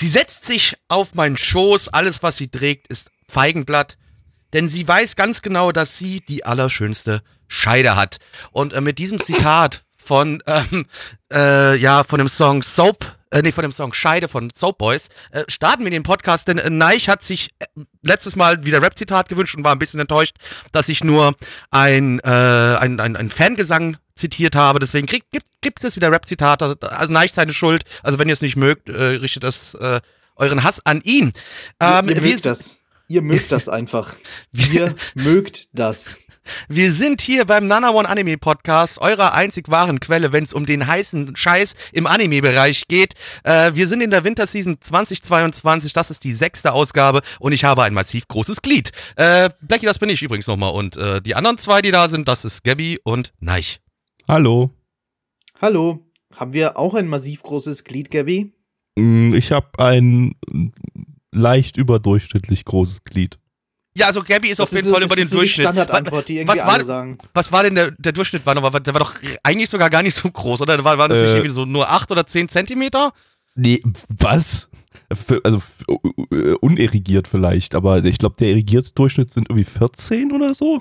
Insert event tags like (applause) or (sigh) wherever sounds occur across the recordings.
Sie setzt sich auf meinen Schoß, alles was sie trägt ist Feigenblatt, denn sie weiß ganz genau, dass sie die allerschönste Scheide hat. Und äh, mit diesem Zitat von, ähm, äh, ja, von dem Song Soap, äh, nee, von dem Song Scheide von Soap Boys, äh, starten wir den Podcast, denn äh, Neich hat sich äh, letztes Mal wieder Rap-Zitat gewünscht und war ein bisschen enttäuscht, dass ich nur ein, äh, ein, ein, ein Fangesang zitiert habe. Deswegen kriegt, gibt, gibt es wieder Rap-Zitate. Also Neich seine Schuld. Also wenn ihr es nicht mögt, äh, richtet das äh, euren Hass an ihn. Ähm, ihr mögt das. Ihr mögt das einfach. (laughs) Ihr mögt das. Wir sind hier beim Nana One Anime Podcast, eurer einzig wahren Quelle, wenn es um den heißen Scheiß im Anime-Bereich geht. Äh, wir sind in der Winterseason 2022, das ist die sechste Ausgabe und ich habe ein massiv großes Glied. Äh, Blackie, das bin ich übrigens nochmal und äh, die anderen zwei, die da sind, das ist Gabby und Neich. Hallo. Hallo. Haben wir auch ein massiv großes Glied, Gabby? Mm, Ich habe ein leicht überdurchschnittlich großes Glied. Ja, also Gabby ist auf jeden so- Fall das über den ist so Durchschnitt. Die Standardantwort, die irgendwie was war- alle sagen. Was war denn der, der Durchschnitt? War, noch, der war doch eigentlich sogar gar nicht so groß, oder? War, war das nicht Äh. irgendwie so nur 8 oder 10 Zentimeter? Nee, was? Für- Also äh, unerregiert vielleicht, aber ich glaube, der irrigierte Durchschnitt sind irgendwie 14 oder so.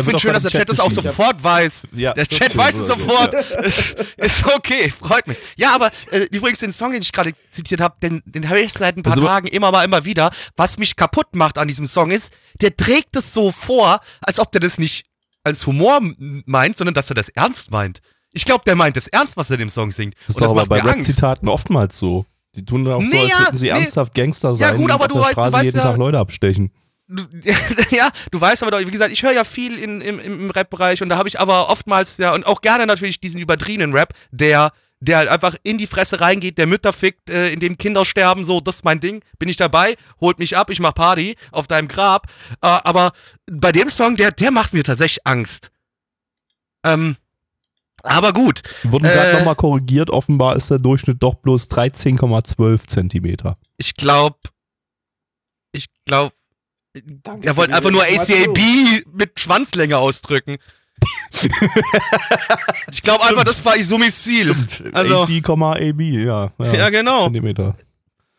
Ich finde schön, dass der Chat das auch sofort weiß. Ja, Der Chat 14 weiß es so, sofort. (laughs) ist, ist okay, freut mich. Ja, aber äh, übrigens den Song, den ich gerade zitiert habe, den, den höre ich seit ein paar Also- Tagen immer mal, immer wieder. Was mich kaputt macht an diesem Song ist, der trägt es so vor, als ob der das nicht als Humor meint, sondern dass er das ernst meint. Ich glaube, der meint es ernst, was er dem Song singt. Das ist Und das aber bei. Rap-Zitaten oftmals so. Die tun dann auch so, Nee, als ja, würden sie nee. ernsthaft Gangster Ja, sein gut, und aber auf du der Straße jeden ja- Tag Leute abstechen. Du, (laughs) ja, du weißt aber, doch, wie gesagt, ich höre ja viel in, im, im Rap-Bereich und da habe ich aber oftmals ja und auch gerne natürlich diesen übertriebenen Rap, der der halt einfach in die Fresse reingeht, der Mütter fickt, äh, in dem Kinder sterben, so, das ist mein Ding, bin ich dabei, holt mich ab, ich mach Party auf deinem Grab. Äh, aber bei dem Song, der, der macht mir tatsächlich Angst. Ähm, aber gut. Wurden gerade Äh. nochmal korrigiert, offenbar ist der Durchschnitt doch bloß 13,12 Zentimeter. Ich glaube, ich glaube, Danke er wollte einfach nur. ACAB mit Schwanzlänge ausdrücken. (laughs) ich glaube einfach, das war Isomizil. Also- AC,AB, ja. Ja, Ja, genau. Zentimeter.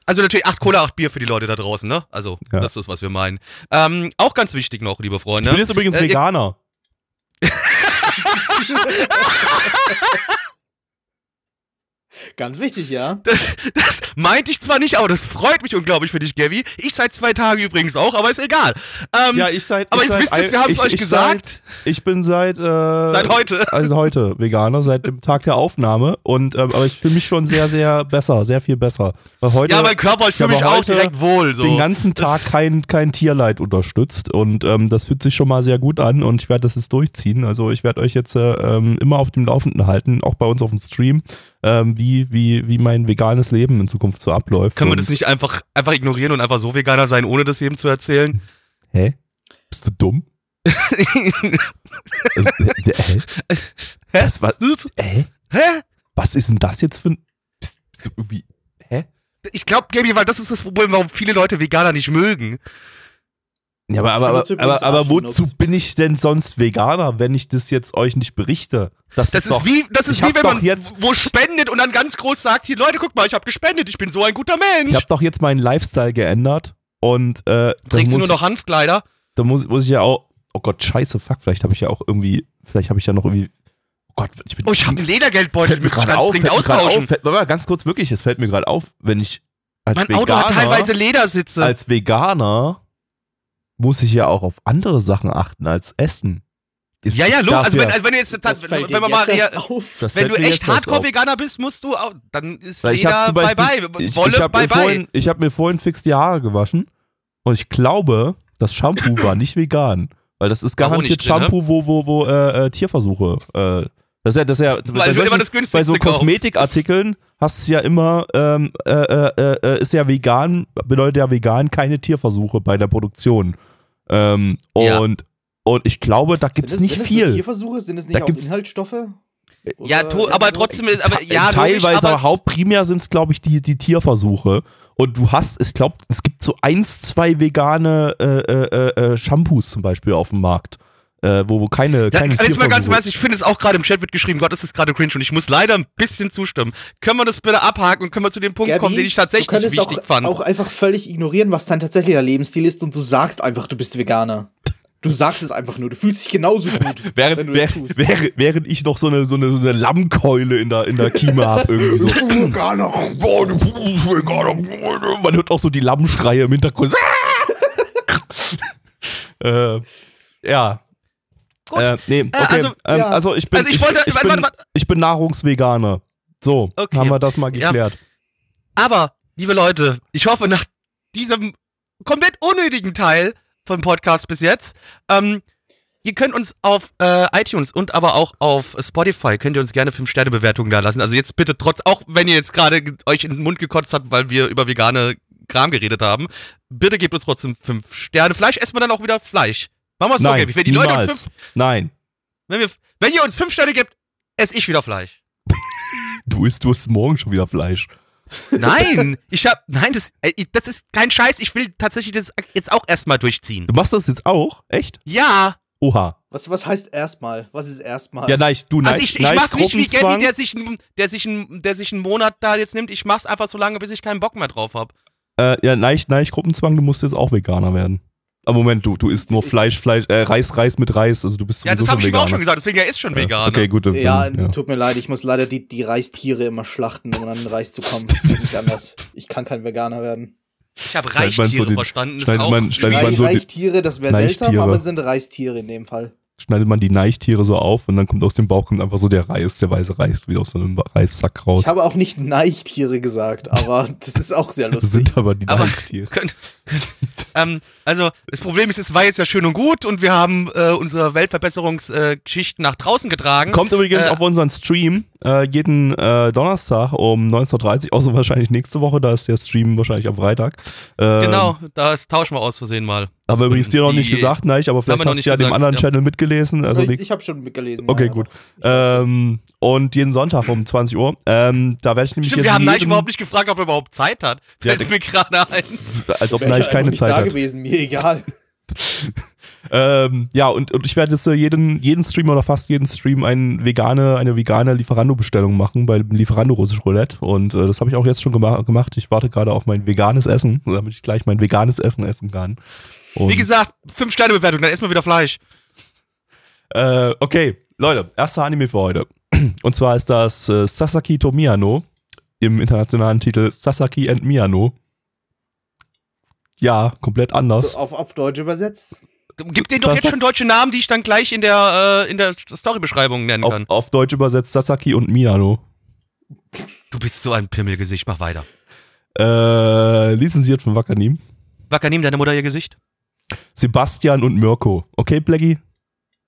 Also natürlich 8 Cola, 8 Bier für die Leute da draußen, ne? Also, Ja. das ist, was wir meinen. Ähm, auch ganz wichtig noch, liebe Ich Freunde. bin jetzt übrigens Äh, Veganer. (laughs) Ganz wichtig, ja. Das, das meinte ich zwar nicht, aber das freut mich unglaublich für dich, Gavi. Ich seit zwei Tagen übrigens auch, aber ist egal. Ähm, Ja, ich seit. aber ich jetzt seit wisst ihr wir haben es euch ich gesagt. Seit, ich bin seit. Äh, Seit heute. (laughs) Also heute Veganer, seit dem Tag der Aufnahme. Und ähm, aber ich fühle mich schon sehr, sehr besser, sehr viel besser. Weil heute ja, mein Körper, ich fühle mich auch direkt wohl. So. den ganzen Tag kein, kein Tierleid unterstützt und ähm, das fühlt sich schon mal sehr gut an und ich werde das jetzt durchziehen. Also ich werde euch jetzt äh, ähm, immer auf dem Laufenden halten, auch bei uns auf dem Stream, ähm, wie, wie, wie mein veganes Leben in Zukunft so abläuft. Können wir das nicht einfach, einfach ignorieren und einfach so Veganer sein, ohne das jedem zu erzählen? Hä? Bist du dumm? (laughs) Also, äh, hä? Hä? Das war, hä? Hä? Was ist denn das jetzt für ein. Irgendwie. Hä? Ich glaube, Gabi, weil das ist das Problem, warum viele Leute Veganer nicht mögen. Ja, aber, aber, aber, aber, aber wozu bin ich denn sonst Veganer, wenn ich das jetzt euch nicht berichte? Das ist, doch, wie, das ist ich wie wenn doch man jetzt- wo spendet und dann ganz groß sagt, hier Leute, guck mal, ich habe gespendet, ich bin so ein guter Mensch. Ich habe doch jetzt meinen Lifestyle geändert und äh, Trägst du nur noch Hanfkleider? da muss, muss ich ja auch. Oh Gott, scheiße, fuck, vielleicht habe ich ja auch irgendwie. Vielleicht habe ich ja noch irgendwie. Oh Gott, ich bin. Oh, ich habe einen Ledergeldbeutel, müsste ich ganz auf, dringend austauschen. auf, fällt, warte mal, ganz kurz wirklich, es fällt mir gerade auf, wenn ich als mein Veganer, Auto hat teilweise Ledersitze. als Veganer muss ich ja auch auf andere Sachen achten als Essen. Es ja, ja, logisch. Also wenn, also wenn du jetzt, Das wenn, wenn man mal das wenn du echt. Hardcore-Veganer bist, musst du auch, dann ist Weil ich habe Leder zum bye bye, ich, Wolle ich habe bye mir, bye. vorhin- ich hab mir vorhin fix die Haare gewaschen und ich glaube, das Shampoo war nicht vegan. Weil das ist garantiert drin, ne? Shampoo, wo, wo, wo äh, äh, Tierversuche. Äh, das ist ja, das ist ja Weil bei, du solchen- immer das bei so. Kosmetikartikeln hast du ja immer, ähm, äh, äh, äh, ist ja vegan, bedeutet ja vegan keine Tierversuche bei der Produktion. Ähm, Ja. und, und ich glaube, da gibt es nicht sind viel. Tierversuche? Sind es nicht Da auch gibt's- Inhaltsstoffe? Ja, to, aber trotzdem ist, aber ja, logisch, Teilweise, aber hauptprimär sind es, glaube ich, die, die Tierversuche. Und du hast, ich glaube, es gibt so eins, zwei vegane äh, äh, äh, Shampoos zum Beispiel auf dem Markt, äh, wo, wo keine, Ja, keine jetzt mal ganz Ernst, ich finde es auch gerade im Chat wird geschrieben, Gott, das ist gerade cringe und ich muss leider ein bisschen zustimmen. Können wir das bitte abhaken und können wir zu dem Punkt Gabi, kommen, den ich du tatsächlich wichtig auch, fand? auch einfach völlig ignorieren, was dein tatsächlicher Lebensstil ist und du sagst einfach, du bist Veganer. Du sagst es einfach nur. Du fühlst dich genauso gut, (laughs) wenn Während, du es während, tust. während, während ich noch so eine, so eine, so eine Lammkeule in der, in der Kiemen habe, irgendwie so. (laughs) Veganer. Man hört auch so die Lammschreie im Hintergrund. (laughs) äh, ja. Gut. Äh, nee, okay. also, ähm, ja. also ich bin, Also ich wollte- ich, warte, bin, warte, warte. ich bin Nahrungsveganer. So, Okay. haben wir das mal Ja. geklärt. Aber, liebe Leute, ich hoffe, nach diesem komplett unnötigen Teil vom Podcast bis jetzt, ähm, ihr könnt uns auf äh, iTunes und aber auch auf Spotify, könnt ihr uns gerne 5-Sterne-Bewertungen da lassen. Also jetzt bitte trotz, auch wenn ihr jetzt gerade ge- euch in den Mund gekotzt habt, weil wir über vegane Kram geredet haben, bitte gebt uns trotzdem 5 Sterne. Vielleicht essen wir dann auch wieder Fleisch. Machen wir es so, Nein, Gaby. Wenn die Leute uns fünf, Nein. wenn, wir, wenn ihr uns 5 Sterne gebt, esse ich wieder Fleisch. Du isst, du isst morgen schon wieder Fleisch. Nein, ich hab, nein, das, das ist kein Scheiß. Ich will tatsächlich das jetzt auch erstmal durchziehen. Du machst das jetzt auch? Echt? Ja, Oha. Was, was heißt erstmal? Was ist erstmal? Ja, nein, du nein, also ich, ich mach's nicht wie Gabby, der sich, der, sich n- der sich einen Monat da jetzt nimmt. Ich mach's einfach so lange, bis ich keinen Bock mehr drauf hab. Äh, ja, nein, nein, Gruppenzwang, du musst jetzt auch Veganer werden. Aber Moment, du, du isst nur Fleisch, Fleisch, äh, Reis, Reis mit Reis, also du bist Ja, das habe ich ihm auch schon gesagt, deswegen er ist schon Ja, Veganer. Okay, gut. dann- Ja, ja. tut mir leid, ich muss leider die, die Reistiere immer schlachten, um an den Reis zu kommen. (laughs) Das ist nicht anders. Ich kann kein Veganer werden. Ich habe Reichtiere so den- verstanden. Das schneidet auch man- schneidet man so die- Reichtiere, das wäre Neichtiere. seltsam, aber es sind Reistiere in dem Fall. Schneidet man die Neichtiere so auf und dann kommt aus dem Bauch kommt einfach so der Reis, der weiße Reis, wie aus so einem Reissack raus. Ich habe auch nicht Neichtiere gesagt, aber das ist auch sehr (laughs) Das lustig. sind aber die Aber- Neichtiere. (laughs) ähm, also, das Problem ist, es war jetzt ja schön und gut und wir haben äh, unsere Weltverbesserungsgeschichten nach draußen getragen. Kommt übrigens Äh, auf unseren Stream äh, jeden äh, Donnerstag um 19.30 Uhr, außer wahrscheinlich nächste Woche, da ist der Stream wahrscheinlich am Freitag. Ähm, Genau, das tauschen wir aus Versehen mal. Aber übrigens dir noch Die- nicht gesagt, nein, aber vielleicht hast du ja dem anderen ja. Channel mitgelesen. Also ich ich habe schon mitgelesen. okay, ja, gut. ja. Ähm, und jeden Sonntag um 20 Uhr. Ähm, da werde ich nämlich Stimmt, jetzt wir haben Neich überhaupt nicht gefragt, ob er überhaupt Zeit hat. Ja, Fällt mir gerade ein. als ob Wär ich einfach keine nicht Zeit da gewesen, mir egal. (laughs) Ähm, ja, und, und ich werde jetzt jeden, jeden Stream oder fast jeden Stream ein vegane, eine vegane Lieferando-Bestellung machen bei dem Lieferando Russisch Roulette. Und äh, das habe ich auch jetzt schon gema gemacht. Ich warte gerade auf mein veganes Essen, (laughs) damit ich gleich mein veganes Essen essen kann. Und, Wie gesagt, 5-Sterne-Bewertung, dann essen wir wieder Fleisch. Äh, okay, Leute, erster Anime für heute. (clears throat) Und zwar ist das äh, Sasaki to Miyano im internationalen Titel Sasaki and Miyano. Ja, komplett anders. Auf, auf Deutsch übersetzt. Gib denen doch jetzt schon deutsche Namen, die ich dann gleich in der, äh, in der Storybeschreibung nennen Auf, kann. auf Deutsch übersetzt Sasaki und Miyano. Du bist so ein Pimmelgesicht, mach weiter. Äh, lizenziert von Wakanim. Wacker, nimm deine Mutter ihr Gesicht. Sebastian und Mirko. Okay, Blackie?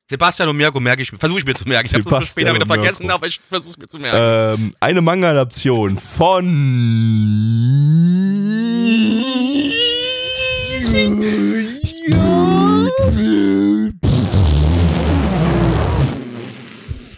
Sebastian und Mirko merke ich mir. Versuche ich mir zu merken. Ich habe das später wieder vergessen, Mirko. aber ich versuche es mir zu merken. Ähm, eine Manga-Adaption von.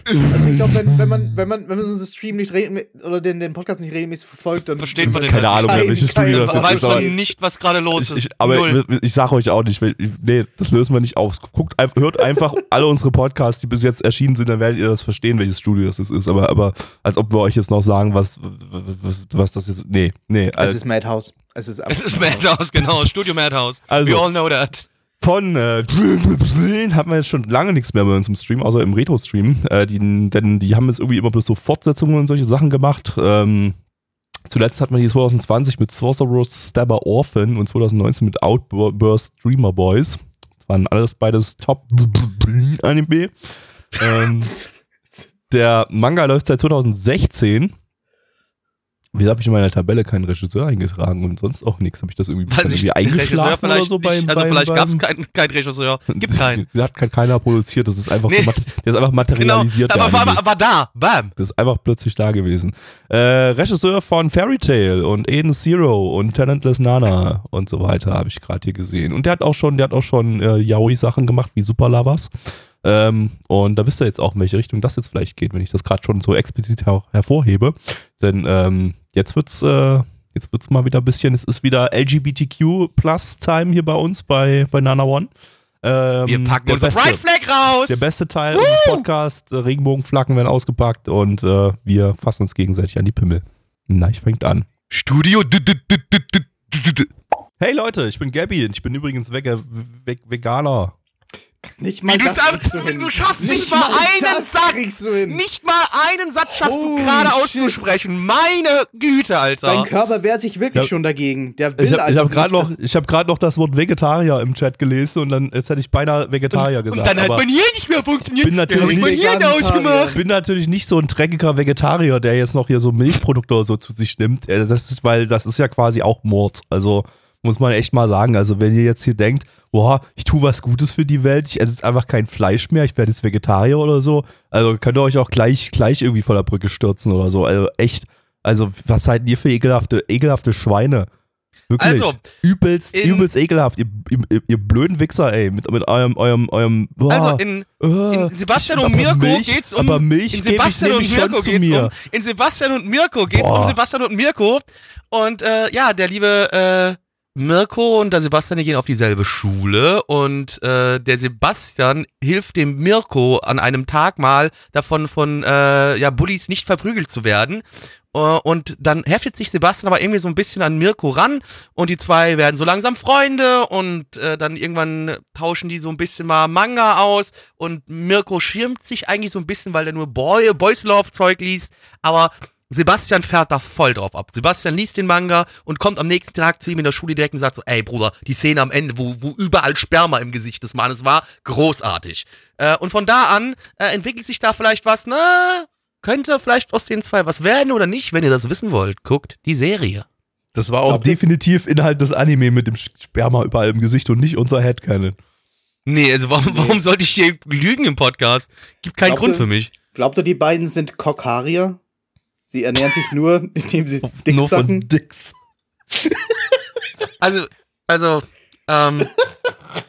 Also ich glaube, wenn, wenn man, wenn man, wenn man unseren Stream nicht regelmäßig oder den, den Podcast nicht regelmäßig verfolgt, dann Versteht man den Keine Ahnung Kein- mehr, welches Studio das jetzt weiß ist. aber- man nicht, was gerade los ist. ich, aber Null. ich, ich sage euch auch nicht, weil- nee, das lösen wir nicht auf. Guckt, hört einfach (laughs) alle unsere Podcasts, die bis jetzt erschienen sind, dann werdet ihr das verstehen, welches Studio das ist. Aber, aber als ob wir euch jetzt noch sagen, was, was, was das jetzt. Nee, nee. Es Also, ist Madhouse. Es ist, es ist Madhouse, genau. Studio Madhouse. Also. We all know that. von äh, (laughs) haben wir jetzt schon lange nichts mehr bei uns im Stream, außer im Retro-Stream. Äh, die, denn die haben jetzt irgendwie immer bloß so Fortsetzungen und solche Sachen gemacht. Ähm, zuletzt hatten wir die 2020 mit Sorcerer's Stabber Orphan und 2019 mit Outburst Dreamer Boys. Das waren alles beides Top-Anime. (laughs) ähm, (laughs) der Manga läuft seit 2016. Wieso habe ich in meiner Tabelle keinen Regisseur eingetragen und sonst auch nichts? Habe ich das irgendwie, sich irgendwie der eingeschlafen oder so beim, nicht, also beim, vielleicht gab es keinen kein Regisseur. Gibt keinen. Das (laughs) hat kein- keiner produziert, das ist einfach Nee. so, der ist einfach Genau, materialisiert. der aber war, war, da, bam. Das ist einfach plötzlich da gewesen. Äh, Regisseur von Fairy Tail und Eden Zero und Talentless Nana und so weiter habe ich gerade hier gesehen. Und der hat auch schon, der hat auch schon äh, Yaoi-Sachen gemacht wie Super Lovers. Ähm, und da wisst ihr jetzt auch, in welche Richtung das jetzt vielleicht geht, wenn ich das gerade schon so explizit her hervorhebe. Denn ähm, jetzt wird's, äh, jetzt wird's mal wieder ein bisschen, es ist wieder LGBTQ Plus Time hier bei uns bei, bei Nana One. Ähm, Wir packen der unser beste- Pride Flag raus. der beste Teil unseres Podcasts, äh, Regenbogenflaggen werden ausgepackt und äh, wir fassen uns gegenseitig an die Pimmel. Na, ich fängt an. Studio. Hey Leute, ich bin Gabby und ich bin übrigens Vega Ve Veganer. Nicht mal Du, das sag- kriegst du hin. du schaffst nicht mal einen Satz. du. Nicht mal einen Satz schaffst du Holy gerade auszusprechen. Meine Güte, Alter. Dein Körper wehrt sich wirklich Ja. schon dagegen. Der will Ich habe hab gerade nicht, noch, ich hab grad noch das Wort Vegetarier im Chat gelesen und dann jetzt hätte ich beinahe Vegetarier Und gesagt. dann hat man hier nicht mehr funktioniert. bin natürlich nicht- hier Vegetarier. ausgemacht. ich bin natürlich nicht so ein dreckiger Vegetarier, der jetzt noch hier so Milchprodukte oder so zu sich nimmt. Das ist, weil das ist ja quasi auch Mord. Also muss man echt mal sagen. Also wenn ihr jetzt hier denkt, boah, ich tue was Gutes für die Welt, ich esse jetzt einfach kein Fleisch mehr, ich werde jetzt Vegetarier oder so, also könnt ihr euch auch gleich, gleich irgendwie von der Brücke stürzen oder so. Also echt, also was seid ihr für ekelhafte, ekelhafte Schweine? Wirklich. Also, übelst, übelst ekelhaft, ihr, ihr, ihr blöden Wichser, ey, mit, mit eurem, eurem, eurem, boah, Also in, äh, in Sebastian und Mirko Milch- geht's um. aber Milch in gebe ich Sebastian und Mirko geht's mir. um. In Sebastian und Mirko geht's Boah. um Sebastian und Mirko. Und äh, ja, der liebe äh, Mirko und der Sebastian die gehen auf dieselbe Schule und äh, der Sebastian hilft dem Mirko an einem Tag mal davon von äh, ja Bullies nicht verprügelt zu werden. Äh, Und dann heftet sich Sebastian aber irgendwie so ein bisschen an Mirko ran und die zwei werden so langsam Freunde und äh, dann irgendwann tauschen die so ein bisschen mal Manga aus und Mirko schirmt sich eigentlich so ein bisschen, weil er nur Boy, Boys Love Zeug liest, aber Sebastian fährt da voll drauf ab. Sebastian liest den Manga und kommt am nächsten Tag zu ihm in der Schule direkt und sagt so, ey Bruder, die Szene am Ende, wo, wo überall Sperma im Gesicht des Mannes war, großartig. Äh, und von da an äh, entwickelt sich da vielleicht was, na, könnte vielleicht aus den zwei was werden oder nicht, wenn ihr das wissen wollt, guckt die Serie. Das war auch definitiv Inhalt des Anime mit dem Sperma überall im Gesicht und nicht unser Headcanon. Nee, also warum, warum sollte ich hier lügen im Podcast? Gibt keinen Glaubt Grund für mich. Glaubt ihr, die beiden sind Kokarier? Sie ernähren sich nur, (laughs) indem sie dick Nur von sacken. Dicks. Also, also, ähm.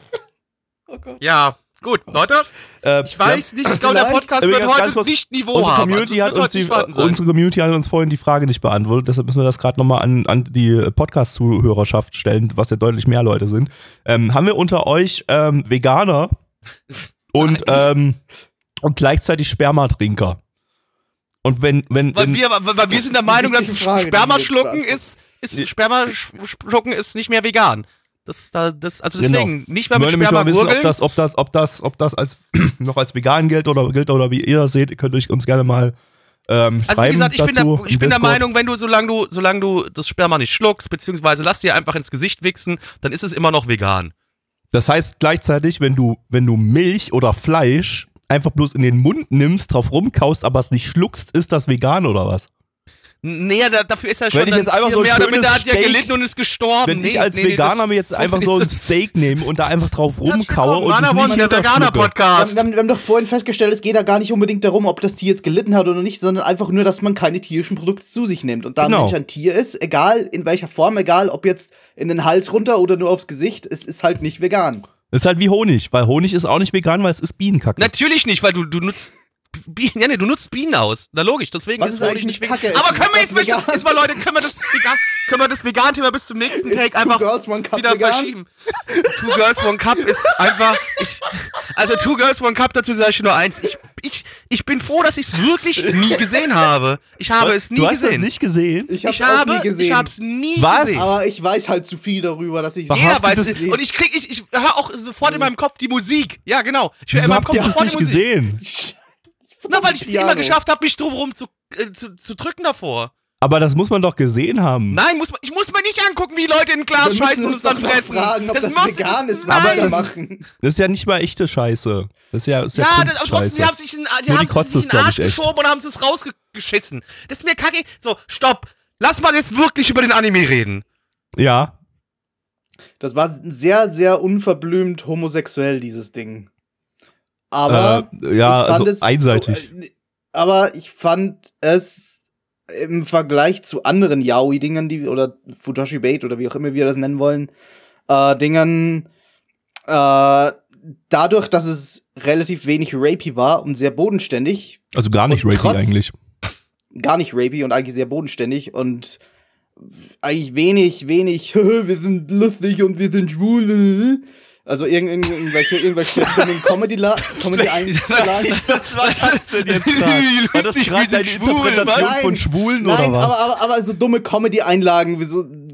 (laughs) ja, gut, Leute. Äh, Ich weiß nicht, ich glaube, der Podcast wird heute kurz, nicht Niveau Unsere haben. Community, Also, es hat die, unsere Community hat uns vorhin die Frage nicht beantwortet, deshalb müssen wir das gerade nochmal an, an die Podcast-Zuhörerschaft stellen, was ja deutlich mehr Leute sind. Ähm, haben wir unter euch ähm, Veganer (laughs) und, ähm, und gleichzeitig Spermatrinker? Und wenn, wenn, Weil wenn wir, weil weil wir sind der Meinung, dass Frage, Sperma schlucken ist, ist Sperma sch- schlucken ist nicht mehr vegan. Das, da, das, also deswegen, nicht mehr mit Sperma mal wissen, ob gurgeln. das, ob das, ob das, ob das als (clears throat) noch als vegan gilt oder gilt oder wie ihr das seht, ihr könnt euch uns gerne mal ähm, schreiben Also wie gesagt, ich bin, dazu der, ich bin der. Meinung, wenn du, solange du, solange du das Sperma nicht schluckst, beziehungsweise lass dir einfach ins Gesicht wichsen, dann ist es immer noch vegan. Das heißt gleichzeitig, wenn du, wenn du Milch oder Fleisch einfach bloß in den Mund nimmst, drauf rumkaust, aber es nicht schluckst, ist das vegan oder was? Nee, da, dafür ist er schon Wenn ich jetzt einfach so ein mehr oder minder hat ja Steak- gelitten und ist gestorben. Wenn nee, ich als nee, nee, Veganer mir jetzt einfach so ein Steak nehme und da einfach drauf rumkaue und es nicht der haben, Veganer-Podcast. wir, haben, wir haben doch vorhin festgestellt, es geht da gar nicht unbedingt darum, ob das Tier jetzt gelitten hat oder nicht, sondern einfach nur, dass man keine tierischen Produkte zu sich nimmt. Und da Genau. ein Mensch ein Tier ist, egal in welcher Form, egal ob jetzt in den Hals runter oder nur aufs Gesicht, es ist halt nicht vegan. Ist halt wie Honig, weil Honig ist auch nicht vegan, weil es ist Bienenkacke. Natürlich nicht, weil du, du nutzt. Bienen, ja, nee, du nutzt Bienen aus. Na logisch, deswegen Was ist es eigentlich nicht vegan. Aber können wir jetzt, vegan? jetzt mal, Leute, können wir das vegan, können wir das Vegan-Thema bis zum nächsten Ist Take Two einfach Girls, One Cup wieder vegan? verschieben? Two Girls, One Cup ist einfach. Ich, also Two Girls, One Cup, dazu sage ich nur eins. Ich, ich, ich bin froh, dass ich es wirklich nie gesehen habe. Ich habe es nie du hast gesehen. das nicht gesehen? Ich hab's ich auch habe, nie gesehen. ich habe es nie Was? gesehen. aber ich weiß halt zu viel darüber, dass ich Jeder weiß es es. nicht. Und ich krieg, ich, ich höre auch sofort in meinem Kopf die Musik. Ja, genau. Ich höre in meinem Kopf sofort die Musik. gesehen? Na, weil ich es immer geschafft habe, mich drumherum zu, äh, zu, zu drücken davor. Aber das muss man doch gesehen haben. Nein, muss man, ich muss mir nicht angucken, wie Leute in ein Glas scheißen und uns es dann fressen. fragen, ob das, muss, vegan das, ist, nein. das- machen. Das ist ja nicht mal echte Scheiße. Das ist ja, das ist ja, Ja, das, aber trotzdem, die haben sich in, die haben die Kotze sich in den Arsch geschoben und haben es rausgeschissen. Das ist mir kacke. So, stopp. lass mal jetzt wirklich über den Anime reden. Ja, Das war sehr, sehr unverblümt homosexuell, dieses Ding. Aber. äh, ja, ich fand also es, einseitig. äh, Aber ich fand es im Vergleich zu anderen Yaoi-Dingern, die, oder Futoshi Bait oder wie auch immer wir das nennen wollen, äh, Dingern, äh, dadurch, dass es relativ wenig rapey war und sehr bodenständig, Also gar nicht rapey trotz- eigentlich. gar nicht rapey und eigentlich sehr bodenständig und eigentlich wenig, wenig, (laughs) wir sind lustig und wir sind schwul. Also irgend- irgend- irgendwelche, irgendwelche dummen Comedy-La- (laughs) Comedy-Einlagen. Was (laughs) war das denn jetzt War das gerade deine Interpretation Nein. von Schwulen Nein, oder was? aber, aber, aber so dumme Comedy-Einlagen,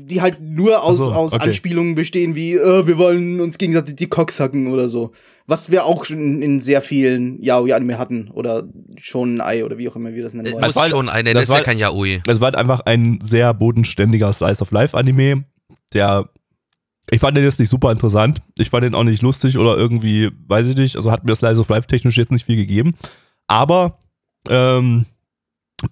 die halt nur aus, so, aus okay. Anspielungen bestehen, wie äh, wir wollen uns gegenseitig die Cocks hacken oder so. Was wir auch schon in, sehr vielen Yaoi-Anime hatten. Oder schon ein Ei oder wie auch immer wir das nennen wollen. Muss war- schon ein, das das ist ja war- kein Yaoi. Es war halt einfach ein sehr bodenständiger Slice of Life Anime, der ich fand den jetzt nicht super interessant. Ich fand den auch nicht lustig oder irgendwie, weiß ich nicht, also hat mir Slice of Life technisch jetzt nicht viel gegeben. Aber ähm,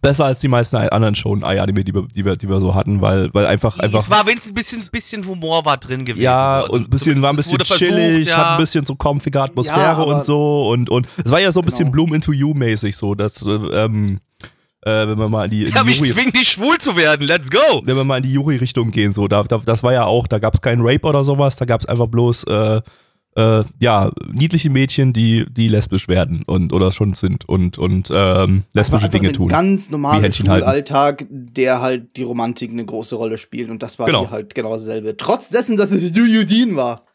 besser als die meisten anderen Shonen Anime, die wir, die wir, die wir so hatten, weil, weil einfach, einfach Es war wenigstens ein bisschen, bisschen Humor war drin gewesen. ja, so. Also und ein bisschen, war ein bisschen chillig, versucht, hat ja. ein bisschen so comfige Atmosphäre Ja, und so und, und es war ja so ein bisschen Genau. Bloom into You mäßig so, dass, äh, ähm, äh, wenn wir mal in die, in Ja, die mich zwingen, nicht schwul zu werden. Let's go! wenn wir mal in die Juri-Richtung gehen, so, da, da, das war ja auch, da gab es keinen Rape oder sowas, da gab es einfach bloß, äh, äh, ja, niedliche Mädchen, die, die lesbisch werden und oder schon sind und, und ähm, lesbische einfach Dinge einen tun. ganz normalen halten. Schulalltag, der halt die Romantik eine große Rolle spielt. Und das war Genau. hier halt genau dasselbe. Trotz dessen, dass es Dean war.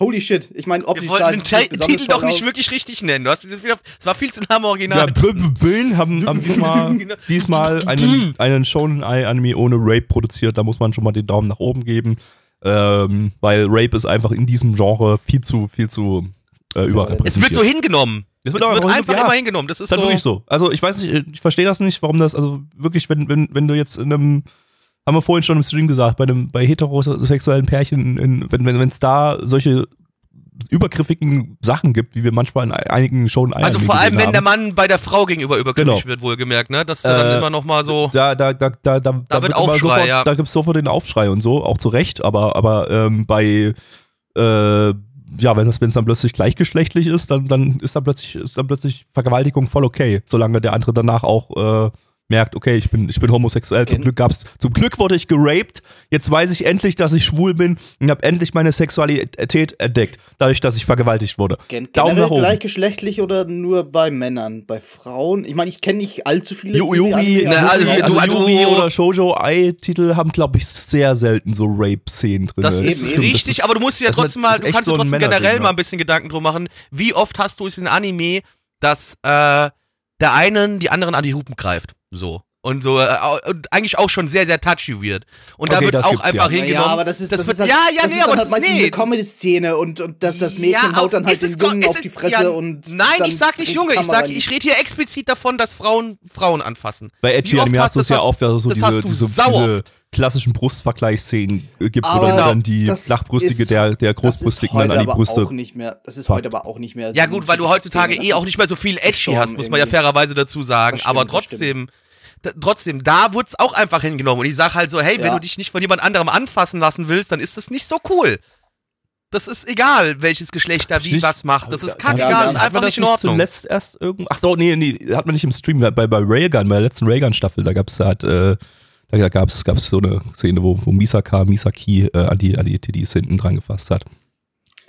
Holy shit. Ich meine, Wir optisch wollten sah den es Titel doch nicht wirklich richtig nennen. Du hast das wieder, es war viel zu nah am Ja, Original. B- Billen haben, haben (laughs) diesmal, diesmal einen, einen Shonen-Anime ohne Rape produziert, da muss man schon mal den Daumen nach oben geben, ähm, weil Rape ist einfach in diesem Genre viel zu, viel zu äh, überrepräsentiert. es wird so hingenommen. Es Es wird wird, aber auch einfach ja. immer hingenommen. Das ist Ist halt so. wirklich so. Also ich weiß nicht, ich verstehe das nicht, warum das, also wirklich, wenn, wenn, wenn du jetzt in einem, haben wir vorhin schon im Stream gesagt, bei einem, bei heterosexuellen Pärchen, in, wenn, wenn es da solche übergriffigen Sachen gibt, wie wir manchmal in einigen Shonen Also vor allem, wenn haben, der Mann bei der Frau gegenüber übergriffig Genau. wird, wohlgemerkt, ne? Das ist ja dann Äh, immer noch mal so. da, da, da, da, da, da wird Aufschrei, sofort, ja. Da gibt es sofort den Aufschrei und so, auch zu Recht, aber, aber ähm, bei äh, ja, wenn es wenn es dann plötzlich gleichgeschlechtlich ist, dann, dann ist dann plötzlich ist dann plötzlich Vergewaltigung voll okay, solange der andere danach auch äh, merkt, okay, ich bin ich bin homosexuell. Zum Glück gab's zum Glück wurde ich geraped. Jetzt weiß ich endlich, dass ich schwul bin und habe endlich meine Sexualität entdeckt, dadurch, dass ich vergewaltigt wurde. Gen Daumen nach oben. gleichgeschlechtlich oder nur bei Männern? Bei Frauen? Ich meine, ich kenne nicht allzu viele. Die Yuri, Na, also, also Yuri oder Shoujo Ai-Titel haben, glaube ich, sehr selten so Rape-Szenen drin. Das ist eben. richtig, Das aber du musst dir ja das trotzdem das mal, ist du kannst dir so ein trotzdem generell ne? mal ein bisschen Gedanken drum machen, wie oft hast du es in Anime, dass äh, der einen die anderen an die Hupen greift. So. Und so, äh, und eigentlich auch schon sehr, sehr touchy wird. Und da Okay, wird es das auch gibt's einfach ja. Ja, hingenommen. aber das ist, das wird, ist halt, ja, ja, das nee, ist aber dann das halt ist, nee. eine Comedy-Szene und, und das, das Mädchen Ja, haut dann halt den Jungen auf die Fresse ja, und. Nein, ich sag nicht Junge, ich sag, ich rede hier explizit davon, dass Frauen Frauen anfassen. Bei Edgy Anime hast du es ja das- oft, dass es so das diese, hast du diese, sau diese oft. Klassischen Brustvergleichsszenen äh, gibt, Aber wo dann, Genau. dann die Flachbrüstige ist- der, der ist Großbrüstigen dann an die Brüste. auch nicht mehr. Das ist packt. heute aber auch nicht mehr. Ja so gut, weil du heutzutage Szene. eh auch nicht mehr so viel Edgy hast, muss man ja fairerweise dazu sagen. Stimmt, aber trotzdem, da, trotzdem, da wurde es auch einfach hingenommen. Und ich sag halt so, hey, wenn Ja. du dich nicht von jemand anderem anfassen lassen willst, dann ist das nicht so cool. Das ist egal, welches Geschlecht da wie Nicht- was macht. Das ist Ja, kackegal, ja, das ist einfach nicht in Ordnung. zuletzt erst irgend Ach doch, nee, nee, hat man nicht im Stream, bei, bei Railgun, bei der letzten Railgun-Staffel, da gab's halt, äh, da gab's, gab's so eine Szene, wo, wo Misaka, Misaki äh, an die, an die Titties hinten dran gefasst hat.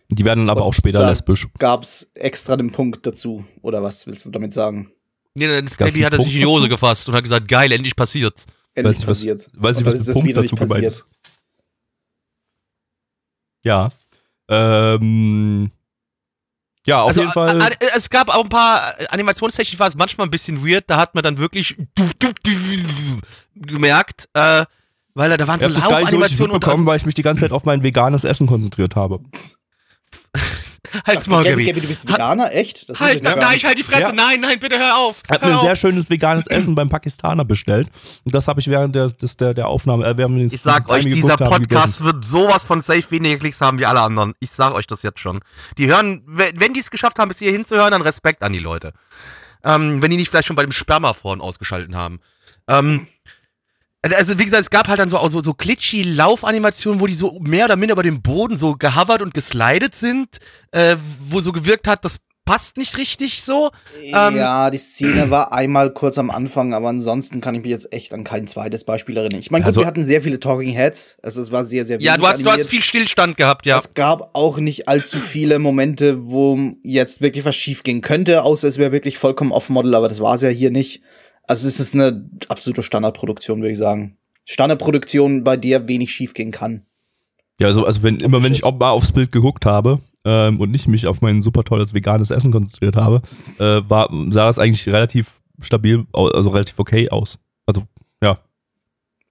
Die werden dann aber Und auch später lesbisch. Gab's extra den Punkt dazu, oder was willst du damit sagen? Nee, Gab's Teddy hat er sich in die Hose gefasst und hat gesagt, geil, endlich passiert's. Endlich Weiß nicht, was, passiert. weiß nicht, was dann der ist Punkt dazu gemeint ist. Ja. Ähm, ja, auf also, jeden Fall. a- a- es gab auch ein paar animationstechnisch war es manchmal ein bisschen weird, da hat man dann wirklich gemerkt, äh, weil da, da waren ich so Laufanimationen und mitbekommen, weil ich mich die ganze Zeit auf mein veganes Essen konzentriert habe. (laughs) Halt's Gabi, Gabi. Gabi, du bist Veganer? Echt? Das Halt, nein, nicht. ich halt die Fresse. Ja. Nein, nein, bitte hör auf. Ich habe mir ein sehr schönes veganes Essen beim Pakistaner bestellt. Und das habe ich während der, des, der, der Aufnahme, äh, während wir den Ich sag euch, dieser haben, Podcast wird sowas von safe weniger Klicks haben wie alle anderen. Ich sag euch das jetzt schon. Die hören, wenn wenn die es geschafft haben, bis hier hinzuhören, dann Respekt an die Leute. Ähm, wenn die nicht vielleicht schon bei dem Sperma vorhin ausgeschaltet haben. Ähm, Also wie gesagt, es gab halt dann so, auch so, so glitchy Laufanimationen, wo die so mehr oder minder über dem Boden so gehovert und geslidet sind, äh, wo so gewirkt hat, das passt nicht richtig so. Ähm, ja, die Szene war einmal kurz am Anfang, aber ansonsten kann ich mich jetzt echt an kein zweites Beispiel erinnern. Ich meine, gut, Also- wir hatten sehr viele Talking Heads, also es war sehr, sehr ja, du hast, du hast animiert. viel Stillstand gehabt, ja. Es gab auch nicht allzu viele Momente, wo jetzt wirklich was schief gehen könnte, außer es wäre wirklich vollkommen off-Model, aber das war es ja hier nicht. Also es ist eine absolute Standardproduktion, würde ich sagen. Standardproduktion, bei der wenig schief gehen kann. Ja, also, also wenn, immer wenn ich auch mal aufs Bild geguckt habe ähm, und nicht mich auf mein super tolles veganes Essen konzentriert habe, äh, war, sah das eigentlich relativ stabil, also relativ okay aus. Also, ja.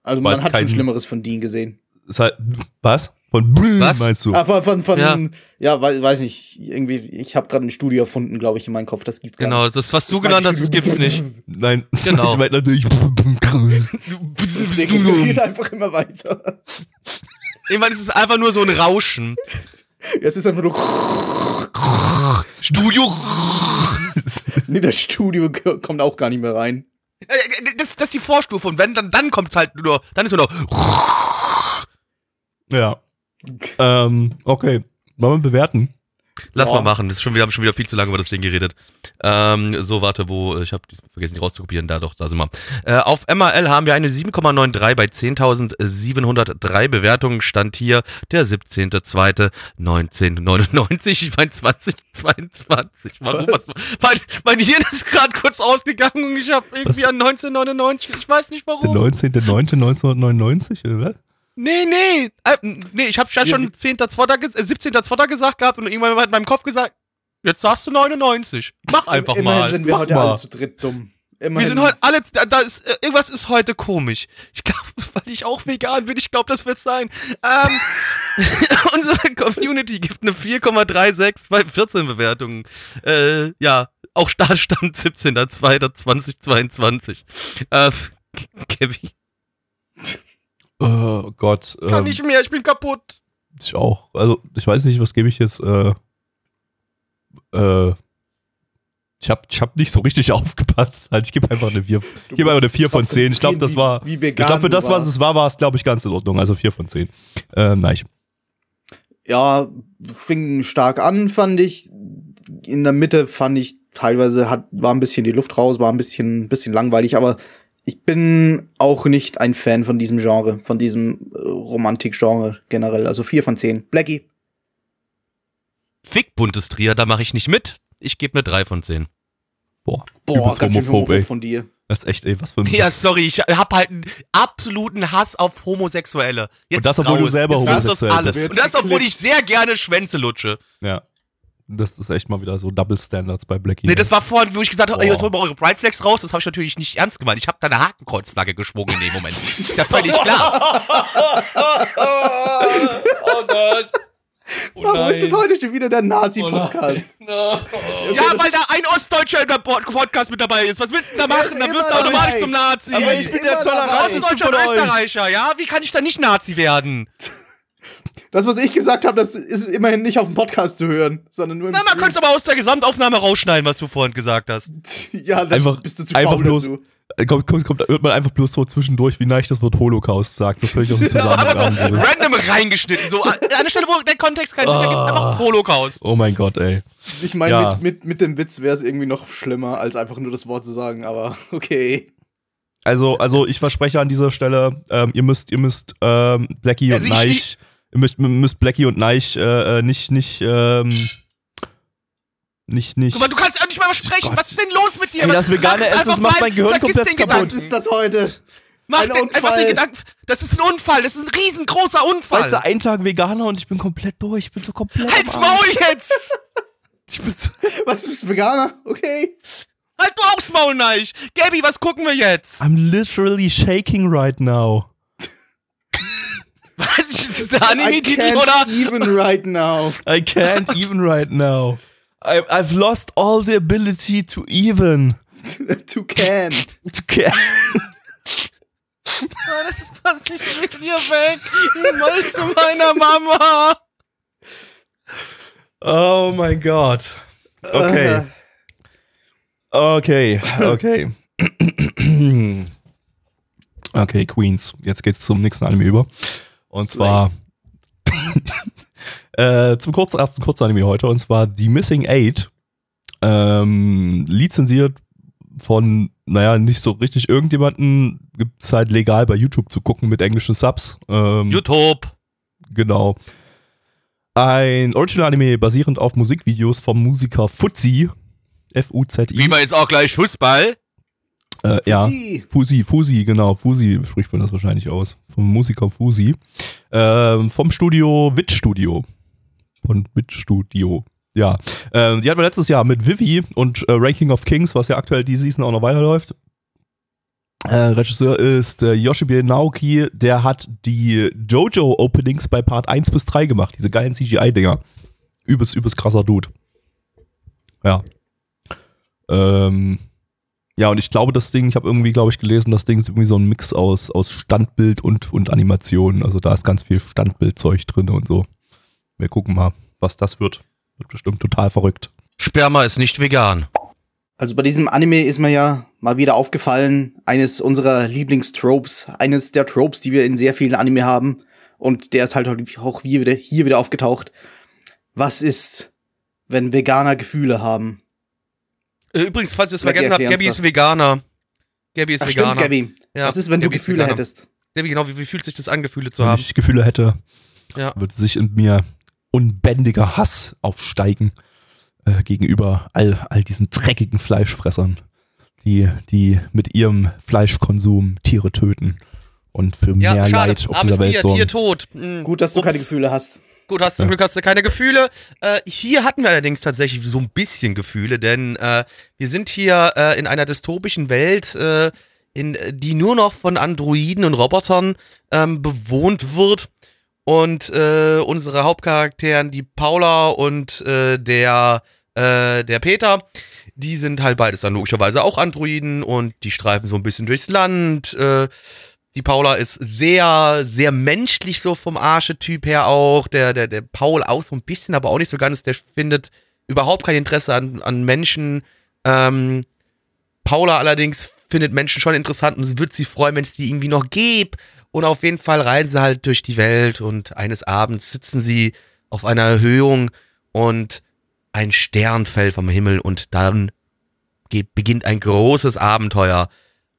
Also man hat schon kein- Schlimmeres von Dean gesehen. Ist halt, was? Von Was? meinst du? Ah, von, von, von Ja. ja, wei- weiß nicht, irgendwie, ich habe gerade ein Studio erfunden, glaube ich, in meinem Kopf. Das gibt's gar Genau, das, was du Ich genannt hast, das gibt's nicht. Nein, Genau. ich meine natürlich. Das degeneriert einfach immer weiter. Irgendwann ist es einfach nur so ein Rauschen. Ja, es ist einfach nur. Studio. Nee, das Studio kommt auch gar nicht mehr rein. Äh, Das, das ist die Vorstufe und wenn, dann, dann kommt's halt nur, dann ist nur noch. Ja. Ähm, okay. Wollen wir bewerten? Lass Ja. mal machen, das ist schon, wir haben schon wieder viel zu lange über das Ding geredet. Ähm, so, warte, wo, ich habe vergessen, die rauszukopieren, da doch, da sind wir. Äh, auf MRL haben wir eine 7,93 bei 10.703 Bewertungen, stand hier der 17.02.1999, ich meine 2022. Warum? Was? Mein, mein Hirn ist gerade kurz ausgegangen und ich habe irgendwie Was? an 1999, ich weiß nicht Der warum. 19.09.1999, oder was? Nee, nee. Äh, nee, ich habe ja schon 10.2. ges- äh, 17.2. gesagt gehabt und irgendwann hat in meinem Kopf gesagt, jetzt sagst du 99. Mach einfach Immerhin mal. sind wir Mach heute mal. alle zu dritt dumm. Wir Immerhin. sind heute alle, da, da ist, äh, irgendwas ist heute komisch. Ich glaube, (laughs) weil ich auch vegan bin, ich glaube, das wird sein. Ähm, (laughs) unsere Community gibt eine 4,36 bei 14 Bewertungen. Äh, ja, auch Startstand 17.02.2022. Äh, Kevin, Oh Gott. kann ähm, nicht mehr, ich bin kaputt. Ich auch. Also, ich weiß nicht, was gebe ich jetzt. Äh, äh, ich habe ich hab nicht so richtig (laughs) aufgepasst. Halt, ich gebe einfach eine 4. (laughs) Du Ich gebe einfach eine bist 4 von auf 10. Ich glaube, das wie- war. Wie Ich vegan glaube, für das, was es war, war es, glaube ich, ganz in Ordnung. Also 4 von 10. Ähm, nein. Ja, fing stark an, fand ich. In der Mitte fand ich teilweise hat, war ein bisschen die Luft raus, war ein bisschen, bisschen langweilig, aber ich bin auch nicht ein Fan von diesem Genre, von diesem äh, Romantik-Genre generell. Also 4 von 10. Blackie. Fick buntes Trier, da mache ich nicht mit. Ich gebe eine 3 von 10. Boah, Boah, ganz schön homophob, ey. homophob von dir. Das ist echt, ey, was für ein. Ja, sorry, ich hab halt einen absoluten Hass auf Homosexuelle. Jetzt Und das, obwohl du selber Jetzt homosexuell alles. bist. Und das, obwohl ich sehr gerne Schwänze lutsche. Ja. Das ist echt mal wieder so Double Standards bei Blackie. Nee, das war vorhin, wo ich gesagt habe, jetzt holt mal eure Pride Flags raus. Das habe ich natürlich nicht ernst gemeint. Ich habe da eine Hakenkreuzflagge geschwungen in dem Moment. (laughs) ist ja völlig klar. (laughs) oh Gott. Oh Warum ist das heute schon wieder der Nazi-Podcast? (laughs) Ja, weil da ein Ostdeutscher in der Pod- Podcast mit dabei ist. Was willst du denn da machen? Dann wirst du automatisch dabei. zum Nazi. Aber ich bin der dabei. Ostdeutscher und. Österreicher, ja? Wie kann ich da nicht Nazi werden? Das, was ich gesagt habe, das ist immerhin nicht auf dem Podcast zu hören, sondern nur im Na, man könnte es aber aus der Gesamtaufnahme rausschneiden, was du vorhin gesagt hast. (laughs) Ja, dann Einfach- bist du zu einfach faul bloß- dazu. Äh, Kommt, kommt, kommt, hört man einfach bloß so zwischendurch, wie neich das Wort Holocaust sagt. Das völlig aus dem (laughs) Aber so Zusammenhang. random reingeschnitten. So an einer Stelle, wo der Kontext keinen Sinn ergibt, einfach Holocaust. Oh mein Gott, ey. Ich meine, Ja. mit, mit, mit dem Witz wäre es irgendwie noch schlimmer, als einfach nur das Wort zu sagen, aber (laughs) okay. Also, also ich verspreche an dieser Stelle, ähm, ihr müsst, ihr müsst ähm, Blackie Also und ich- Neich, ihr müsst, müsst Blackie und Neich äh, äh, nicht, nicht, ähm, nicht, nicht. Guck mal, du kannst auch nicht mal sprechen. Gott. Was ist denn los mit dir? Ey, das vegane Essen, das einfach macht mein Gehirn komplett den kaputt. Was ist das heute? Mach Ein den, einfach Unfall. den Gedanken. Das ist ein Unfall. Das ist ein riesengroßer Unfall. Weißt du, ein Tag Veganer und ich bin komplett durch. Ich bin so komplett. Halt's. Maul jetzt! (laughs) Ich bin so, (laughs) Was, du bist Veganer? Okay. Halt du aufs Maul, Neich! Gabi, was gucken wir jetzt? I'm literally shaking right now. Weiß ich, ist das (laughs) der I Anime-Titel can't oder? even right now. I can't even right now. I, I've lost all the ability to even. (laughs) to can. (laughs) To care. Ah, Das fast nicht mit mir weg. Ich wollte zu meiner Mama. Oh mein Gott. Okay. Okay, okay. (clears throat) Okay, Queens. Jetzt geht's zum nächsten Anime über. Und Slay. zwar (laughs) äh, zum kurz, ersten Kurzanime heute, und zwar The Missing Eight. Ähm, lizenziert von, naja, nicht so richtig irgendjemanden. Gibt's halt legal bei YouTube zu gucken mit englischen Subs. Ähm, YouTube. Genau. Ein Original-Anime basierend auf Musikvideos vom Musiker Fuzzy. F-U-Z-I. Wie man jetzt auch gleich Fußball. Äh, ja. Fusi, Fusi, genau, Fusi spricht man das wahrscheinlich aus. Vom Musiker Fusi. Ähm, vom Studio Wit Studio. Von Wit Studio. Ja. Ähm, die hatten wir letztes Jahr mit Vivi und äh, Ranking of Kings, was ja aktuell die Season auch noch weiterläuft. Äh, Regisseur ist äh, Yoshibie Naoki, der hat die Jojo-Openings bei Part 1 bis 3 gemacht, diese geilen CGI-Dinger. Übelst, übelst krasser Dude. Ja. Ähm, ja, und ich glaube, das Ding, ich habe irgendwie, glaube ich, gelesen, das Ding ist irgendwie so ein Mix aus, aus Standbild und, und Animation. Also da ist ganz viel Standbildzeug drin und so. Wir gucken mal, was das wird. Wird bestimmt total verrückt. Sperma ist nicht vegan. Also bei diesem Anime ist mir ja mal wieder aufgefallen, eines unserer Lieblingstropes, eines der Tropes, die wir in sehr vielen Anime haben. Und der ist halt auch hier wieder, hier wieder aufgetaucht. Was ist, wenn Veganer Gefühle haben? Äh, Übrigens, falls ihr es vergessen habt, Gabby das. ist Veganer. Gabby ist Ach Veganer. stimmt, Gabby. Ja, Was ist, wenn du Gabby ist Gefühle hättest? Gabby, genau, wie, wie fühlt sich das an, Gefühle zu Wenn haben? ich Gefühle hätte, Ja. würde sich in mir unbändiger Hass aufsteigen äh, gegenüber all, all diesen dreckigen Fleischfressern, die, die mit ihrem Fleischkonsum Tiere töten und für Ja, mehr schade. Leid auf Armes dieser Welt Tier, sorgen. Tier tot. Hm. Gut, dass du Ups. keine Gefühle hast. Gut, hast zum. Glück hast du keine Gefühle. Äh, hier hatten wir allerdings tatsächlich so ein bisschen Gefühle, denn äh, wir sind hier äh, in einer dystopischen Welt, äh, in, die nur noch von Androiden und Robotern ähm, bewohnt wird. Und äh, unsere Hauptcharakteren, die Paula und äh, der, der Peter, die sind halt beides dann logischerweise auch Androiden und die streifen so ein bisschen durchs Land. Die Paula ist sehr, sehr menschlich so vom Archetyp her auch. Der, der, der Paul auch so ein bisschen, aber auch nicht so ganz. Der findet überhaupt kein Interesse an, an Menschen. Ähm, Paula allerdings findet Menschen schon interessant und wird sich freuen, wenn es die irgendwie noch gibt. Und auf jeden Fall reisen sie halt durch die Welt und eines Abends sitzen sie auf einer Erhöhung und ein Stern fällt vom Himmel und dann beginnt ein großes Abenteuer.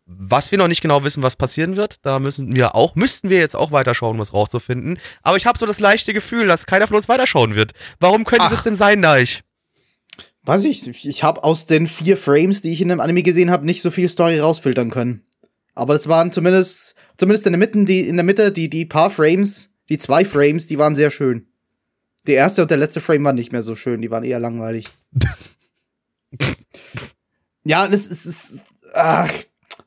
Was wir noch nicht genau wissen, was passieren wird, da müssen wir auch, müssten wir jetzt auch weiterschauen, um was rauszufinden. Aber ich habe so das leichte Gefühl, dass keiner von uns weiterschauen wird. Warum könnte Ach. das denn sein, Deich? Weiß ich, ich- habe aus den vier Frames, die ich in dem Anime gesehen habe, nicht so viel Story rausfiltern können. Aber es waren zumindest, zumindest in der Mitte, die, in der Mitte, die, die paar Frames, die zwei Frames, die waren sehr schön. Der erste und der letzte Frame waren nicht mehr so schön, die waren eher langweilig. (laughs) ja, es ist, es ist, ach,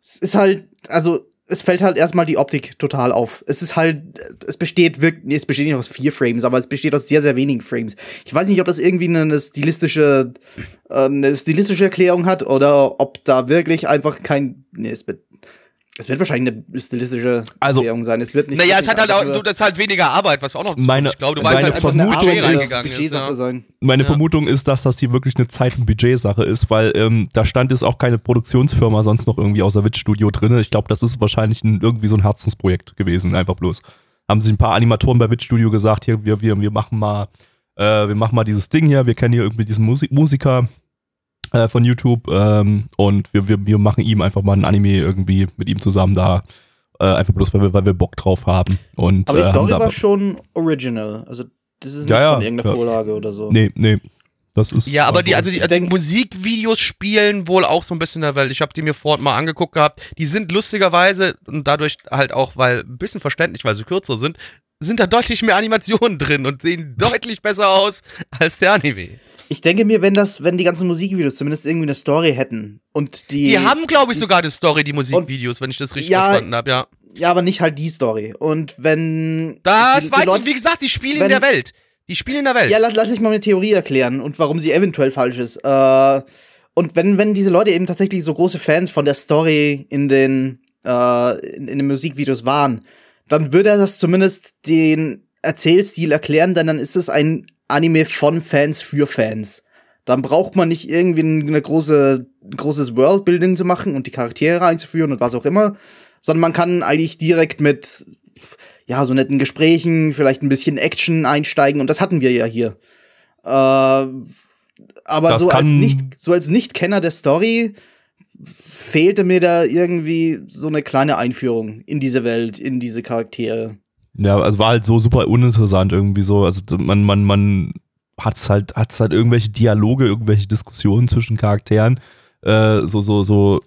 es ist halt, also, es fällt halt erstmal die Optik total auf. Es ist halt, es besteht wirklich, nee, es besteht nicht aus vier Frames, aber es besteht aus sehr, sehr wenigen Frames. Ich weiß nicht, ob das irgendwie eine stilistische, äh, eine stilistische Erklärung hat oder ob da wirklich einfach kein, nee, es wird, es wird wahrscheinlich eine stilistische Also- Erklärung sein. Es wird nicht. Naja, es hat halt auch, das ist halt weniger Arbeit, was auch noch zu Meine- Ich glaube, du meine weißt halt einfach, Budget reingegangen ist. Ja. sein. Meine Ja. Vermutung ist, dass das hier wirklich eine Zeit- und Budgetsache ist, weil ähm, da stand jetzt auch keine Produktionsfirma sonst noch irgendwie außer Witch-Studio drin. Ich glaube, das ist wahrscheinlich ein, irgendwie so ein Herzensprojekt gewesen, einfach bloß. Haben sich ein paar Animatoren bei Witch-Studio gesagt, hier, wir, wir, wir machen mal, äh, wir machen mal dieses Ding hier, wir kennen hier irgendwie diesen Musik Musiker äh, von YouTube ähm, und wir, wir, wir machen ihm einfach mal ein Anime irgendwie mit ihm zusammen da. Äh, einfach bloß, weil wir, weil wir Bock drauf haben. Und, Aber die äh, Story da- war schon original. Also, das ist nicht Ja, ja, von irgendeiner ja. Vorlage oder so. Nee, nee. Das ist. Ja, aber die, also die, Ich also die Musikvideos spielen wohl auch so ein bisschen in der Welt. Ich habe die mir vorhin mal angeguckt gehabt. Die sind lustigerweise und dadurch halt auch, weil ein bisschen verständlich, weil sie kürzer sind, sind da deutlich mehr Animationen drin und sehen deutlich besser aus als der Anime. Ich denke mir, wenn das, wenn die ganzen Musikvideos zumindest irgendwie eine Story hätten und die. Die haben, glaube ich, sogar eine Story, die Musikvideos, wenn ich das richtig Ja, verstanden habe, ja. Ja, aber nicht halt die Story. Und wenn. Das die- die weiß Leute- ich, wie gesagt, die spielen in wenn- der Welt. Die spielen in der Welt. Ja, lass, lass ich mal eine Theorie erklären und warum sie eventuell falsch ist. Äh, und wenn, wenn diese Leute eben tatsächlich so große Fans von der Story in den, äh, in, in den Musikvideos waren, dann würde er das zumindest den Erzählstil erklären, denn dann ist es ein Anime von Fans für Fans. Dann braucht man nicht irgendwie eine große, ein großes Worldbuilding zu machen und die Charaktere einzuführen und was auch immer, sondern man kann eigentlich direkt mit ja, so netten Gesprächen, vielleicht ein bisschen Action einsteigen und das hatten wir ja hier. Äh, aber so als nicht so als Nicht-Kenner der Story fehlte mir da irgendwie so eine kleine Einführung in diese Welt, in diese Charaktere. Ja, also war halt so super uninteressant irgendwie so. Also man, man, man hat's halt, hat's halt irgendwelche Dialoge, irgendwelche Diskussionen zwischen Charakteren, äh, so, so, so,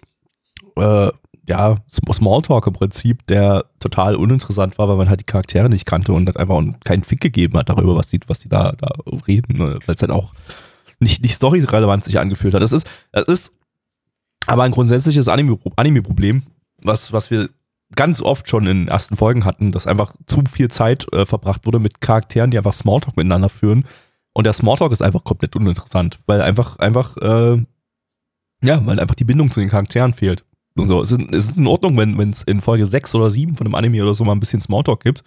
äh, ja, Sm- Smalltalk im Prinzip, der total uninteressant war, weil man halt die Charaktere nicht kannte und hat einfach keinen Fick gegeben hat darüber, was die, was die da, da reden, ne? weil es halt auch nicht, nicht storyrelevant sich angefühlt hat. Das ist, das ist aber ein grundsätzliches Anime- Anime-Problem, was, was wir ganz oft schon in den ersten Folgen hatten, dass einfach zu viel Zeit äh, verbracht wurde mit Charakteren, die einfach Smalltalk miteinander führen. Und der Smalltalk ist einfach komplett uninteressant, weil einfach, einfach, äh, ja, weil einfach die Bindung zu den Charakteren fehlt. Und so. Es ist, es ist in Ordnung, wenn es in Folge 6 oder 7 von einem Anime oder so mal ein bisschen Smalltalk gibt,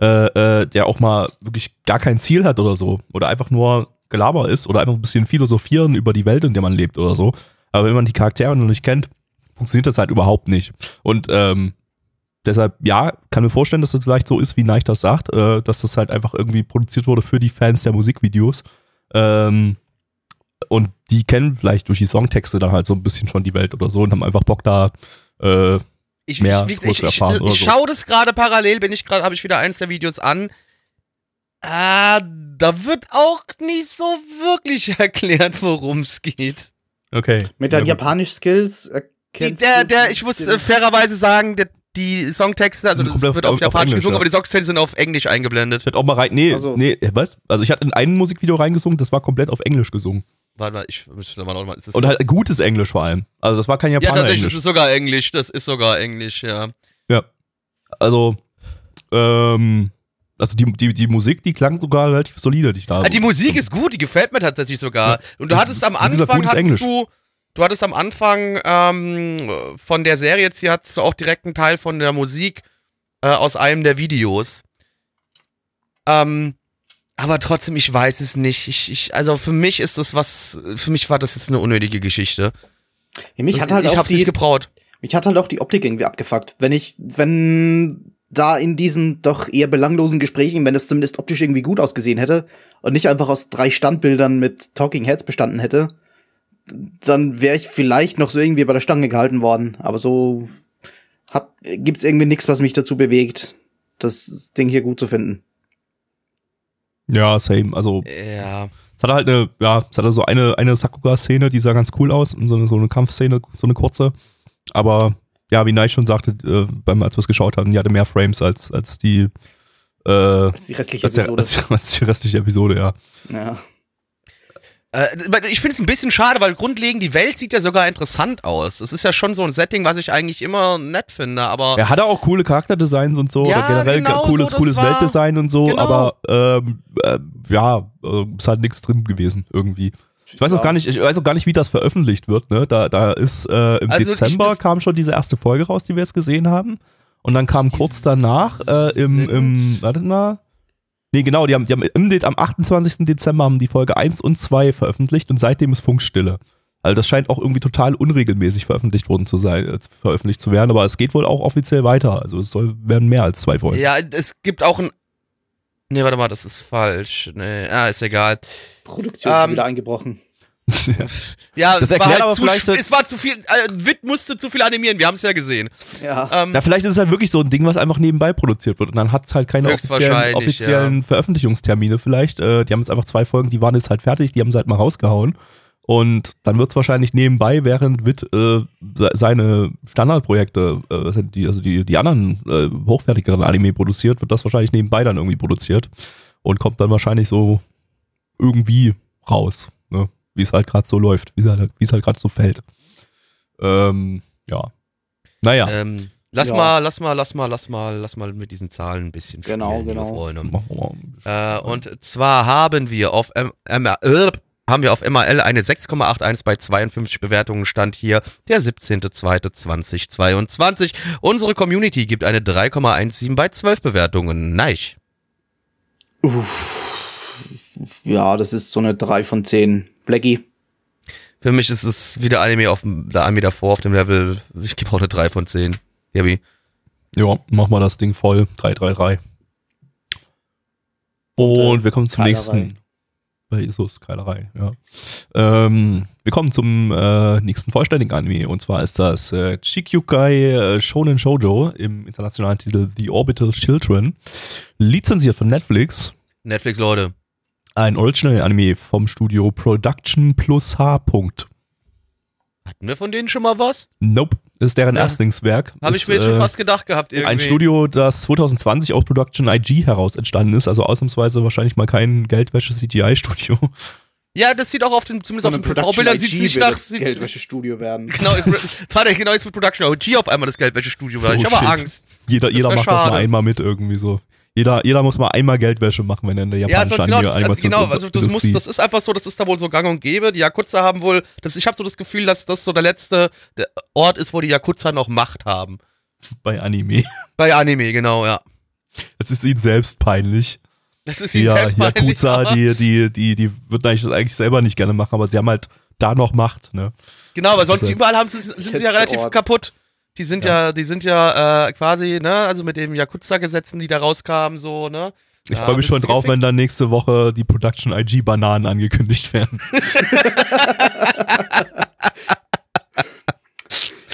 äh, äh, der auch mal wirklich gar kein Ziel hat oder so. Oder einfach nur Gelaber ist oder einfach ein bisschen philosophieren über die Welt, in der man lebt oder so. Aber wenn man die Charaktere noch nicht kennt, funktioniert das halt überhaupt nicht. Und ähm, deshalb, ja, kann mir vorstellen, dass das vielleicht so ist, wie Neich das sagt, äh, dass das halt einfach irgendwie produziert wurde für die Fans der Musikvideos. Ähm, und die kennen vielleicht durch die Songtexte dann halt so ein bisschen schon die Welt oder so und haben einfach Bock da. Äh, Ich, mehr ich, ich, ich, ich so. schaue das gerade parallel, bin ich gerade, habe ich wieder eins der Videos an. Ah, da wird auch nicht so wirklich (laughs) erklärt, worum es geht. okay. Mit deinen Ja. Japanisch-Skills Die, erkennst der, du der, ich muss äh, fairerweise sagen, der, die Songtexte, also das wird auf, auf- Japanisch Englisch, gesungen, ja. aber die Songtexte sind auf Englisch eingeblendet. Ich hatte auch mal rein. Nee, Ach so. nee, was? Also ich hatte in einem Musikvideo reingesungen, das war komplett auf Englisch gesungen. Warte mal, ich müsste mal noch mal. Ist das Und halt gutes Englisch vor allem. Also das war kein ja, tatsächlich, das Japaner-Englisch. ist sogar Englisch. Das ist sogar Englisch, ja. Ja. Also, ähm, also die, die, die Musik, die klang sogar relativ solide, die ich da. Ah, die Musik ist gut, die gefällt mir tatsächlich sogar. Und du Ja, hattest am gesagt, Anfang, gutes hattest Englisch. du, du hattest am Anfang ähm, von der Serie jetzt hier hattest du auch direkt einen Teil von der Musik äh, aus einem der Videos. Ähm, aber trotzdem, ich weiß es nicht. Ich, ich, also für mich ist das was, für mich war das jetzt eine unnötige Geschichte. Mich hat halt ich auch hab's nicht gebraut. mich hat halt auch die Optik irgendwie abgefuckt. Wenn ich, wenn da in diesen doch eher belanglosen Gesprächen, wenn es zumindest optisch irgendwie gut ausgesehen hätte und nicht einfach aus drei Standbildern mit Talking Heads bestanden hätte, dann wäre ich vielleicht noch so irgendwie bei der Stange gehalten worden. Aber so hab, gibt's irgendwie nichts, was mich dazu bewegt, das Ding hier gut zu finden. ja, same. Also Ja. es hatte halt eine, ja, es hatte so eine, eine Sakuga-Szene, die sah ganz cool aus, so eine, so eine Kampfszene, so eine kurze. Aber ja, wie Nai schon sagte, äh, beim, als wir es geschaut hatten, die hatte mehr Frames als, als die, äh, ist die restliche als, der, Episode. als, (laughs) als die restliche Episode, ja. ja. Äh, ich finde es ein bisschen schade, weil grundlegend die Welt sieht ja sogar interessant aus. Es ist ja schon so ein Setting, was ich eigentlich immer nett finde, aber Er hatte auch coole Charakterdesigns und so, Ja, oder generell genau cooles, so, cooles Weltdesign und so, genau. aber ähm, äh, ja, äh, ist halt nichts drin gewesen irgendwie. Ich weiß auch Ja. gar nicht, ich weiß auch gar nicht, wie das veröffentlicht wird, ne? Da, da ist äh, im Also ich- Dezember das- kam schon diese erste Folge raus, die wir jetzt gesehen haben. Und dann kam kurz danach äh, im, im, warte mal. Nee, genau, die haben, die haben im, De- am 28. Dezember haben die Folge 1 und 2 veröffentlicht und seitdem ist Funkstille. Also das scheint auch irgendwie total unregelmäßig veröffentlicht worden zu sein, äh, veröffentlicht zu werden, aber es geht wohl auch offiziell weiter. Also es soll werden mehr als zwei Folgen. ja, es gibt auch ein. Nee, warte mal, das ist falsch. Nee, ah, ist egal. Produktion Ähm, wieder eingebrochen. (laughs) Ja, Das es war erklärt halt aber zu, vielleicht- es war zu viel. Äh, Witt musste zu viel animieren, wir haben es ja gesehen. Ja. Ähm, Na, vielleicht ist es halt wirklich so ein Ding, was einfach nebenbei produziert wird und dann hat es halt keine offiziellen, offiziellen Veröffentlichungstermine vielleicht. Äh, die haben jetzt einfach zwei Folgen, die waren jetzt halt fertig, die haben sie halt mal rausgehauen. Und dann wird es wahrscheinlich nebenbei, während Witt äh, se- seine Standardprojekte, äh, die, also die, die anderen äh, hochwertigeren Anime produziert, wird das wahrscheinlich nebenbei dann irgendwie produziert und kommt dann wahrscheinlich so irgendwie raus? Wie es halt gerade so läuft, wie es halt, es halt gerade so fällt. Ähm, ja. Naja. ähm, lass Ja. mal, lass mal, lass mal, lass mal, lass mal mit diesen Zahlen ein bisschen spielen, Genau, genau. Freunde. Mal. Äh, und zwar haben wir auf M M äh, haben wir auf MRL eine 6,81 bei 52 Bewertungen stand hier der 17.02.2022. Unsere Community gibt eine 3,17 bei 12 Bewertungen. Neich. Ja, das ist so eine 3 von 10. Blackie. Für mich ist es wieder Anime auf dem, der Anime davor auf dem Level. Ich gebe auch eine 3 von 10. Gabi. Ja, mach mal das Ding voll. 333. Und äh, wir kommen zum Keilerei. nächsten. Bei Isus, Keilerei, ja. Ähm, wir kommen zum äh, nächsten vollständigen Anime. Und zwar ist das äh, Chikyukai äh, Shonen Shoujo im internationalen Titel The Orbital Children. Lizenziert von Netflix. Netflix, Leute. Ein Original-Anime vom Studio Production plus H. Punkt. Hatten wir von denen schon mal was? Nope. Ist deren Ja. Erstlingswerk. Habe ich Ist, mir jetzt schon äh, fast gedacht gehabt. Irgendwie. Ein Studio, das 2020 aus Production IG heraus entstanden ist, also ausnahmsweise wahrscheinlich mal kein Geldwäsche-CGI-Studio. Ja, das sieht auch auf den, zumindest auf den Vorbildern sieht es nicht nach. Geldwäschestudio werden. (laughs) Genau, Vater, genau jetzt mit Production OG auf einmal das Geldwäschestudio ich Oh, habe shit. Angst. Jeder, Das jeder macht das mal schade. einmal mit irgendwie so. Jeder, jeder muss mal einmal Geldwäsche machen, wenn er in der Ja, japanischen also, genau, das, also, genau, also das, muss, das ist einfach so, das ist da wohl so gang und gäbe. Die Yakuza haben wohl, das, ich habe so das Gefühl, dass das so der letzte der Ort ist, wo die Yakuza noch Macht haben. bei Anime. (laughs) Bei Anime, genau, ja. Es ist ihnen selbst peinlich. Das ist ihnen ja, selbst peinlich, Yakuza, die, die, die, die würden eigentlich das eigentlich selber nicht gerne machen, aber sie haben halt da noch Macht, ne? Genau, aber sonst Also- überall haben sie, sind sie ja relativ Ort. kaputt. Die sind ja, die sind ja äh, quasi, ne, also mit den Yakuza-Gesetzen, die da rauskamen, so, ne. Ich Ja, freue mich schon drauf, gefickt? wenn dann nächste Woche die Production IG Bananen angekündigt werden. (laughs)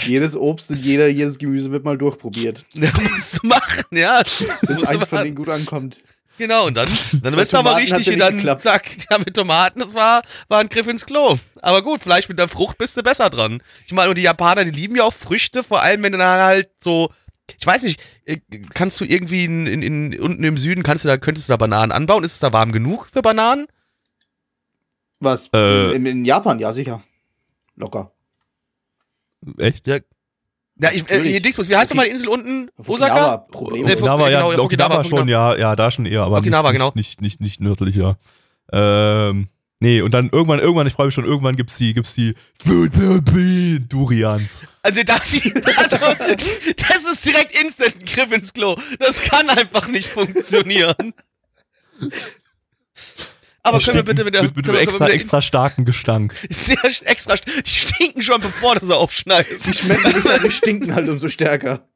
Jedes Obst und jeder, jedes Gemüse wird mal durchprobiert, (laughs) Ja, musst du machen, ja. bis eins von denen gut ankommt. Genau, und dann, (laughs) dann bist du aber richtig dann geklappt. zack, (laughs) ja, mit Tomaten, das war, war ein Griff ins Klo. Aber gut, vielleicht mit der Frucht bist du besser dran. Ich meine, und die Japaner, die lieben ja auch Früchte, vor allem wenn du dann halt so, ich weiß nicht, äh, kannst du irgendwie in, in, in, unten im Süden, kannst du da, könntest du da Bananen anbauen? Ist es da warm genug für Bananen? Was? Äh. in, in Japan, ja, sicher. Locker. Echt? Ja, ich, äh, hier Dingsbus, wie heißt Okay. nochmal die Insel unten? Osaka? Problem. Nee, Okinawa, ja, genau, ja, Okinawa, Okinawa, schon, ja, ja, da schon eher, aber Okinawa, nicht, genau. nicht, nicht, nicht, nicht nördlicher. Ähm, nee, und dann irgendwann, irgendwann, ich freue mich schon, irgendwann gibt's die, gibt's die Durians. Also das, also, das ist direkt instant ein Griff ins Klo. Das kann einfach nicht funktionieren. Aber können wir bitte mit der, mit, mit wir- extra, können wir- extra starken Gestank. (laughs) sehr extra, die stinken schon bevor du sie aufschneidest. Die schmecken nicht, die (laughs) stinken halt umso stärker.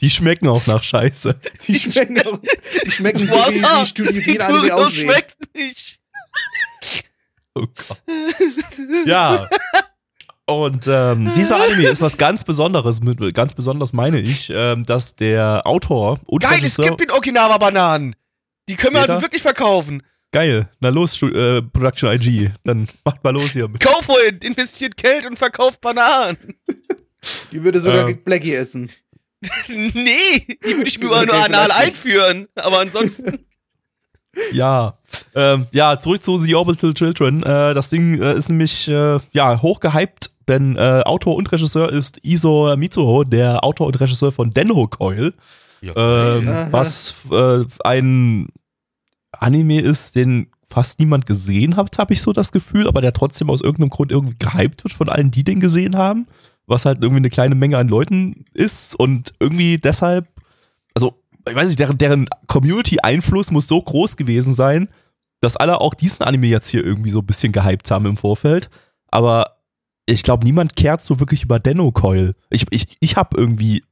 Die schmecken auch nach Scheiße. Die schmecken auch, die schmecken so wie, wie Studio die aussehen. schmeckt nicht. Oh Gott. Ja. Und ähm, dieser Anime ist was ganz Besonderes, mit, ganz besonders meine ich, ähm, dass der Autor und Geil, es gibt in Okinawa Bananen. Die können wir also wirklich verkaufen. Geil, na los, Stu- äh, Production IG, dann macht mal los hier. For it, investiert Geld und verkauft Bananen. (laughs) Die würde sogar Ähm. Blackie essen. (laughs) nee, die würde ich mir nur anal einführen. Aber ansonsten. (laughs) Ja, ähm, ja, zurück zu The Orbital Children. Äh, das Ding äh, ist nämlich äh, ja hoch gehypt, denn äh, Autor und Regisseur ist Iso Mitsuho, der Autor und Regisseur von Denho Coil, ähm, Aha. was äh, ein Anime ist, den fast niemand gesehen hat, habe ich so das Gefühl, aber der trotzdem aus irgendeinem Grund irgendwie gehypt wird von allen, die den gesehen haben, was halt irgendwie eine kleine Menge an Leuten ist und irgendwie deshalb, also ich weiß nicht, deren, deren Community-Einfluss muss so groß gewesen sein, dass alle auch diesen Anime jetzt hier irgendwie so ein bisschen gehypt haben im Vorfeld, aber ich glaube, niemand kehrt so wirklich über Denno Coil. Ich, ich, ich habe irgendwie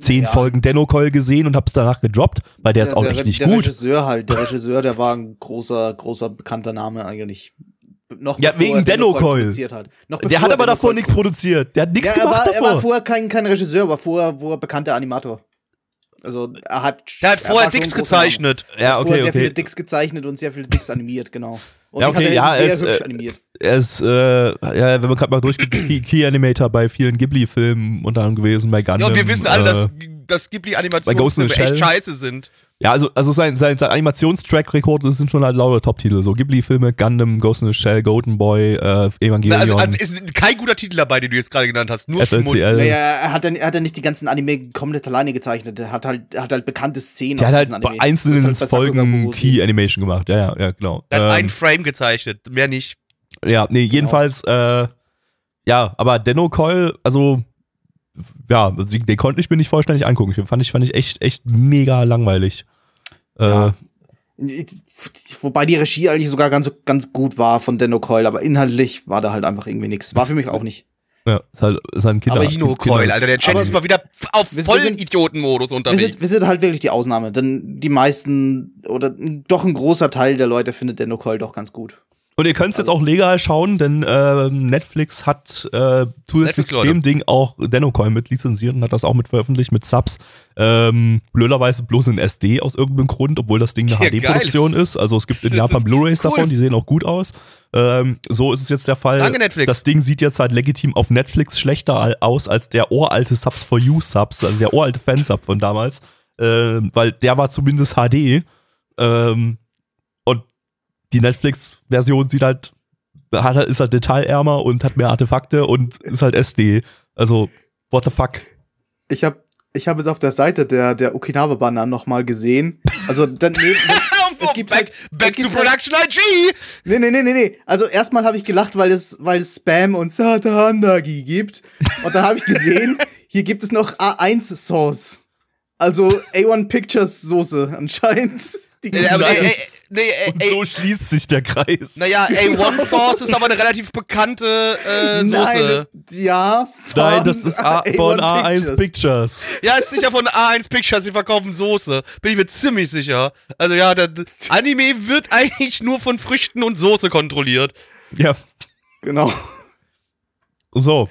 zehn Ja. Folgen Denno Coil gesehen und habe es danach gedroppt, weil der ist auch der, richtig der gut. Regisseur halt, der Regisseur, der war ein großer, großer bekannter Name eigentlich. Noch Ja, wegen Denno Coil Coil. produziert Hat. Noch Der hat er aber davor nichts produziert. Der hat nichts Ja, er gemacht war, er war davor. vorher kein, kein Regisseur, aber vorher, vorher bekannter Animator. Also er hat. Der hat er vorher Dicks gezeichnet. Er ja, hat vorher okay, sehr viele okay. Dicks gezeichnet und sehr viele Dicks animiert, genau. Und Ja, okay, hat er ja, sehr es, hübsch äh, animiert. Er ist, äh, ja, wenn man gerade mal durchgeht, Key, Animator bei vielen Ghibli-Filmen unter anderem gewesen, bei Ja, Gundam. und wir wissen alle, äh, dass, dass Shell. echt scheiße sind. Ja, also, also sein, sein, sein Animationstrack-Rekord, das sind schon halt lauter Top-Titel. So Ghibli-Filme, Gundam, Ghost in the Shell, Golden Boy, äh, Na, Evangelion. Also, also ist kein guter Titel dabei, den du jetzt gerade genannt hast. Nur FLCL. Schmutz. Naja, er hat, dann, er hat dann nicht die ganzen Anime komplett alleine gezeichnet. Er hat halt, er hat halt bekannte Szenen. der aus hat halt diesen bei Anime. einzelnen halt Folgen Boruto. Key Animation gemacht. Ja, ja, ja, genau. Der hat Ähm, einen Frame gezeichnet, mehr nicht. Ja, nee, jedenfalls, äh, ja, aber Denno Coil, also, ja, den, konnte ich mir nicht vollständig angucken. Den fand ich, fand ich echt, echt mega langweilig. Ja. Äh, Wobei die Regie eigentlich sogar ganz, ganz gut war von Denno Coil, aber inhaltlich war da halt einfach irgendwie nichts. War für mich auch nicht. Ja, ist halt, ist halt ein Kinder. Aber Dino Kinder- Coil, Alter, der Chat Aber ist mal wieder auf wir- wir vollen sind- Idiotenmodus Wir unterwegs. sind, wir sind halt wirklich die Ausnahme, denn die meisten oder doch ein großer Teil der Leute findet den Nicole doch ganz gut. Und ihr könnt es jetzt auch legal schauen, denn äh, Netflix hat äh, zusätzlich zu dem Ding auch Denocoin mit lizenziert und hat das auch mit veröffentlicht mit Subs. Ähm, blöderweise bloß in SD aus irgendeinem Grund, obwohl das Ding eine Ja. HD-Produktion ist. Also es gibt in (laughs) Japan Blu-rays cool. davon, die sehen auch gut aus. Ähm, so ist es jetzt der Fall. Danke, Netflix. Das Ding sieht jetzt halt legitim auf Netflix schlechter aus als der uralte Subs for You Subs, also der uralte Fansub von damals. Ähm, weil der war zumindest HD. Ähm, die Netflix-Version sieht halt, hat, halt- ist halt detailärmer und hat mehr Artefakte und ist halt SD. Also, what the fuck? Ich habe ich hab jetzt auf der Seite der, der Okinawa-Banner nochmal gesehen. Also, dann, nee, (laughs) es gibt back halt- back to halt- Production IG! nee, nee, nee, nee, nee. Also, erstmal habe ich gelacht, weil es, weil es Spam und Satahandagi gibt. Und dann habe ich gesehen, (laughs) hier gibt es noch A1-Sauce. Also, A1 Pictures Soße anscheinend. Die äh, äh, nee, äh, Und ey, so schließt sich der Kreis. naja, A1 Sauce ist aber eine relativ bekannte äh, Soße. Nein, ja, von Nein, das ist A von A1 Pictures. Pictures. Ja, ist sicher von A1 Pictures, die verkaufen Soße. Bin ich mir ziemlich sicher. Also ja, der Anime wird eigentlich nur von Früchten und Soße kontrolliert. Ja, Genau. so.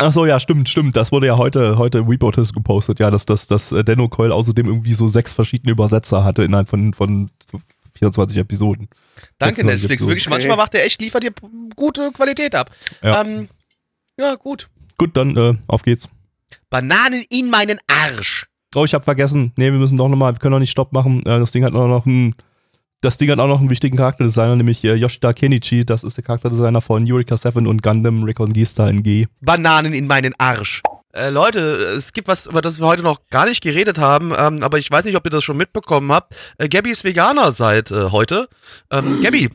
Ach so, ja, stimmt, stimmt. Das wurde ja heute, heute Reboot ist gepostet, ja, dass, dass, dass äh, Denno Coil außerdem irgendwie so sechs verschiedene Übersetzer hatte innerhalb von, von 24 Episoden. Danke, 26 Netflix. Episoden. Wirklich, Okay. manchmal macht der echt, liefert dir gute Qualität ab. Ja. Ähm, ja gut. Gut, dann äh, auf geht's. Bananen in meinen Arsch. Oh, ich habe vergessen. Nee, wir müssen doch nochmal, wir können doch nicht Stopp machen. Äh, das Ding hat auch noch einen, das Ding hat auch noch einen wichtigen Charakterdesigner, nämlich äh, Yoshida Kenichi. Das ist der Charakterdesigner von Eureka 7 und Gundam Reconquista in G. Bananen in meinen Arsch. Äh, Leute, es gibt was, über das wir heute noch gar nicht geredet haben, ähm, aber ich weiß nicht, ob ihr das schon mitbekommen habt. Äh, Gabby ist Veganer seit äh, heute. Ähm, (laughs) Gabby,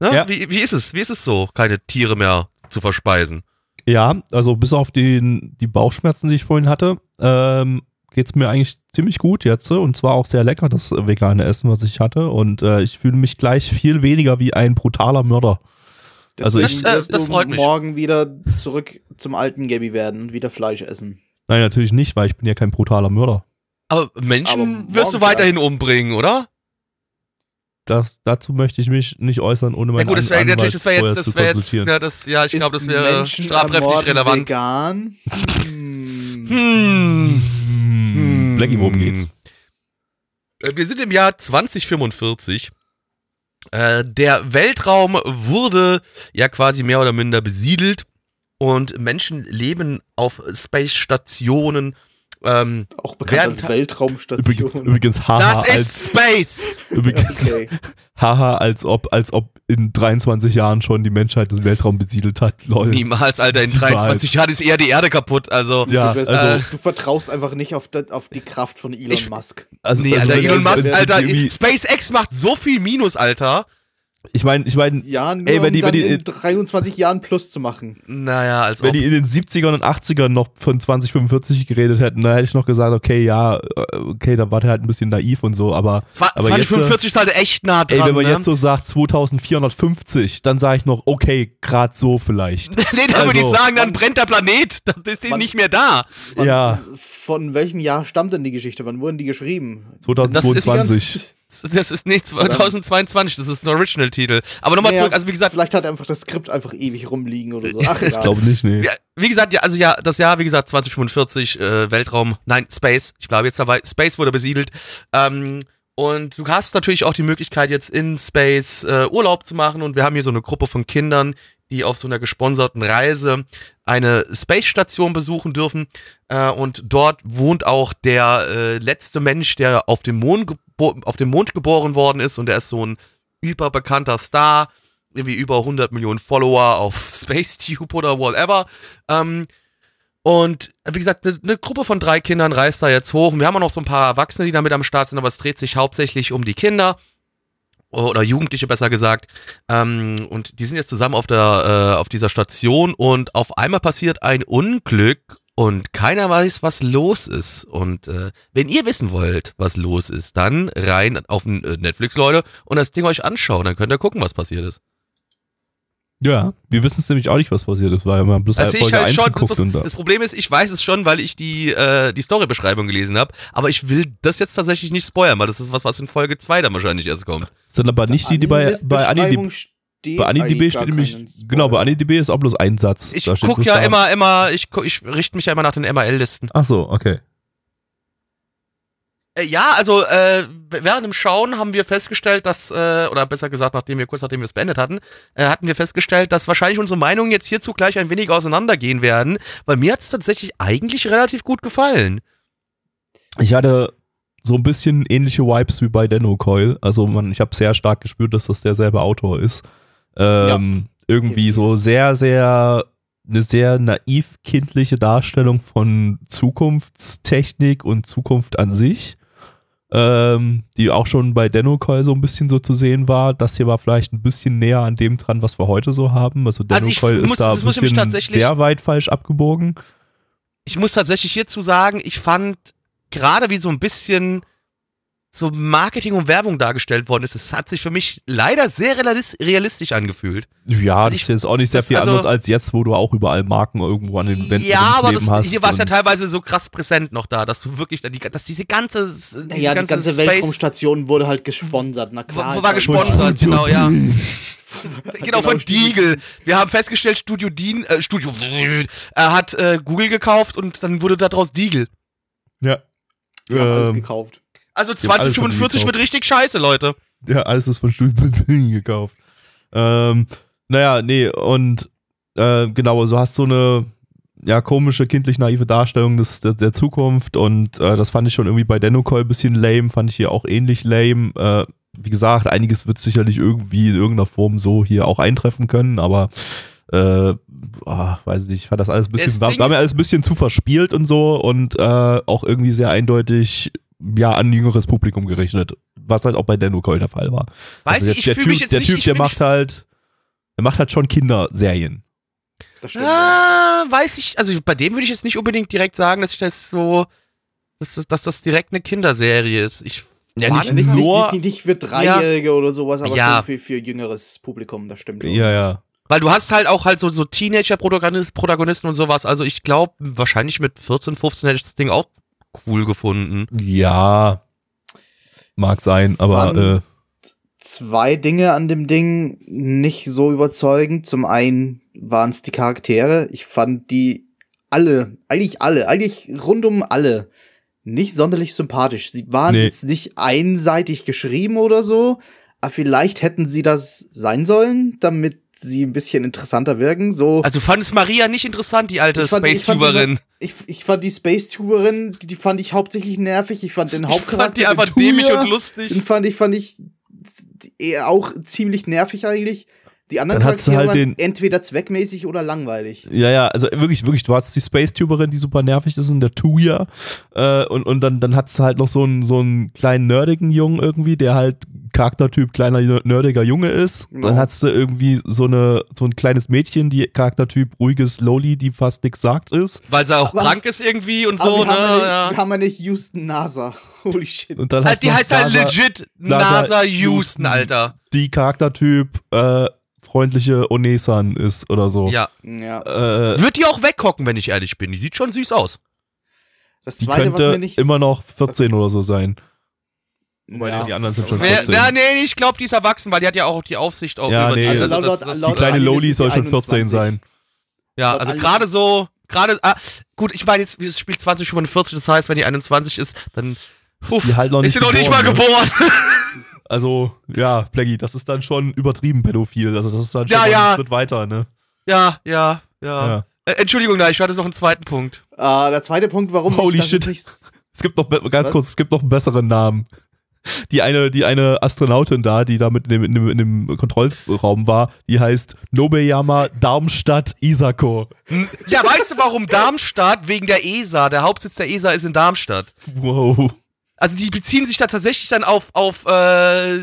ne? Ja. wie, wie ist es? Wie ist es so, keine Tiere mehr zu verspeisen? Ja, also bis auf die, die Bauchschmerzen, die ich vorhin hatte, ähm, geht's mir eigentlich ziemlich gut jetzt. Und zwar auch sehr lecker, das vegane Essen, was ich hatte. Und äh, ich fühle mich gleich viel weniger wie ein brutaler Mörder. Also Deswegen ich- Das, wirst das du freut mich. morgen wieder zurück zum alten Gabby werden und wieder Fleisch essen. Nein, natürlich nicht, weil ich bin ja kein brutaler Mörder. Aber Menschen Aber wirst du weiterhin umbringen, oder? Das, dazu möchte ich mich nicht äußern, ohne Ja meinen gut, das wäre natürlich, das wäre jetzt, das wäre jetzt, ja, das, ja, ich glaube, das Ist wäre Menschen strafrechtlich relevant. Vegan? Hm. Hm. Hm, Blackie, worum geht's? Äh, Wir sind im Jahr 2045. Äh, der Weltraum wurde ja quasi mehr oder minder besiedelt und Menschen leben auf Space-Stationen. Ähm, Auch bekannt Während- als Übrigens, Weltraumstation. übrigens haha, das als, ist Space! übrigens, Okay. (laughs) haha, als ob, als ob in 23 Jahren schon die Menschheit den Weltraum besiedelt hat. Lol. Niemals, Alter, in Niemals. 23 Jahren ist eher die Erde kaputt. Also, Ja, du, wirst, also- äh, du vertraust einfach nicht auf, die- auf die Kraft von Elon Ich- Musk. Also, nee, also Alter, Elon Musk, Alter, irgendwie- SpaceX macht so viel Minus, Alter. Ich meine, ich meine, Ja, nur Ey, wenn um die- wenn die- in 23 Jahren plus zu machen. Naja, als wenn ob. die in den 70ern und 80ern noch von 2045 geredet hätten, dann hätte ich noch gesagt, okay, ja, äh, okay, da war der halt ein bisschen naiv und so, aber, Zwa- aber jetzt, äh, 2045 ist halt echt nah dran. ey, wenn man ne? jetzt so sagt 2450, dann sage ich noch, okay, grad so vielleicht. (laughs) nee, dann würde ich Also- sagen, dann brennt der Planet. Dann ist die nicht mehr da. Ja. Von welchem Jahr stammt denn die Geschichte? Wann wurden die geschrieben? 2022. Das ist nicht 2022, das ist ein Original-Titel. Aber nochmal Naja, zurück, also wie gesagt, Vielleicht hat einfach das Skript einfach ewig rumliegen oder so. Ach, Ich glaube nicht, nee. wie gesagt, ja, also ja, das Jahr, wie gesagt, 2045, äh, Weltraum, nein, Space, ich bleibe jetzt dabei, Space wurde besiedelt. Ähm, und du hast natürlich auch die Möglichkeit, jetzt in Space äh, Urlaub zu machen. Und wir haben hier so eine Gruppe von Kindern, die auf so einer gesponserten Reise eine Space-Station besuchen dürfen. Äh, und dort wohnt auch der äh, letzte Mensch, der auf dem, Mond auf dem Mond geboren worden ist. Und er ist so ein überbekannter Star. Irgendwie über 100 Millionen Follower auf (laughs) SpaceTube oder whatever. Ähm, und wie gesagt, eine ne Gruppe von drei Kindern reist da jetzt hoch. Und wir haben auch noch so ein paar Erwachsene, die da mit am Start sind, aber es dreht sich hauptsächlich um die Kinder. Oder Jugendliche besser gesagt. Ähm, und die sind jetzt zusammen auf, der, äh, auf dieser Station und auf einmal passiert ein Unglück und keiner weiß, was los ist. Und äh, wenn ihr wissen wollt, was los ist, dann rein auf äh, Netflix, Leute, und das Ding euch anschauen. Dann könnt ihr gucken, was passiert ist. Ja, wir wissen es nämlich auch nicht, was passiert ist, weil wir haben bloß Also ich Folge halt 1 schon, geguckt das, und da. das Problem ist, ich weiß es schon, weil ich die, äh, die Storybeschreibung gelesen habe, aber ich will das jetzt tatsächlich nicht spoilern, weil das ist was, was in Folge 2 dann wahrscheinlich erst kommt. sind aber nicht die, die bei, bei AniDB, steht bei AniDB steht nämlich, genau, bei AniDB ist auch bloß ein Satz. Ich Da steht guck bloß ja immer, immer, ich, ich richte mich ja immer nach den MRL-Listen. Ach so, okay. Äh, ja, also äh, während dem Schauen haben wir festgestellt, dass, äh, oder besser gesagt, nachdem wir kurz nachdem wir es beendet hatten, äh, hatten wir festgestellt, dass wahrscheinlich unsere Meinungen jetzt hierzu gleich ein wenig auseinandergehen werden, weil mir hat es tatsächlich eigentlich relativ gut gefallen. Ich hatte so ein bisschen ähnliche Vibes wie bei Denno Coil. Also man, ich habe sehr stark gespürt, dass das derselbe Autor ist. Ähm, Irgendwie so sehr, sehr eine sehr naiv kindliche Darstellung von Zukunftstechnik und Zukunft an sich. Ähm, die auch schon bei Denno Coil so ein bisschen so zu sehen war. Das hier war vielleicht ein bisschen näher an dem dran, was wir heute so haben. Also Denno Also Coil muss- ist da das ein bisschen sehr weit falsch abgebogen. Ich muss tatsächlich hierzu sagen, ich fand gerade wie so ein bisschen so Marketing und Werbung dargestellt worden ist, es hat sich für mich leider sehr realis- realistisch angefühlt. Ja, Also das ich- ist jetzt auch nicht sehr das- viel also- anders als jetzt, wo du auch überall Marken irgendwo an den Wänden ja, aber das, hast. hier war es ja teilweise so krass präsent noch da, dass du wirklich, dass diese ganze, diese Ja, die ganze Space- Weltraumstation wurde halt gesponsert. Na klar. War halt- gesponsert, genau, ja. genau, (laughs) Genau, von Studio Diegel. Wir haben festgestellt, Studio Dean, äh, Studio, er hat äh, Google gekauft und dann wurde daraus Diegel. Ja. Die haben alles Ähm, gekauft. Also Die haben alles von 2045 Diegel wird richtig scheiße, Leute. Ja, alles ist von Studio (laughs) gekauft. Ähm, naja, nee, und äh, genau, so hast du eine ja, komische, kindlich naive Darstellung des, der, der Zukunft und äh, das fand ich schon irgendwie bei Denokoi ein bisschen lame, fand ich hier auch ähnlich lame. Äh, wie gesagt, einiges wird sicherlich irgendwie in irgendeiner Form so hier auch eintreffen können, aber äh, ah, weiß nicht, ich fand das alles ein bisschen, war, war mir alles ein bisschen zu verspielt und so und äh, auch irgendwie sehr eindeutig ja, an ein jüngeres Publikum gerichtet, was halt auch bei Denokoi der Fall war. Weiß Also der, ich, ich der fühle Typ, mich jetzt der nicht, Typ, ich der macht halt, der macht halt schon Kinderserien. Das stimmt. Ah, weiß ich, also bei dem würde ich jetzt nicht unbedingt direkt sagen, dass ich das so, dass das, dass das direkt eine Kinderserie ist. Ich Ja, nicht Ja, nicht, nur- nicht, nicht, nicht für Dreijährige oder sowas, aber Ja. schon für, für jüngeres Publikum, das stimmt schon. Ja, ja. Weil du hast halt auch halt so, so Teenager-Protagonisten und sowas. Also ich glaube, wahrscheinlich mit 14, 15 hätte ich das Ding auch cool gefunden. Ja. Mag sein, aber äh, Zwei Dinge an dem Ding nicht so überzeugend. Zum einen waren es die Charaktere. Ich fand die alle, eigentlich alle, eigentlich rundum alle nicht sonderlich sympathisch. Sie waren Nee. jetzt nicht einseitig geschrieben oder so, aber vielleicht hätten sie das sein sollen, damit sie ein bisschen interessanter wirken. So Also du fandest Maria nicht interessant, die alte Ich ich Space-Tuberin. ich, ich fand die Space-Tuberin, die, die fand ich hauptsächlich nervig. Ich fand den Ich Hauptcharakter. fand die einfach den Tuya, dämlich und Den lustig. fand ich, fand ich eher auch ziemlich nervig eigentlich. Die anderen Dann hat sie Charaktere halt waren den- entweder zweckmäßig oder langweilig. ja, ja, also wirklich, wirklich, du hast die Space-Tuberin, die super nervig ist, und der Tuya. Äh, und, und dann, dann hat es halt noch so einen, so einen kleinen nerdigen Jungen irgendwie, der halt Charaktertyp kleiner nerdiger Junge ist. Genau. Dann hast du irgendwie so eine so ein kleines Mädchen, die Charaktertyp ruhiges Loli, die fast nichts sagt ist. Weil sie auch Aber- krank ist irgendwie und Aber so, wir, ne? haben ja nicht, Ja. wir haben ja nicht Houston NASA. (laughs) Holy shit. Und dann hast die heißt halt legit NASA NASA Houston. Houston, Alter. die Charaktertyp äh, freundliche Onesan ist oder so. Ja. Ja. Äh, Wird die auch weghocken, wenn ich ehrlich bin. Die sieht schon süß aus. Das die zweite, was könnte mir nicht. immer noch 14 oder so sein. Ja, die anderen sind schon Wer, 14. na, nee, ich glaube, die ist erwachsen, weil die hat ja auch die Aufsicht auch Ja, über nee. die. Also Also laut- das, laut- das, Die kleine Loli ist soll schon 14 21. sein. ja, laut also gerade so, gerade, ah, gut, ich meine jetzt, es spielt 2045, das heißt, wenn die 21 ist, dann uff, die halt noch ist nicht sie noch nicht mal geboren, ne? (laughs) Also, ja, Plaggy, das ist dann schon übertrieben pädophil. Also, das ist dann schon Ja, ja. einen Schritt weiter, ne? ja, ja, ja. Ja. Äh, Entschuldigung, nein, ich hatte noch einen zweiten Punkt. Äh, der zweite Punkt, warum Holy ich das shit. Es gibt noch, ganz Was? kurz, es gibt noch einen besseren Namen. (laughs) Die eine, die eine Astronautin da, die da mit in dem, in dem, in dem Kontrollraum war, die heißt Nobeyama Darmstadt Isako. Ja, weißt du, warum Darmstadt? Wegen der ESA. Der Hauptsitz der ESA ist in Darmstadt. Wow. Also die beziehen sich da tatsächlich dann auf, auf äh,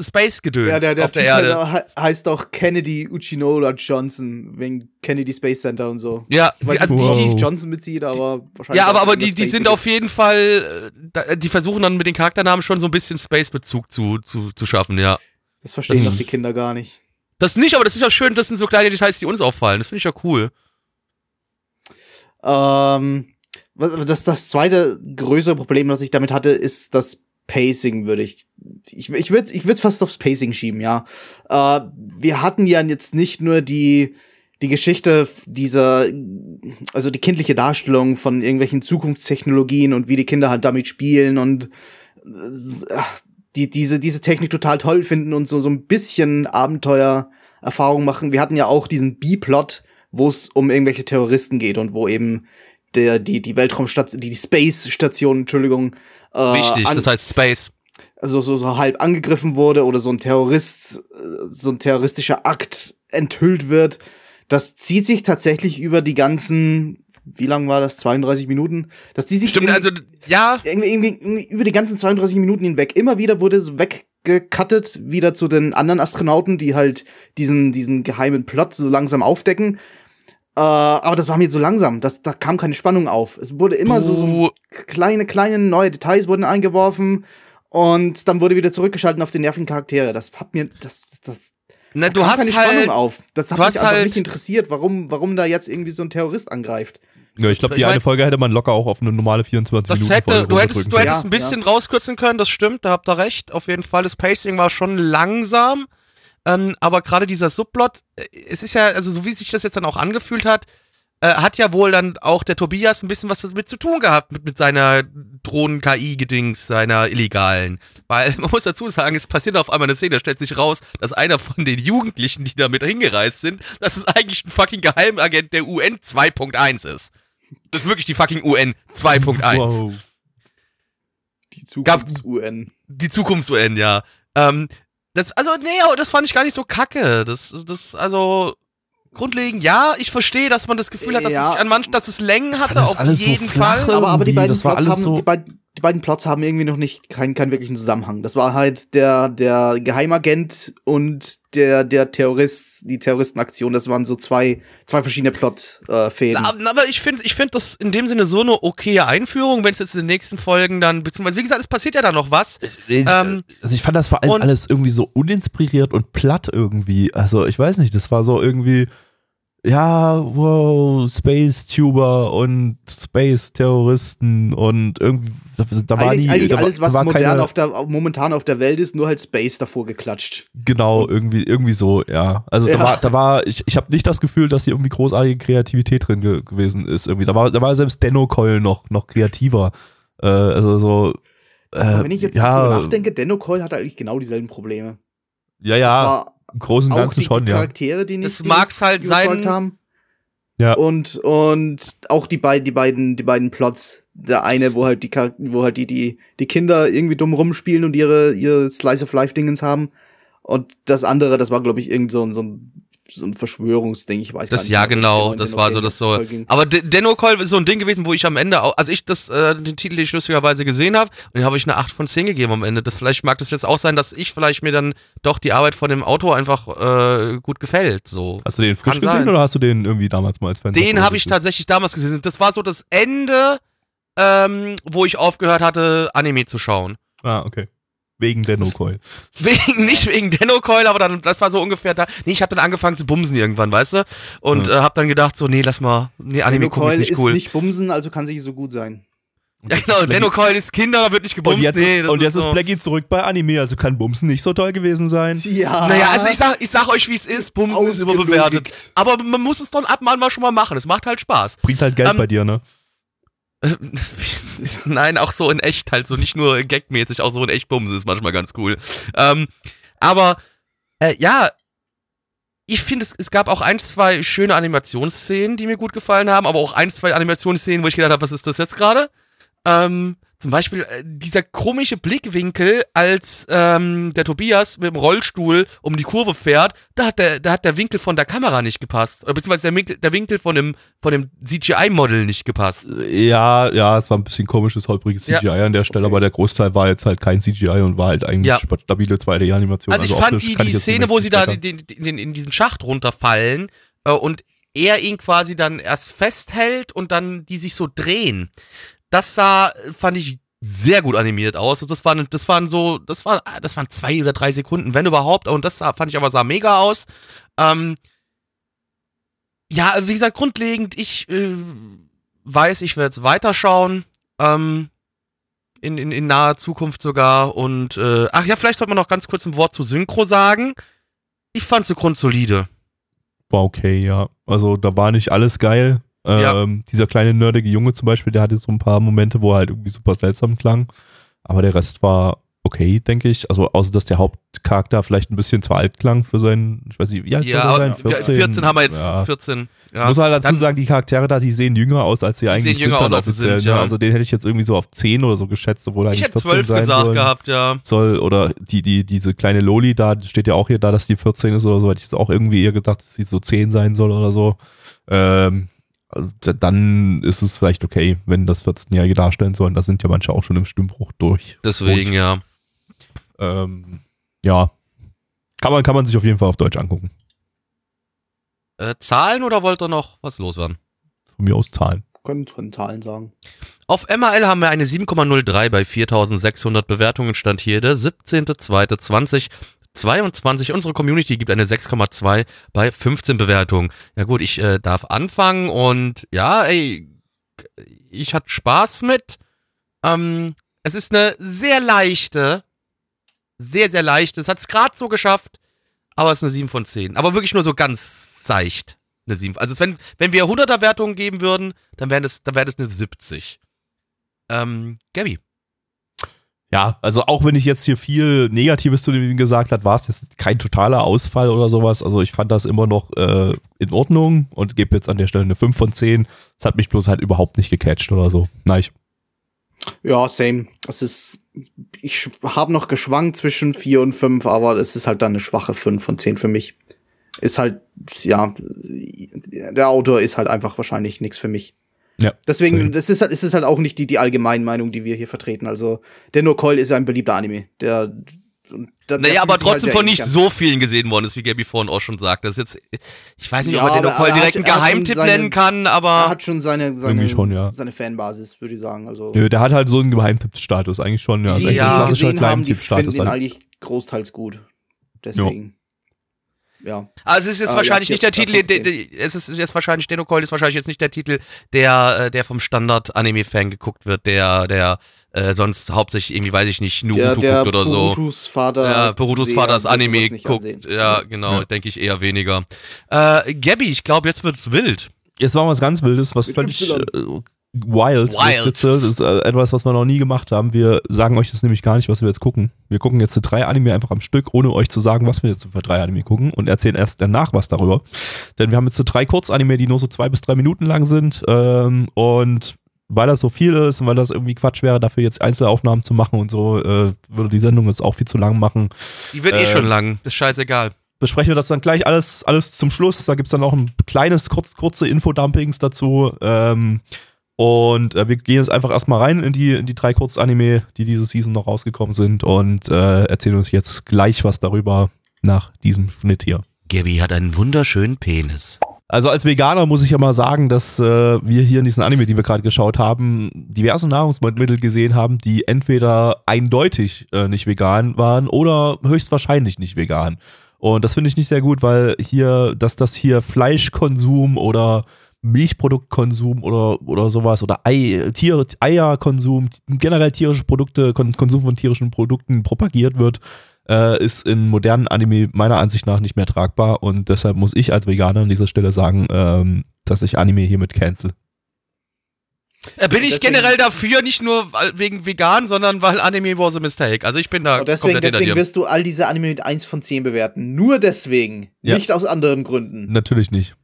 Space-Gedöns Ja, der, der auf der Erde. Heißt, auch- Kennedy Uchinola Johnson, wegen Kennedy Space Center und so. Ja, Ich weiß also nicht, die, die, Wow. Johnson bezieht, aber wahrscheinlich. ja, aber, aber die, die sind auf jeden Fall, äh, die versuchen dann mit den Charakternamen schon so ein bisschen Space-Bezug zu, zu, zu schaffen, ja. Das verstehen das doch die Kinder gar nicht. Das nicht, aber das ist ja schön, das sind so kleine Details, die uns auffallen. Das finde ich ja cool. Ähm, das, das zweite größere Problem, das ich damit hatte, ist das Pacing, würde ich. Ich, ich würde ich fast aufs Pacing schieben, ja. Äh, wir hatten ja jetzt nicht nur die, die Geschichte dieser, also die kindliche Darstellung von irgendwelchen Zukunftstechnologien und wie die Kinder halt damit spielen und äh, die, diese, diese Technik total toll finden und so, so ein bisschen Abenteuererfahrung machen. Wir hatten ja auch diesen B-Plot, wo es um irgendwelche Terroristen geht und wo eben der, die, die Weltraumstation, die, die Space-Station, Entschuldigung, äh, Wichtig, das heißt Space. also so, so halb angegriffen wurde oder so ein Terrorist, äh, so ein terroristischer Akt enthüllt wird. Das zieht sich tatsächlich über die ganzen, wie lang war das? 32 Minuten? Das zieht sich Stimmt, also, ja, irgendwie, irgendwie, irgendwie über die ganzen 32 Minuten hinweg. Immer wieder wurde so weggecuttet, wieder zu den anderen Astronauten, die halt diesen, diesen geheimen Plot so langsam aufdecken. Äh, aber das war mir so langsam, das, da kam keine Spannung auf. Es wurde immer so, so kleine, kleine neue Details wurden eingeworfen und dann wurde wieder zurückgeschalten auf die nervigen Charaktere. Das hat mir, das, das na, da du kam hast keine halt, Spannung auf. Das hat mich einfach halt- nicht interessiert, warum, warum da jetzt irgendwie so ein Terrorist angreift. Ja, ich glaube, Ich die eine mein- Folge hätte man locker auch auf eine normale 24 Das Minuten hätte, Folge du hättest, du hättest Ja, ein bisschen rauskürzen können, das stimmt, da habt ihr recht. Auf jeden Fall, das Pacing war schon langsam. Ähm, aber gerade dieser Subplot, äh, es ist ja, also so wie sich das jetzt dann auch angefühlt hat, äh, hat ja wohl dann auch der Tobias ein bisschen was damit zu tun gehabt, mit, mit seiner Drohnen-KI-Gedings, seiner illegalen. Weil man muss dazu sagen, es passiert auf einmal eine Szene, da stellt sich raus, dass einer von den Jugendlichen, die damit hingereist sind, dass es eigentlich ein fucking Geheimagent der UN 2.1 ist. Das ist wirklich die fucking UN 2.1 Wow. Die Zukunfts-UN. die Zukunfts-UN, ja. Ähm, das, also, nee, aber das fand ich gar nicht so kacke. Das, das, also, grundlegend, ja, ich verstehe, dass man das Gefühl hat, dass, Ja. es, an manch, dass es Längen hatte, auf so jeden flach? Fall. Aber, aber die beiden das war Plots alles haben, so- die, beiden, die beiden Plots haben irgendwie noch nicht keinen, keinen wirklichen Zusammenhang. Das war halt der, der Geheimagent und der, der Terrorist, die Terroristenaktion. Das waren so zwei, zwei verschiedene Plot-Fäden. Aber, aber ich finde ich find das in dem Sinne so eine okaye Einführung, wenn es jetzt in den nächsten Folgen dann, beziehungsweise, wie gesagt, es passiert ja da noch was. Ähm, also ich fand das vor allem alles irgendwie so uninspiriert und platt irgendwie. Also ich weiß nicht, das war so irgendwie, ja, wow, Space Tuber und Space Terroristen und irgendwie, da, war eigentlich nie, eigentlich da, alles, was modern keine, auf der, momentan auf der Welt ist, nur halt Space davor geklatscht. Genau, irgendwie, irgendwie so, ja. Also Ja. da war, da war, ich, ich habe nicht das Gefühl, dass hier irgendwie großartige Kreativität drin ge gewesen ist. Irgendwie. Da war, da war selbst Denno Coil noch, noch kreativer. Äh, also so. Äh, wenn ich jetzt ja, nachdenke, Denno Coil hat eigentlich genau dieselben Probleme. ja, ja, im Großen und auch Ganzen die, schon, die ja. Charaktere, die nicht Das mag's halt sein- haben. Ja. Und, und auch die beiden, die beiden, die beiden Plots. Der eine, wo halt die, Char- wo halt die, die, die Kinder irgendwie dumm rumspielen und ihre, ihre Slice of Life Dingens haben. Und das andere, das war, glaube ich, irgend so ein, so ein, so ein Verschwörungsding. Ich weiß gar Das nicht. ja mehr, genau, das war so das so. Ging. Aber De- Denno Call ist so ein Ding gewesen, wo ich am Ende auch, also ich das äh, den Titel, den ich lustigerweise gesehen habe, und den habe ich eine 8 von 10 gegeben am Ende. Das, vielleicht mag das jetzt auch sein, dass ich vielleicht mir dann doch die Arbeit von dem Autor einfach äh, gut gefällt. So. Hast du den frisch Kann gesehen sein. oder hast du den irgendwie damals mal als Fan? Den habe ich tatsächlich damals gesehen. Das war so das Ende, ähm, wo ich aufgehört hatte, Anime zu schauen. Ah, okay. Wegen Denno Coil. (laughs) Wegen, nicht wegen Denno Coil, aber dann, das war so ungefähr da. Nee, ich habe dann angefangen zu bumsen irgendwann, weißt du? Und Ja. äh, habe dann gedacht, so, nee, lass mal, nee, Anime gucken ist nicht ist cool. nicht bumsen, also kann sie so gut sein. ja, genau, Denno Coil ist Kinder, da wird nicht gebumst. Und jetzt, nee, ist, das und jetzt ist so. Blackie zurück bei Anime, also kann Bumsen nicht so toll gewesen sein. Ja. Naja, also ich sag, ich sag euch, wie es ist, Bumsen ist überbewertet. Aber man muss es dann ab und an mal schon mal machen. Es macht halt Spaß. Bringt halt Geld Ähm, bei dir, ne? (laughs) Nein, auch so in echt halt, so nicht nur gagmäßig, auch so in echt Bumsen ist manchmal ganz cool. Ähm, aber, äh, ja, ich finde, es, es gab auch ein, zwei schöne Animationsszenen, die mir gut gefallen haben, aber auch ein, zwei Animationsszenen, wo ich gedacht habe, was ist das jetzt gerade? Ähm, zum Beispiel äh, dieser komische Blickwinkel, als ähm, der Tobias mit dem Rollstuhl um die Kurve fährt, da hat der, da hat der Winkel von der Kamera nicht gepasst. Oder beziehungsweise der Winkel, der Winkel von dem, von dem CGI-Model nicht gepasst. Ja, ja, es war ein bisschen komisches, holpriges Ja. CGI an der Stelle, Okay. aber der Großteil war jetzt halt kein CGI und war halt eigentlich Ja. stabile 2D-Animation. Also ich fand optisch die, die Szene, wo sie da in, in, in diesen Schacht runterfallen äh, und er ihn quasi dann erst festhält und dann die sich so drehen. Das sah, fand ich sehr gut animiert aus. Das waren, das waren so, das war, das waren zwei oder drei Sekunden, wenn überhaupt. Und das sah, fand ich aber sah mega aus. Ähm, ja, wie gesagt, grundlegend, ich äh, weiß, ich werde es weiterschauen. Ähm, in, in, in naher Zukunft sogar. Und äh, ach ja, vielleicht sollte man noch ganz kurz ein Wort zu Synchro sagen. Ich fand sie grundsolide. War okay, ja. Also da war nicht alles geil. Ja. Ähm, Dieser kleine nerdige Junge zum Beispiel, der hatte so ein paar Momente, wo er halt irgendwie super seltsam klang. Aber der Rest war okay, denke ich. Also außer, dass der Hauptcharakter vielleicht ein bisschen zu alt klang für seinen, ich weiß nicht, wie alt Ja, soll sein? 14, 14 haben wir jetzt. Ja. 14. Ja. Muss halt dazu Dann- sagen, die Charaktere da, die sehen jünger aus, als sie eigentlich sehen jünger sind. aus, als sie sind, ne? ja. Also den hätte ich jetzt irgendwie so auf 10 oder so geschätzt, obwohl er Ich eigentlich hätte 14 12 sein gesagt soll. gehabt, ja. soll oder die, die, diese kleine Loli da, steht ja auch hier da, dass die 14 ist oder so, hätte ich jetzt auch irgendwie eher gedacht, dass sie so 10 sein soll oder so. Ähm, dann ist es vielleicht okay, wenn das 14-Jährige darstellen sollen. Da sind ja manche auch schon im Stimmbruch durch. Deswegen, ja. Ähm, ja. Kann man, kann man sich auf jeden Fall auf Deutsch angucken. Äh, Zahlen oder wollt ihr noch was loswerden? Von mir aus Zahlen. Können von Zahlen sagen. Auf MRL haben wir eine 7,03 bei 4600 Bewertungen. Stand hier der 17.02.2022. Unsere Community gibt eine 6,2 bei 15 Bewertungen. Ja gut, ich äh, darf anfangen und ja, ey, ich hatte Spaß mit. Ähm, es ist eine sehr leichte, sehr, sehr leichte. Es hat es gerade so geschafft, aber es ist eine 7 von 10. Aber wirklich nur so ganz seicht. Eine 7. Also wenn, wenn wir 100er Wertungen geben würden, dann wäre das, das eine 70. Ähm, Gabby. Ja, also auch wenn ich jetzt hier viel Negatives zu dem gesagt hat, war es jetzt kein totaler Ausfall oder sowas. Also ich fand das immer noch äh, in Ordnung und gebe jetzt an der Stelle eine 5 von 10. Es hat mich bloß halt überhaupt nicht gecatcht oder so. Nein. Ja, same. Es ist, ich habe noch geschwankt zwischen 4 und 5, aber es ist halt dann eine schwache 5 von 10 für mich. Ist halt, ja, der Autor ist halt einfach wahrscheinlich nichts für mich. Ja. Deswegen, same. das ist halt, es ist halt auch nicht die, die Allgemeinmeinung, die wir hier vertreten. Also, der No Coil ist ein beliebter Anime. Der, der Naja, aber halt trotzdem sehr von nicht ähnlich so vielen gesehen worden ist, wie Gabby vorhin auch schon sagte. Das ist jetzt, ich weiß nicht, Ja, ob man den aber Nicole er direkt einen Geheimtipp seine- nennen kann, an. Er aber hat schon seine, seine, schon, ja. seine Fanbasis, würde ich sagen. Also, Nö, der hat halt so einen Geheimtippstatus eigentlich schon. Ja, die, also ja, die ein ihn klassischer gesehen haben, die Geheimtippstatus. finden ihn halt. eigentlich großteils gut. Deswegen. Ja. Also es ist jetzt Ah, wahrscheinlich ja, nicht der Titel, ja, der, der, es ist jetzt wahrscheinlich, Denokol ist wahrscheinlich jetzt nicht der Titel, der, äh, der vom Standard-Anime-Fan geguckt wird, der, der äh, sonst hauptsächlich irgendwie, weiß ich nicht, Naruto der guckt oder so. Borutos Vater. Ja, Borutos Vaters Anime guckt. ansehen. Ja, genau, Ja. denke ich eher weniger. Äh, Gabby, ich glaube, jetzt wird's wild. Jetzt war was ganz Wildes, was Mit völlig äh, wild, Wild. Das ist äh, etwas, was wir noch nie gemacht haben. Wir sagen euch das nämlich gar nicht, was wir jetzt gucken. Wir gucken jetzt drei Anime einfach am Stück, ohne euch zu sagen, was wir jetzt für drei Anime gucken und erzählen erst danach was darüber. Denn wir haben jetzt so drei Kurzanime, die nur so zwei bis drei Minuten lang sind. Ähm, und weil das so viel ist und weil das irgendwie Quatsch wäre, dafür jetzt Einzelaufnahmen zu machen und so, äh, würde die Sendung jetzt auch viel zu lang machen. Die wird eh Ähm, schon lang, ist scheißegal. besprechen wir das dann gleich alles, alles zum Schluss. Da gibt es dann auch ein kleines, kurz, kurze Infodumpings dazu. Ähm, und äh, wir gehen jetzt einfach erstmal rein in die, in die drei Kurzanime, die diese Season noch rausgekommen sind und äh, erzählen uns jetzt gleich was darüber nach diesem Schnitt hier. Gabby hat einen wunderschönen Penis. Also als Veganer muss ich ja mal sagen, dass äh, wir hier in diesen Anime, die wir gerade geschaut haben, diverse Nahrungsmittel gesehen haben, die entweder eindeutig äh, nicht vegan waren oder höchstwahrscheinlich nicht vegan. Und das finde ich nicht sehr gut, weil hier, dass das hier Fleischkonsum oder Milchproduktkonsum oder, oder sowas oder Ei, Tiere, Eierkonsum, generell tierische Produkte, Kon Konsum von tierischen Produkten propagiert wird, äh, ist in modernen Anime meiner Ansicht nach nicht mehr tragbar und deshalb muss ich als Veganer an dieser Stelle sagen, ähm, dass ich Anime hiermit cancel. Äh, bin ich Deswegen- generell dafür, nicht nur wegen vegan, sondern weil Anime was a mistake. Also ich bin da Und deswegen, deswegen wirst du all diese Anime mit 1 von 10 bewerten. Nur deswegen. Ja. Nicht aus anderen Gründen. Natürlich nicht.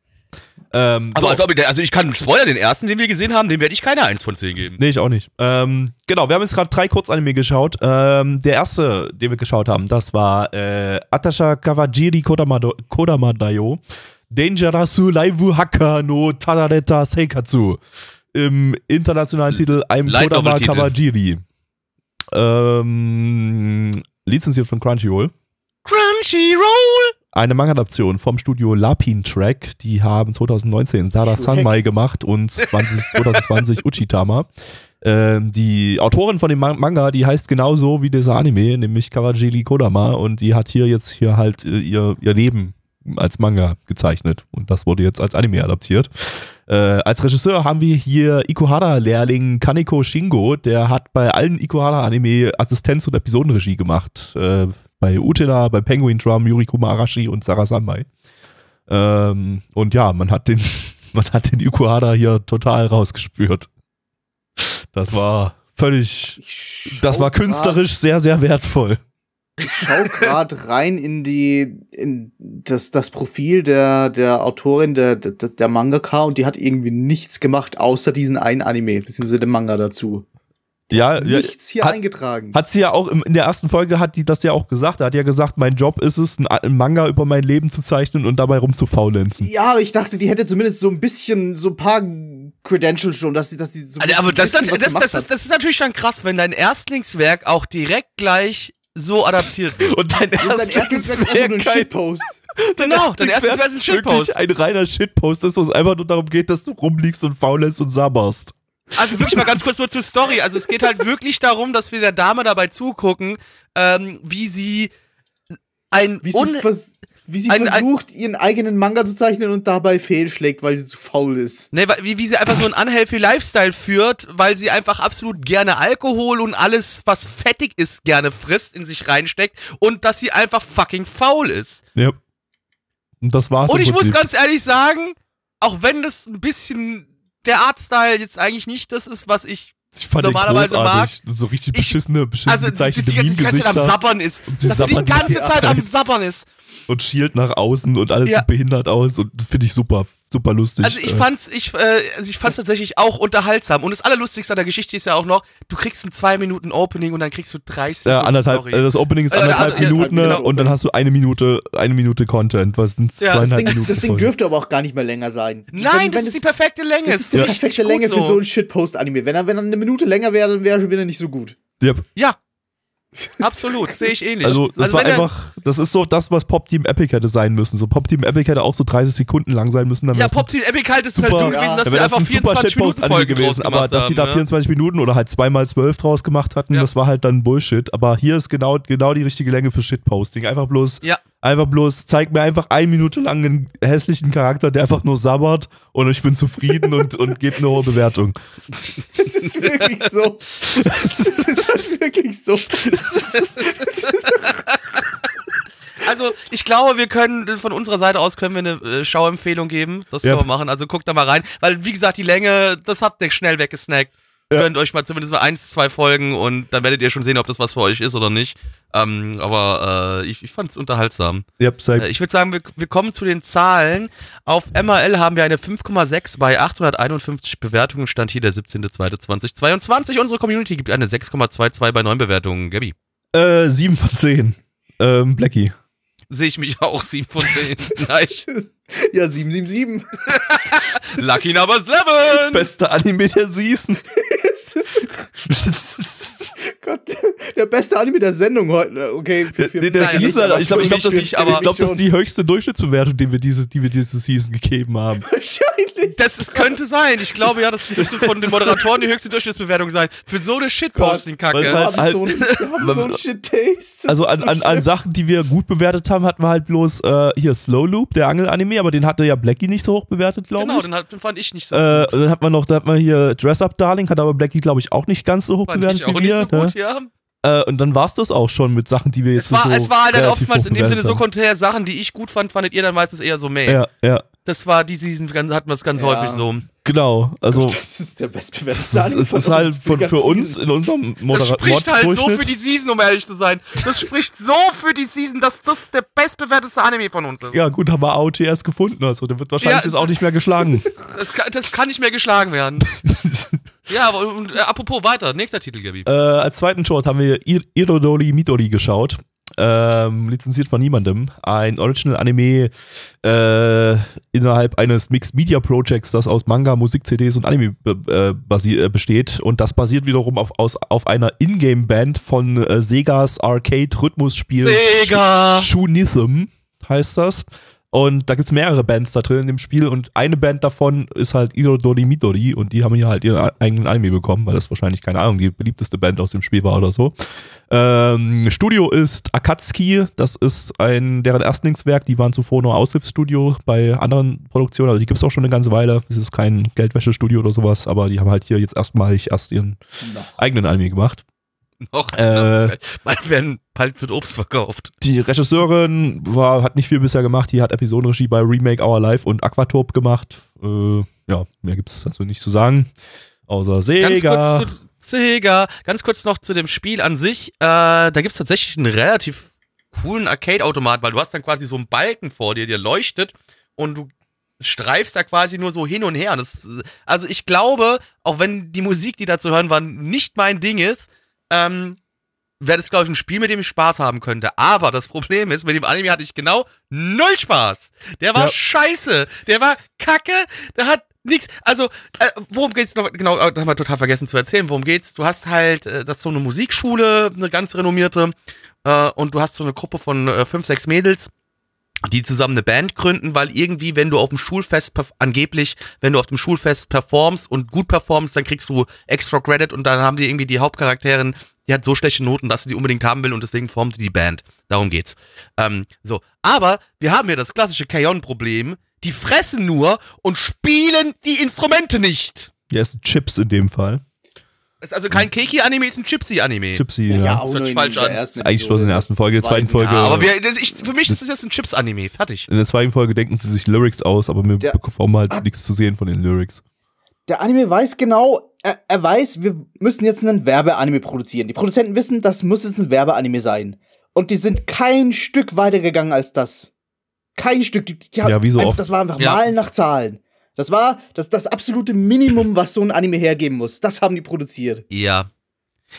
Ähm, Also, so. als ob ich, also ich kann Spoiler, den ersten, den wir gesehen haben, dem werde ich keine 1 von 10 geben. Nee, ich auch nicht. Ähm, genau, wir haben jetzt gerade drei Kurzanime geschaut. Ähm, der erste, den wir geschaut haben, das war äh, Atasha Kawajiri Kodamado- Kodamadayo Dangerous Laivu Haka no Tadareta Seikatsu. Im internationalen Titel I'm Kodama. Kawajiri. Ähm, lizenziert von Crunchyroll. Crunchyroll! Eine Manga-Adaption vom Studio Lapin Track. Die haben 2019 Sada. Sanmai gemacht und (laughs) 20, 2020 Uchitama. Ähm, die Autorin von dem Ma- Manga, die heißt genauso wie dieser Anime, nämlich Kawajiri Kodama und die hat hier jetzt hier halt äh, ihr, ihr Leben als Manga gezeichnet und das wurde jetzt als Anime adaptiert. Äh, als Regisseur haben wir hier Ikuhara-Lehrling Kaneko Shingo, der hat bei allen Ikuhara-Anime Assistenz- und Episodenregie gemacht. Äh, bei Utena, bei Penguin Drum, Yurikuma Arashi und Sarah Sanmai. Ähm, und ja, man hat den, (laughs) man hat den Ikuhara hier total rausgespürt. Das war völlig, das war künstlerisch sehr, sehr wertvoll. Ich schau gerade rein in die, in das, das Profil der, der Autorin der, der, der Mangaka und die hat irgendwie nichts gemacht, außer diesen einen Anime, beziehungsweise den Manga dazu. Ja, ja Nichts hier hat- eingetragen. Hat sie ja auch im, in der ersten Folge hat die das ja auch gesagt. Er hat ja gesagt, mein Job ist es, ein, ein Manga über mein Leben zu zeichnen und dabei rumzufaulenzen. ja, aber ich dachte, die hätte zumindest so ein bisschen, so ein paar Credentials schon, dass die, dass die so ein Also, aber das, bisschen das, das, das, ist, das ist natürlich dann krass, wenn dein Erstlingswerk auch direkt gleich so adaptiert wird. Und dein Und sein erstes Werk ist ein Shitpost. Genau, dein erstes Werk ist ein Shitpost. Wirklich ein reiner Shitpost ist, wo es einfach nur darum geht, dass du rumliegst und faulest und sabberst. Also wirklich mal ganz kurz nur zur Story. Also es geht halt wirklich darum, dass wir der Dame dabei zugucken, ähm, wie sie ein Wie sie, vers wie sie ein- ein- versucht, ihren eigenen Manga zu zeichnen und dabei fehlschlägt, weil sie zu faul ist. Ne, weil- wie, wie sie einfach so einen unhealthy Lifestyle führt, weil sie einfach absolut gerne Alkohol und alles, was fettig ist, gerne frisst, in sich reinsteckt und dass sie einfach fucking faul ist. Ja. Und das war's. Und ich muss ganz ehrlich sagen, auch wenn das ein bisschen der Artstyle jetzt eigentlich nicht das ist, was ich. ich fand normalerweise großartig. So richtig Ich- beschissene, beschissen Also die, die, gezeichnete die, die ganze Zeit am Sabbern ist. Dass sie die ganze Zeit am. Sabbern ist. und schielt nach außen und alles Ja. sieht behindert aus und finde ich super, super lustig. Also ich Äh, fand's, ich, äh, also ich fand's tatsächlich auch unterhaltsam. Und das Allerlustigste an der Geschichte ist ja auch noch, du kriegst ein zwei Minuten Opening und dann kriegst du 30 ja, anderthalb, Story. äh, das Opening ist Äh, anderthalb ja, Minuten ne? genau. und dann hast du eine Minute, eine Minute Content, was sind Ja, zweieinhalb Das Ding, Minuten. das Ding dürfte aber auch gar nicht mehr länger sein. Nein, Wenn- das wenn ist die perfekte Länge. Das ist die richtig perfekte Länge für so ein Shitpost-Anime. Wenn er, wenn er eine Minute länger wäre, dann wäre er schon wieder nicht so gut. Yep. Ja, absolut, sehe ich ähnlich. Also das war wenn er- einfach, das ist so das, was Pop Team Epic hätte sein müssen. So Pop Team Epic hätte auch so 30 Sekunden lang sein müssen. Dann Ja, Pop Team Epic halt ist Super- halt dumm Ja. gewesen, dass dann sie wäre das einfach ein super 24 Minuten Folgen gewesen, aber dass die da ne? 24 Minuten oder halt 2 mal 12 draus gemacht hatten, Ja. das war halt dann Bullshit. Aber hier ist genau, genau die richtige Länge für Shitposting. Einfach bloß, Ja. einfach bloß, zeig mir einfach eine Minute lang einen hässlichen Charakter, der einfach nur sabbert und ich bin zufrieden und, und gebe eine hohe Bewertung. (laughs) Es ist wirklich so. Es ist halt wirklich so. (laughs) (laughs) Also, ich glaube, wir können von unserer Seite aus können wir eine äh, Schauempfehlung geben. Das können Ja. wir machen. Also guckt da mal rein. Weil, wie gesagt, die Länge, das habt ihr schnell weggesnackt. Ja. Gönnt euch mal zumindest mal eins, zwei Folgen und dann werdet ihr schon sehen, ob das was für euch ist oder nicht. Ähm, aber äh, ich, ich fand es unterhaltsam. Seit, Äh, ich würde sagen, wir, wir kommen zu den Zahlen. Auf MRL haben wir eine 5,6 bei 851 Bewertungen. Stand hier der 17.02.2022. Unsere Community gibt eine 6,22 bei 9 Bewertungen. Gabi, äh, 7 von 10. Ähm, Blackie. Sehe ich mich auch 7 von 10. (laughs) Nice. Ja, 777. (laughs) Lucky Number 7! Beste Anime der Season. Gott, der beste Anime der Sendung heute. Okay, für, für Nee, der Nein, Season, ist ich glaube, ich glaub, das, ich nicht, aber- glaub, das ist die höchste Durchschnittsbewertung, die wir diese, die wir diese Season gegeben haben. Wahrscheinlich. Das ist, könnte sein. Ich glaube ja, das müsste von den Moderatoren die höchste Durchschnittsbewertung sein. Für so eine Shitposting-Kacke. halt- haben so ein, wir haben so ein Shit-Taste. Also an, so an, an. Sachen, die wir gut bewertet haben, hatten wir halt bloß äh, hier Slow Loop, der Angel-Anime, aber den hatte ja Blackie nicht so hoch bewertet, glaube Genau, ich. den, hat, den fand ich nicht so Äh, gut. dann hat man noch, da hat man hier Dress Up Darling, hat aber Blackie, glaube ich, auch nicht ganz so hoch Fand bewertet ich auch wie nicht wir. so gut, ne? ja. äh, und dann war es das auch schon mit Sachen, die wir jetzt Es war, so es war halt dann oftmals in dem Sinne so konträr Sachen, die ich gut fand, fandet ihr dann meistens eher so meh. Ja, ja, Das war die Season, hatten wir es ganz Ja. häufig so. Genau. Also (laughs) Das ist der bestbewertete es Anime ist, von es ist halt uns für für uns Season. in unserem Das Modera spricht halt so für die Season, um ehrlich zu sein. Das spricht so für die Season, dass das der bestbewertete Anime von uns ist. Ja, gut, haben wir AOTS gefunden, also der wird wahrscheinlich Ja, jetzt auch nicht mehr geschlagen. (laughs) Das, kann, das kann nicht mehr geschlagen werden. (laughs) ja, aber und, äh, apropos weiter, nächster Titel, Gabi. Äh, als zweiten Short haben wir Ir Irodoli Midori geschaut. Ähm, lizenziert von niemandem. Ein Original-Anime äh, innerhalb eines Mixed Media Projects, das aus Manga, Musik-CDs und Anime äh, äh, besteht. Und das basiert wiederum auf, aus, auf einer Ingame-Band von äh, Segas Arcade-Rhythmusspiel Sega! Shunism heißt das. Und da gibt's mehrere Bands da drin in dem Spiel und eine Band davon ist halt Idodori Midori und die haben hier halt ihren eigenen Anime bekommen, weil das wahrscheinlich, keine Ahnung, die beliebteste Band aus dem Spiel war oder so. Ähm, Studio ist Akatsuki, das ist ein deren Erstlingswerk, die waren zuvor nur Aushilfsstudio bei anderen Produktionen, also die gibt's auch schon eine ganze Weile. Das ist kein Geldwäschestudio oder sowas, aber die haben halt hier jetzt erstmalig erst ihren eigenen Anime gemacht. (laughs) Noch. Äh, Bald werden, bald wird Obst verkauft. Die Regisseurin war, hat nicht viel bisher gemacht. Die hat Episodenregie bei Remake Our Life und Aquatop gemacht. Äh, ja, mehr gibt's dazu nicht zu sagen. Außer Ganz Sega. kurz zu Sega, ganz kurz noch zu dem Spiel an sich. Äh, da gibt's tatsächlich einen relativ coolen Arcade-Automat, weil du hast dann quasi so einen Balken vor dir, der leuchtet und du streifst da quasi nur so hin und her. Das, also ich glaube, auch wenn die Musik, die da zu hören war, nicht mein Ding ist, ähm, wäre das, glaube ich, ein Spiel, mit dem ich Spaß haben könnte. Aber das Problem ist, mit dem Anime hatte ich genau null Spaß. Der war Ja. scheiße. Der war kacke. Der hat nichts. Also, äh, worum geht's noch? Genau, äh, das haben wir total vergessen zu erzählen. Worum geht's? Du hast halt, äh, das ist so eine Musikschule, eine ganz renommierte. Äh, und du hast so eine Gruppe von äh, fünf, sechs Mädels die zusammen eine Band gründen, weil irgendwie, wenn du auf dem Schulfest, angeblich, wenn du auf dem Schulfest performst und gut performst, dann kriegst du extra Credit und dann haben die irgendwie die Hauptcharakterin, die hat so schlechte Noten, dass sie die unbedingt haben will und deswegen formt die die Band. Darum geht's. Ähm, so. Aber wir haben hier das klassische Kayon-Problem. Die fressen nur und spielen die Instrumente nicht. Ja, ist Chips in dem Fall. Ist also kein Keiki-Anime, ist ein Chipsy-Anime. Chipsy, ja. auch Das hört falsch der an. ersten Eigentlich bloß in der ersten Folge, Zweiten- zweiten Folge. Ja, aber wir, das, ich, für mich ist das jetzt ein Chips-Anime. Fertig. In der zweiten Folge denken sie sich Lyrics aus, aber wir Der- bekommen halt nichts zu sehen von den Lyrics. Der Anime weiß genau, er, er weiß, wir müssen jetzt einen Werbeanime produzieren. Die Produzenten wissen, das muss jetzt ein Werbeanime sein. Und die sind kein Stück weiter gegangen als das. Kein Stück. Die, die Ja, wie so einfach, oft. Das war einfach Ja. Malen nach Zahlen. Das war das, das absolute Minimum, was so ein Anime hergeben muss. Das haben die produziert. Ja.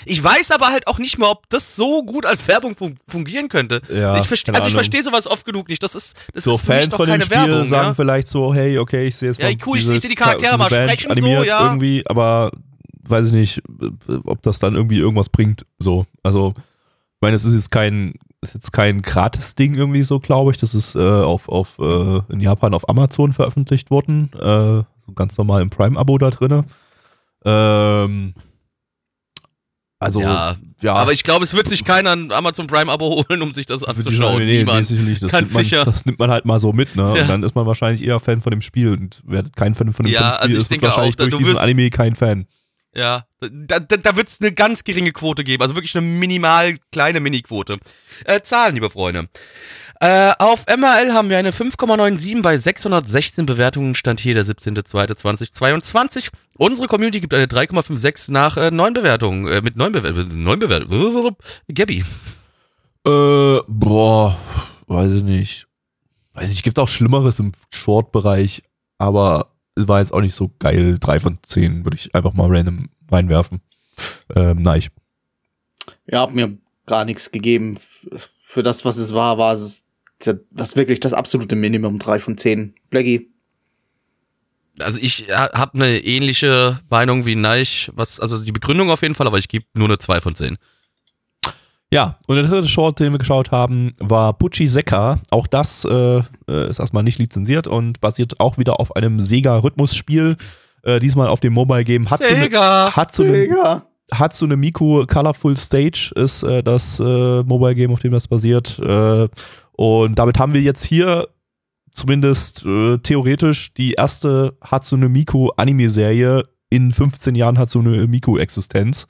Ich weiß aber halt auch nicht mehr, ob das so gut als Werbung fun fungieren könnte. Ja, ich verstehe, keine also ich verstehe sowas oft genug nicht. Das ist, das So ist für mich Fans doch von dem keine Spiel Werbung. sagen Ja? vielleicht so, hey, okay, ich sehe jetzt Ja, mal cool, ich diese sehe die Charaktere mal Band sprechen, so, animiert ja. irgendwie, aber weiß ich nicht, ob das dann irgendwie irgendwas bringt. So, also, ich meine, es ist jetzt kein, ist jetzt kein Gratis-Ding irgendwie so, glaube ich. Das ist äh, auf, auf äh, in Japan auf Amazon veröffentlicht worden, äh, so ganz normal im Prime-Abo da drinne. Ähm, also, ja, Ja, aber ich glaube, es wird sich keiner ein Amazon Prime Abo holen, um sich das anzuschauen. sagen, nee, Niemand. nee, sicherlich. Das Ganz nimmt, man, sicher. das nimmt man halt mal so mit, ne? Ja. Und dann ist man wahrscheinlich eher Fan von dem Spiel und werdet kein Fan von dem, Ja, von dem also Spiel. ich denke wahrscheinlich auch, da- durch du diesen Anime kein Fan. Ja, da, da, da wird es eine ganz geringe Quote geben, also wirklich eine minimal kleine Mini-Quote. Äh, Zahlen, liebe Freunde. Äh, auf MRL haben wir eine 5,97 bei 616 Bewertungen, stand hier der 17.02.2022. Unsere Community gibt eine 3,56 nach äh, 9 Bewertungen, äh, mit 9 Bewertungen, 9 Bewertungen. Gabby. Äh, boah, weiß ich nicht. Weiß ich, gibt auch Schlimmeres im Short-Bereich, aber war jetzt auch nicht so geil. Drei von zehn würde ich einfach mal random reinwerfen. Ähm, nein, ich. Ja, hab mir gar nichts gegeben. Für das, was es war, war es das wirklich das absolute Minimum. Drei von zehn. Blackie. Also ich habe eine ähnliche Meinung wie Neich, was, also die Begründung auf jeden Fall, aber ich gebe nur eine 2 von 10. Ja, und der dritte Short, den wir geschaut haben, war Pucci Sekka. Auch das äh, äh, ist erstmal nicht lizenziert und basiert auch wieder auf einem Sega-Rhythmusspiel. Äh, diesmal auf dem Mobile Game Hatsune, Sega! Hatsune, Digga. Hatsune Miku Colorful Stage ist äh, das äh, Mobile Game, auf dem das basiert. Äh, und damit haben wir jetzt hier zumindest äh, theoretisch die erste Hatsune Miku Anime-Serie in 15 Jahren Hatsune Miku Existenz.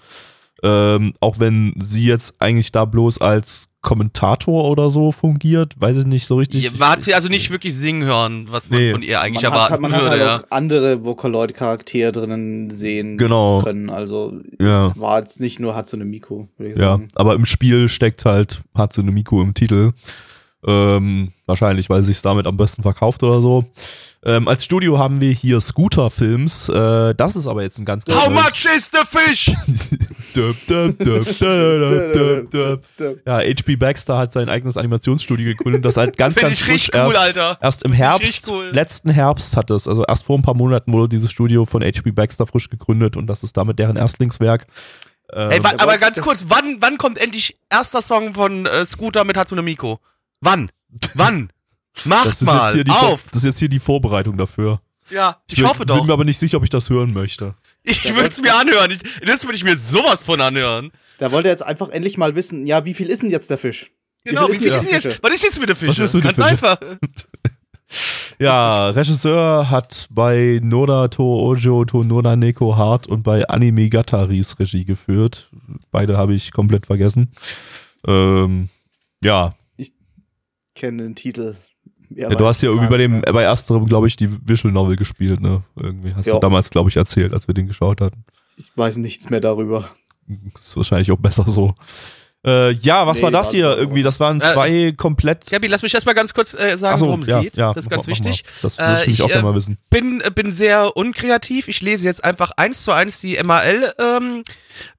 Ähm, auch wenn sie jetzt eigentlich da bloß als Kommentator oder so fungiert, weiß ich nicht so richtig. Ja, Man hat sie also nicht wirklich singen hören, was man Nee. von ihr eigentlich Man hat, erwarten man hat würde. halt ja. auch andere Vocaloid-Charaktere drinnen sehen Genau. können. Also Ja. es war jetzt nicht nur Hatsune Miku, würde ich Ja, sagen. aber im Spiel steckt halt Hatsune Miku im Titel. Ähm, wahrscheinlich, weil sich damit am besten verkauft oder so. Ähm, als Studio haben wir hier Scooter Films. Äh, das ist aber jetzt ein ganz How much is the fish? (laughs) Döp, döp, döp, döp, döp, döp. Ja, HP Baxter hat sein eigenes Animationsstudio gegründet, das halt ganz, ganz ich frisch richtig cool, erst, Alter. erst im Herbst, cool. letzten Herbst hat es, also erst vor ein paar Monaten wurde dieses Studio von HP Baxter frisch gegründet und das ist damit deren Erstlingswerk. Ähm, Ey, wa aber- aber ganz kurz, wann, wann kommt endlich erster Song von äh, Scooter mit Hatsune Miku? Wann? Wann? Macht Das mal jetzt hier die, auf. das ist jetzt hier die Vorbereitung dafür. Ja, ich, bin- hoffe Bin doch. mir aber nicht sicher, ob ich das hören möchte. Ich würde es mir anhören. Ich, das würde ich mir sowas von anhören. Da wollte er jetzt einfach endlich mal wissen, ja, wie viel ist denn jetzt der Fisch? Genau, wie ist viel denn ist denn jetzt? Was ist jetzt mit der Fische? Was ist mit der Ganz Fische? einfach. (laughs) Ja, Regisseur hat bei Noda To Ojo To Noda Neko Hart und bei Anime Gataris Regie geführt. Beide habe ich komplett vergessen. Ähm, ja, Kenne den Titel. Ja, du hast ja irgendwie bei dem, bei ersterem, glaube ich, die Visual Novel gespielt, ne? Irgendwie hast Ja. du damals, glaube ich, erzählt, als wir den geschaut hatten. Ich weiß nichts mehr darüber. Ist wahrscheinlich auch besser so. Äh, ja, was Nee, war das war- hier? Irgendwie, das waren Äh, zwei komplett. Gabi, lass mich erstmal ganz kurz äh, sagen, so, worum es ja, geht. ja, das ist ganz mach- mach wichtig. Mal. Das Äh, würde ich mich ich, auch äh, gerne mal wissen. Bin, äh, bin sehr unkreativ. Ich lese jetzt einfach eins zu eins die MAL ähm,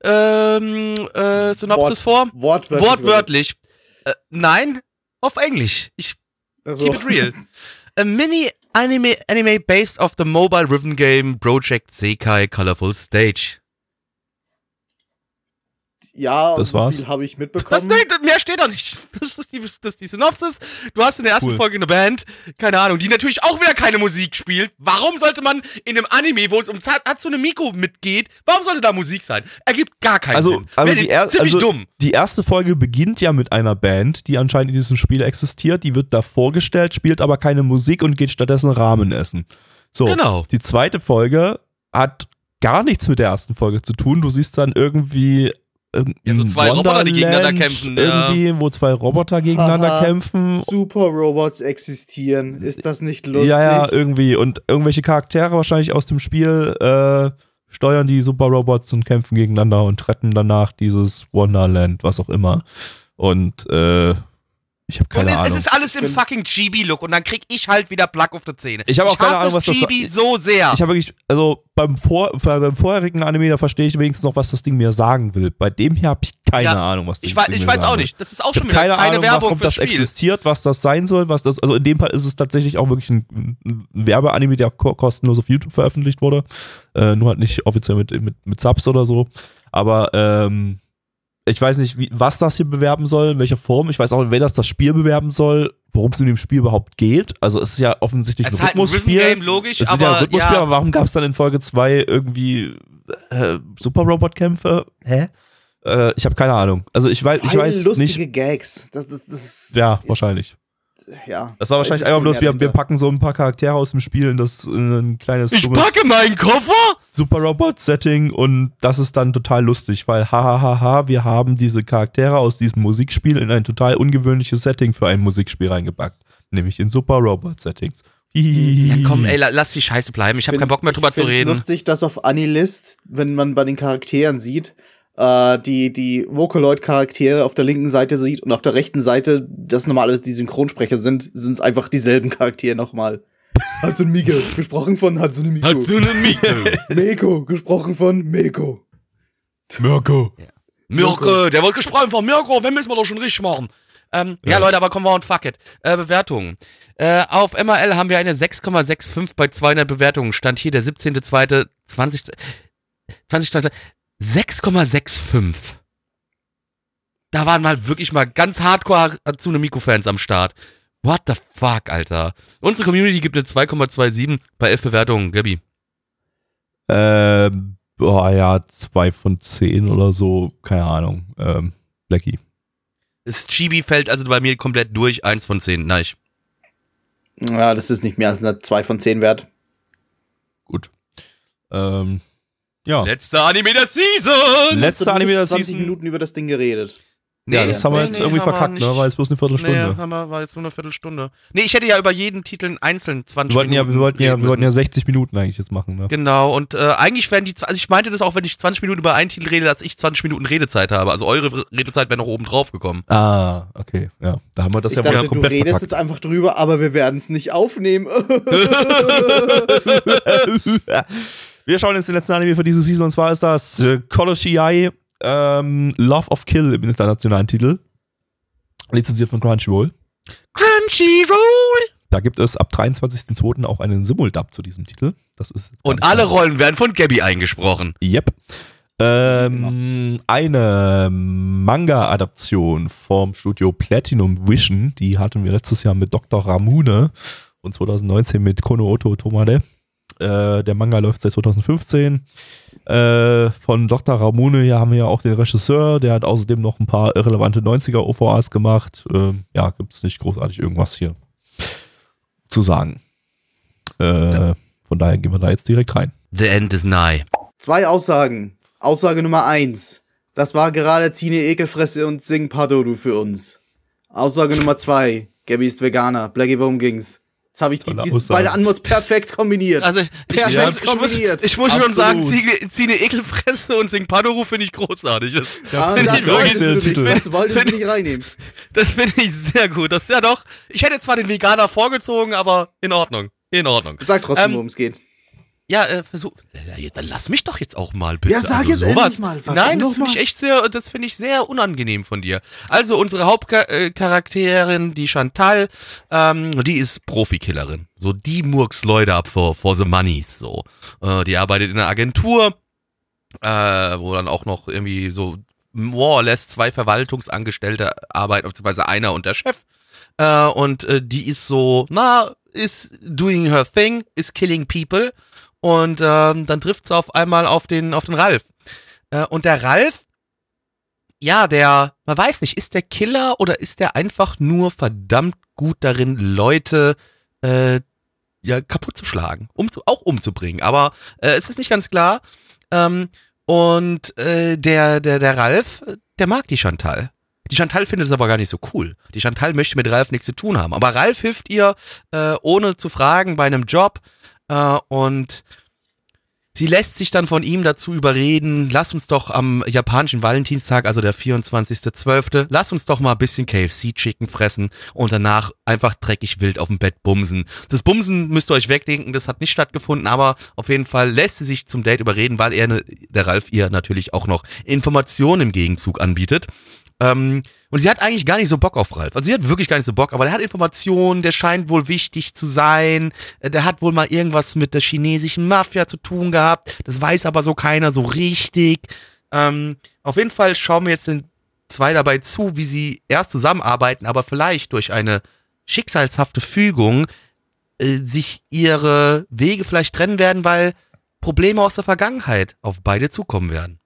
ähm, äh, Synopsis vor. Wortwörtlich. Wortwörtlich. Äh, nein, auf Englisch. Ich Also, keep it real. (laughs) A mini anime, anime based off the mobile rhythm game Project Sekai Colorful Stage. Ja, Das so war's. viel habe ich Das, mitbekommen. nee, mehr steht da nicht. (laughs) Das ist, die, das ist die Synopsis. Du hast in der ersten Cool. Folge eine Band, keine Ahnung, die natürlich auch wieder keine Musik spielt. Warum sollte man in einem Anime, wo es um Hatsune Miku mitgeht, warum sollte da Musik sein? Ergibt gar keinen Also, Sinn. also, die er, ziemlich also dumm. die erste Folge beginnt ja mit einer Band, die anscheinend in diesem Spiel existiert. Die wird da vorgestellt, spielt aber keine Musik und geht stattdessen Ramen essen. So, Genau. die zweite Folge hat gar nichts mit der ersten Folge zu tun. Du siehst dann irgendwie Ja, so zwei Roboter, die gegeneinander Wonderland kämpfen, ja. Irgendwie, wo zwei Roboter gegeneinander Haha, kämpfen. Super Robots existieren. Ist das nicht lustig? Ja, ja, irgendwie. Und irgendwelche Charaktere wahrscheinlich aus dem Spiel äh, steuern die Super Robots und kämpfen gegeneinander und retten danach dieses Wonderland, was auch immer. Und äh, ich habe keine und Ahnung. es ist alles im fucking Chibi-Look und dann krieg ich halt wieder Plack auf die Zähne. Ich hab auch keine hasse Ahnung, was das- Chibi so sehr. Ich habe wirklich, also beim, vor, beim vorherigen Anime, da verstehe ich wenigstens noch, was das Ding mir sagen will. Bei dem hier habe ich keine Ja, Ahnung, was das ich, Ding ich mir weiß sagen auch nicht. Das ist auch Ich schon habe wieder keine keine Ahnung, Werbung warum das Spiel. existiert, was das sein soll, was das, also in dem Fall ist es tatsächlich auch wirklich ein, ein Werbeanime, der ko kostenlos auf YouTube veröffentlicht wurde. Äh, nur halt nicht offiziell mit, mit, mit Subs oder so. Aber ähm, ich weiß nicht, wie, was das hier bewerben soll, in welcher Form. Ich weiß auch, wer das das Spiel bewerben soll, worum es in dem Spiel überhaupt geht. Also es ist ja offensichtlich Es ein ist halt ein Rhythmusspiel. Logisch, Es ist ja ein aber Rhythmusspiel, ja, aber warum gab es dann in Folge 2 irgendwie äh, Super Robot-Kämpfe? Hä? Äh, ich habe keine Ahnung. Also ich weiß, ich weiß lustige nicht. Gags. Das, das, das Ja, ist- wahrscheinlich. Ja. Das war wahrscheinlich einfach bloß, wir, wir packen so ein paar Charaktere aus dem Spiel in das in ein kleines ich dummes packe meinen Koffer. Super Robot-Setting und das ist dann total lustig, weil hahaha, wir haben diese Charaktere aus diesem Musikspiel in ein total ungewöhnliches Setting für ein Musikspiel reingepackt. Nämlich in Super Robot-Settings. Ja, komm, ey, la- lass die Scheiße bleiben. Ich habe keinen Bock mehr drüber ich zu find's reden. lustig, dass auf Anilist, wenn man bei den Charakteren sieht, äh, die, die Vocaloid-Charaktere auf der linken Seite sieht und auf der rechten Seite, das normal alles die Synchronsprecher sind, sind es einfach dieselben Charaktere nochmal. Hatsune Miku, gesprochen von Hatsune Miku. Hatsune Miku. Meko, gesprochen von Meko. Mirko. Mirko, der wird gesprochen von Mirko, wenn müssen wir doch schon richtig machen. Ähm, ja. Ja. Leute, aber kommen wir und fuck it. Äh, Bewertungen. Äh, auf MRL haben wir eine 6,65 bei 200 Bewertungen. Stand hier der 17.02.20. 2020. 6,65. Da waren mal wirklich mal ganz hardcore Hatsune Miku-Fans am Start. What the fuck, Alter. Unsere Community gibt eine 2,27 bei 11 Bewertungen. Gabi. Ähm, boah, ja, zwei von zehn oder so, keine Ahnung. Ähm, Blackie. Das Chibi fällt also bei mir komplett durch. 1 von 10. Nein. Ja, das ist nicht mehr als eine 2 von 10 wert. Gut. Ähm, ja. Letzter Anime der Season! Letzte Hast du Anime der nicht 20 Season. Minuten über das Ding geredet. Ja, das haben wir jetzt irgendwie haben wir verkackt, ne? nicht. War jetzt bloß eine Viertelstunde. Nee, haben wir, war jetzt nur eine Viertelstunde. Nee, ich hätte ja über jeden Titel einzeln 20 wir wollten ja, Minuten wir wollten ja, reden wir wollten ja müssen. 60 Minuten eigentlich jetzt machen, ne? Genau, und äh, eigentlich wären die, also ich meinte das auch, wenn ich 20 Minuten über einen Titel rede, dass ich 20 Minuten Redezeit habe. Also eure Redezeit wäre noch oben drauf gekommen. Ah, okay, ja. Da haben wir das ich ja wohl dachte, du komplett redest verkackt. jetzt einfach drüber, aber wir werden es nicht aufnehmen. (laughs) wir schauen jetzt den letzten Anime für diese Season und zwar ist das äh, Koloshiai ähm, Love of Kill im internationalen Titel. Lizenziert von Crunchyroll. Crunchyroll! Da gibt es ab 23.02. auch einen Simuldub zu diesem Titel. Das ist Und alle klar. Rollen werden von Gabby eingesprochen. Yep. Ähm, eine Manga-Adaption vom Studio Platinum Vision, die hatten wir letztes Jahr mit Dr. Ramune und 2019 mit Kono Tomade. Äh, der Manga läuft seit 2015. Äh, von Dr. Ramune hier haben wir ja auch den Regisseur, der hat außerdem noch ein paar irrelevante 90er OVAs gemacht. Äh, ja, gibt es nicht großartig irgendwas hier zu sagen. Äh, von daher gehen wir da jetzt direkt rein. The end is nigh. Zwei Aussagen. Aussage Nummer eins. Das war gerade Tine Ekelfresse und Sing Padodu für uns. Aussage Nummer zwei. Gabby ist Veganer. Blackie, worum ging's? Jetzt habe ich die, Aussage. beide Antworts perfekt kombiniert. Also, ich, Perfekt ich, muss, ich, muss, kombiniert. ich muss schon sagen. Ziege- Zieh eine Ekelfresse und Sing Padoru finde ich großartig. Das, Ah, find das ich wolltest der du nicht. Titel. Das wolltest du nicht reinnehmen. (laughs) das finde ich sehr gut. Das ist ja doch. Ich hätte zwar den Veganer vorgezogen, aber in Ordnung. In Ordnung. Sag trotzdem, Ähm, worum es geht. Ja, äh, versuch. Ja, dann lass mich doch jetzt auch mal bitte. Ja, sag jetzt endlich mal, verdammt Nein, das finde ich echt sehr, das finde ich sehr unangenehm von dir. Also unsere Hauptcharakterin, die Chantal, ähm, die ist Profikillerin. So die murks Leute ab for, for the moneys. So, äh, die arbeitet in einer Agentur, äh, wo dann auch noch irgendwie so more or less zwei Verwaltungsangestellte arbeiten, beziehungsweise einer und der Chef. Äh, und äh, die ist so, na, ist doing her thing, is killing people. Und ähm, dann trifft sie auf einmal auf den, auf den Ralf. Äh, und der Ralf, ja, der, man weiß nicht, ist der Killer oder ist der einfach nur verdammt gut darin, Leute äh, ja, kaputt zu schlagen, um zu, auch umzubringen. Aber äh, es ist nicht ganz klar. Ähm, und äh, der, der, der Ralf, der mag die Chantal. Die Chantal findet es aber gar nicht so cool. Die Chantal möchte mit Ralf nichts zu tun haben. Aber Ralf hilft ihr, äh, ohne zu fragen, bei einem Job. Äh, und sie lässt sich dann von ihm dazu überreden, lass uns doch am japanischen Valentinstag, also der 24.12., lass uns doch mal ein bisschen KFC-Chicken fressen und danach einfach dreckig wild auf dem Bett bumsen. Das Bumsen müsst ihr euch wegdenken, das hat nicht stattgefunden, aber auf jeden Fall lässt sie sich zum Date überreden, weil er, ne- der Ralf, ihr natürlich auch noch Informationen im Gegenzug anbietet. Ähm, und sie hat eigentlich gar nicht so Bock auf Ralf. Also sie hat wirklich gar nicht so Bock, aber der hat Informationen, der scheint wohl wichtig zu sein. Äh, Der hat wohl mal irgendwas mit der chinesischen Mafia zu tun gehabt. Das weiß aber so keiner so richtig. Ähm, auf jeden Fall schauen wir jetzt den zwei dabei zu, wie sie erst zusammenarbeiten, aber vielleicht durch eine schicksalshafte Fügung äh, sich ihre Wege vielleicht trennen werden, weil Probleme aus der Vergangenheit auf beide zukommen werden.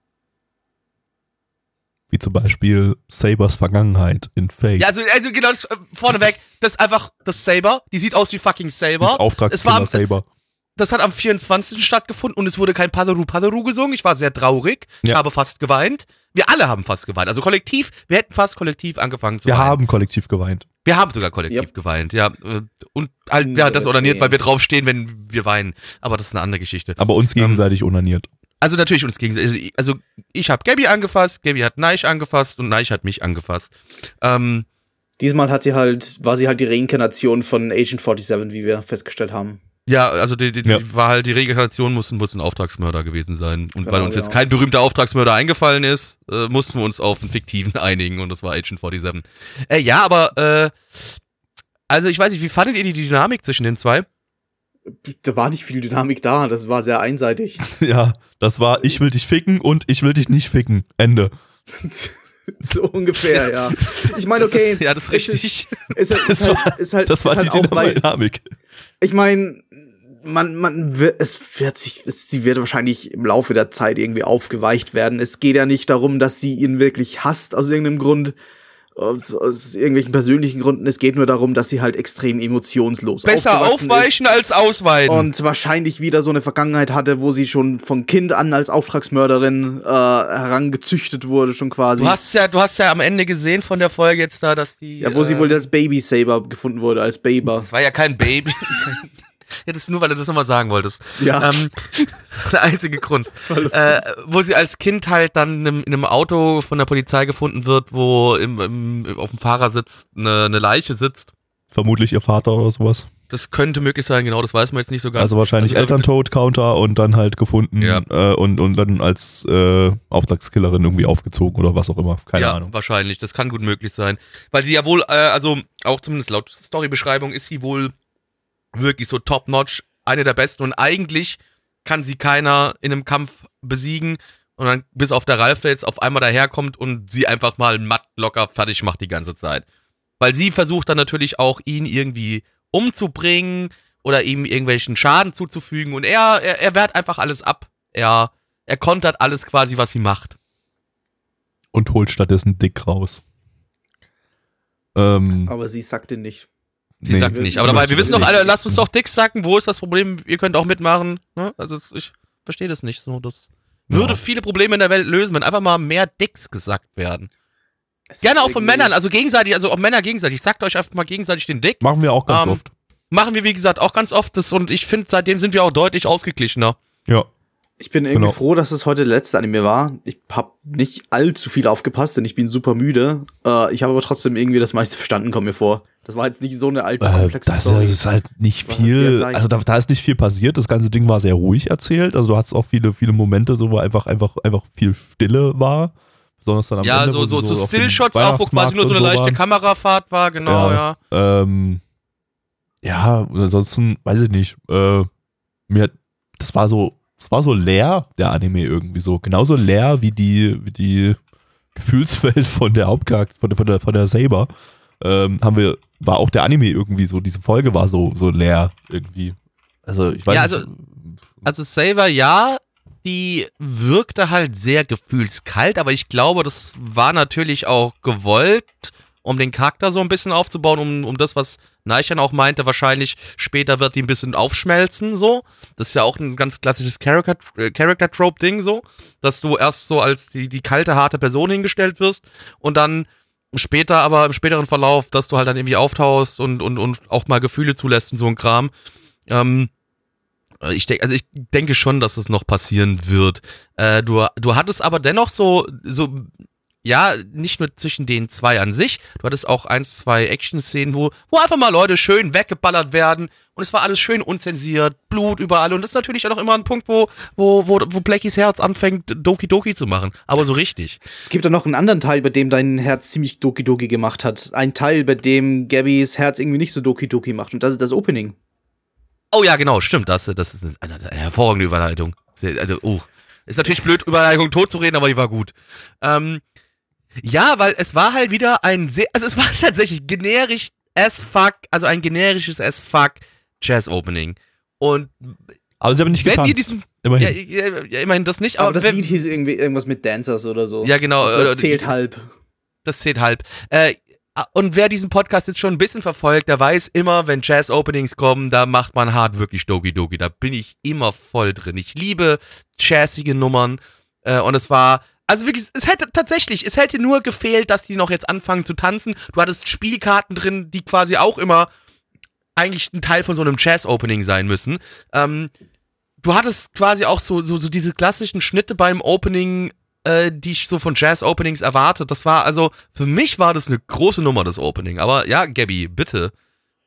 Wie zum Beispiel Sabers Vergangenheit in Fate. Ja, also, also genau, das, äh, vorneweg, das ist einfach das Saber. Die sieht aus wie fucking Saber. Es war, Auftragskiller am- Saber. das hat am 24. stattgefunden und es wurde kein Padaru Padaru gesungen. Ich war sehr traurig. Ich Ja. habe fast geweint. Wir alle haben fast geweint. Also kollektiv, wir hätten fast kollektiv angefangen zu Wir weinen. haben kollektiv geweint. Wir haben sogar kollektiv Yep. geweint, ja. Und halt, ja, das Okay. ordiniert, weil wir draufstehen, wenn wir weinen. Aber das ist eine andere Geschichte. Aber uns Ähm, gegenseitig unaniert. Also natürlich uns gegenseitig. Also ich- Also ich habe Gabby angefasst, Gabby hat Neich angefasst und Neich hat mich angefasst. Ähm, Diesmal hat sie halt, war sie halt die Reinkarnation von Agent 47, wie wir festgestellt haben. Ja, also die, die, Ja. die war halt die Reinkarnation muss, muss ein Auftragsmörder gewesen sein. Und weil Genau, uns jetzt ja. kein berühmter Auftragsmörder eingefallen ist, äh, mussten wir uns auf einen fiktiven (laughs) einigen und das war Agent 47. Äh, ja, aber äh, also ich weiß nicht, wie fandet ihr die Dynamik zwischen den zwei? Da war nicht viel Dynamik da, das war sehr einseitig. (laughs) Ja, das war ich will dich ficken und ich will dich nicht ficken. Ende. (laughs) so ungefähr, ja. Ich meine, okay. Ist, ja, das ist richtig. Ist, ist, Das ist, war- halt, ist halt, Das war die halt auch bei, Dynamik. ich meine, man, man es wird sich, es, sie wird wahrscheinlich im Laufe der Zeit irgendwie aufgeweicht werden. Es geht ja nicht darum, dass sie ihn wirklich hasst aus irgendeinem Grund, aus, aus irgendwelchen persönlichen Gründen. Es geht nur darum, dass sie halt extrem emotionslos Besser aufweichen als ausweiten. ist und wahrscheinlich wieder so eine Vergangenheit hatte, wo sie schon von Kind an als Auftragsmörderin äh, herangezüchtet wurde, schon quasi. du hast ja, du hast ja am Ende gesehen von der Folge jetzt da, dass die. ja, wo sie äh, wohl das Baby Saber gefunden wurde als Baber. Das war ja kein Baby. (laughs) ja, das ist nur, weil du das nochmal sagen wolltest. Ja. Ähm, (laughs) der einzige Grund. Äh, wo sie als Kind halt dann in einem, in einem Auto von der Polizei gefunden wird, wo im, im, auf dem Fahrersitz eine, eine Leiche sitzt. Vermutlich ihr Vater oder sowas. Das könnte möglich sein, genau, das weiß man jetzt nicht so ganz. Also wahrscheinlich Also, Elterntod-Counter und dann halt gefunden Ja. äh, und, und dann als äh, Auftragskillerin irgendwie aufgezogen oder was auch immer. Keine ja, Ahnung. wahrscheinlich. Das kann gut möglich sein. Weil sie ja wohl, äh, also auch zumindest laut Storybeschreibung ist sie wohl wirklich so top-notch, eine der besten und eigentlich kann sie keiner in einem Kampf besiegen Und dann bis auf der Ralf, der jetzt auf einmal daherkommt und sie einfach mal matt locker fertig macht die ganze Zeit. Weil sie versucht dann natürlich auch, ihn irgendwie umzubringen oder ihm irgendwelchen Schaden zuzufügen. Und er, er, er wehrt einfach alles ab. Er, er kontert alles quasi, was sie macht. Und holt stattdessen Dick raus. Ähm, Aber sie sagte nicht. Sie Nee, sagt nicht. Aber wir dabei, wir wissen doch alle, lasst uns doch Dicks sagen, wo ist das Problem? Ihr könnt auch mitmachen. Ne? Also ich verstehe das nicht so. Das würde Ja. viele Probleme in der Welt lösen, wenn einfach mal mehr Dicks gesagt werden. Es Gerne auch von Männern, also gegenseitig, also auch Männer gegenseitig. Sagt euch einfach mal gegenseitig den Dick. machen wir auch ganz Ähm, oft. Machen wir, wie gesagt, auch ganz oft das und ich finde, seitdem sind wir auch deutlich ausgeglichener. Ja. Ich bin irgendwie Genau. froh, dass es heute der letzte Anime war. Ich habe nicht allzu viel aufgepasst, denn ich bin super müde. Äh, ich habe aber trotzdem irgendwie das meiste verstanden, kommt mir vor. Das war jetzt nicht so eine allzu Äh, komplexe das Story. ist halt nicht viel, also da, da ist nicht viel passiert. Das ganze Ding war sehr ruhig erzählt. Also du hattest auch viele, viele Momente, so wo einfach, einfach, einfach viel Stille war. Besonders dann am ja, Ende, so, wo so, so auf dem Stillshots auch, wo quasi nur so eine leichte waren. Kamerafahrt war, genau, ja. Ja. Ähm, ja, ansonsten, weiß ich nicht. Äh, mir, hat- das war so, das war so leer, der Anime irgendwie so. Genauso leer wie die, wie die Gefühlswelt von der Hauptcharakter, von der, von der, von der Saber. Ähm, haben wir, war auch der Anime irgendwie so, diese Folge war so, so leer irgendwie. Also, ich weiß Ja, nicht. also- Also Saver, ja, die wirkte halt sehr gefühlskalt, aber ich glaube, das war natürlich auch gewollt, um den Charakter so ein bisschen aufzubauen, um, um das, was Neichan auch meinte, wahrscheinlich später wird die ein bisschen aufschmelzen, so. Das ist ja auch ein ganz klassisches Character- äh, Character-Trope-Ding, so, dass du erst so als die, die kalte, harte Person hingestellt wirst und dann später, aber im späteren Verlauf, dass du halt dann irgendwie auftauchst und, und, und auch mal Gefühle zulässt und so ein Kram. Ähm, äh, ich denke, also ich denke schon, dass es noch passieren wird. Äh, du, du hattest aber dennoch so, so, ja, nicht nur zwischen den zwei an sich, du hattest auch eins, zwei Action-Szenen, wo, wo einfach mal Leute schön weggeballert werden und es war alles schön unzensiert, Blut überall und das ist natürlich auch noch immer ein Punkt, wo, wo, wo, wo Blackies Herz anfängt, Doki Doki zu machen. Aber so richtig. Es gibt da noch einen anderen Teil, bei dem dein Herz ziemlich Doki Doki gemacht hat. Ein Teil, bei dem Gabbys Herz irgendwie nicht so Doki Doki macht. Und das ist das Opening. Oh ja, genau, stimmt, das, das ist eine, eine hervorragende Überleitung. Also, oh. Ist natürlich blöd, Überleitung tot zu reden, aber die war gut. Ähm, ja, weil es war halt wieder ein sehr, also es war (laughs) tatsächlich generisch as fuck, also ein generisches as fuck Jazz-Opening. Und aber sie haben nicht wenn getanzt. diesen, Immerhin. ja, ja, ja, immerhin das nicht, Aber aber, das wenn, Lied hieß irgendwie irgendwas mit Dancers oder so. ja genau, Das äh, zählt halb. das zählt halb. Äh, und wer diesen Podcast jetzt schon ein bisschen verfolgt, der weiß immer, wenn Jazz-Openings kommen, da macht man hart wirklich Doki Doki. Da bin ich immer voll drin. Ich liebe jazzige Nummern. Äh, und es war, also wirklich, es hätte tatsächlich, es hätte nur gefehlt, dass die noch jetzt anfangen zu tanzen. Du hattest Spielkarten drin, die quasi auch immer eigentlich ein Teil von so einem Jazz-Opening sein müssen. Ähm, du hattest quasi auch so, so, so diese klassischen Schnitte beim Opening, äh, die ich so von Jazz-Openings erwartet. Das war also, für mich war das eine große Nummer, das Opening. Aber ja, Gabby, bitte.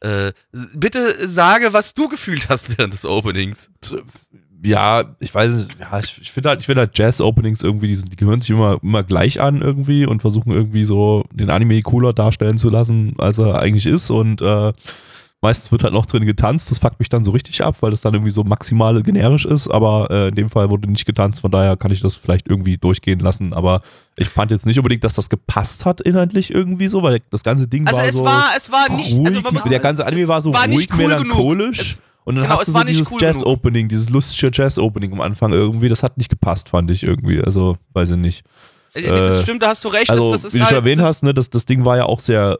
Äh, bitte sage, was du gefühlt hast während des Openings. Ja, ich weiß nicht, ja, ich, ich finde halt, ich finde halt Jazz-Openings irgendwie, die, sind, die gehören sich immer, immer gleich an irgendwie und versuchen irgendwie so den Anime cooler darstellen zu lassen, als er eigentlich ist und äh, meistens wird halt noch drin getanzt, das fuckt mich dann so richtig ab, weil das dann irgendwie so maximal generisch ist, aber äh, in dem Fall wurde nicht getanzt, von daher kann ich das vielleicht irgendwie durchgehen lassen, aber ich fand jetzt nicht unbedingt, dass das gepasst hat inhaltlich irgendwie so, weil das ganze Ding Also war es so war, es war nicht, ruhig, also man muss, der ganze Anime war so war ruhig, nicht cool genug. melancholisch. Es- und dann genau, hast du war so dieses cool. Jazz-Opening, dieses lustige Jazz-Opening am Anfang irgendwie, das hat nicht gepasst, fand ich irgendwie. Also, weiß ich nicht. Äh, das äh, stimmt, da hast du recht. Also, das, das wie du schon halt, erwähnt hast, ne, das, das Ding war ja auch sehr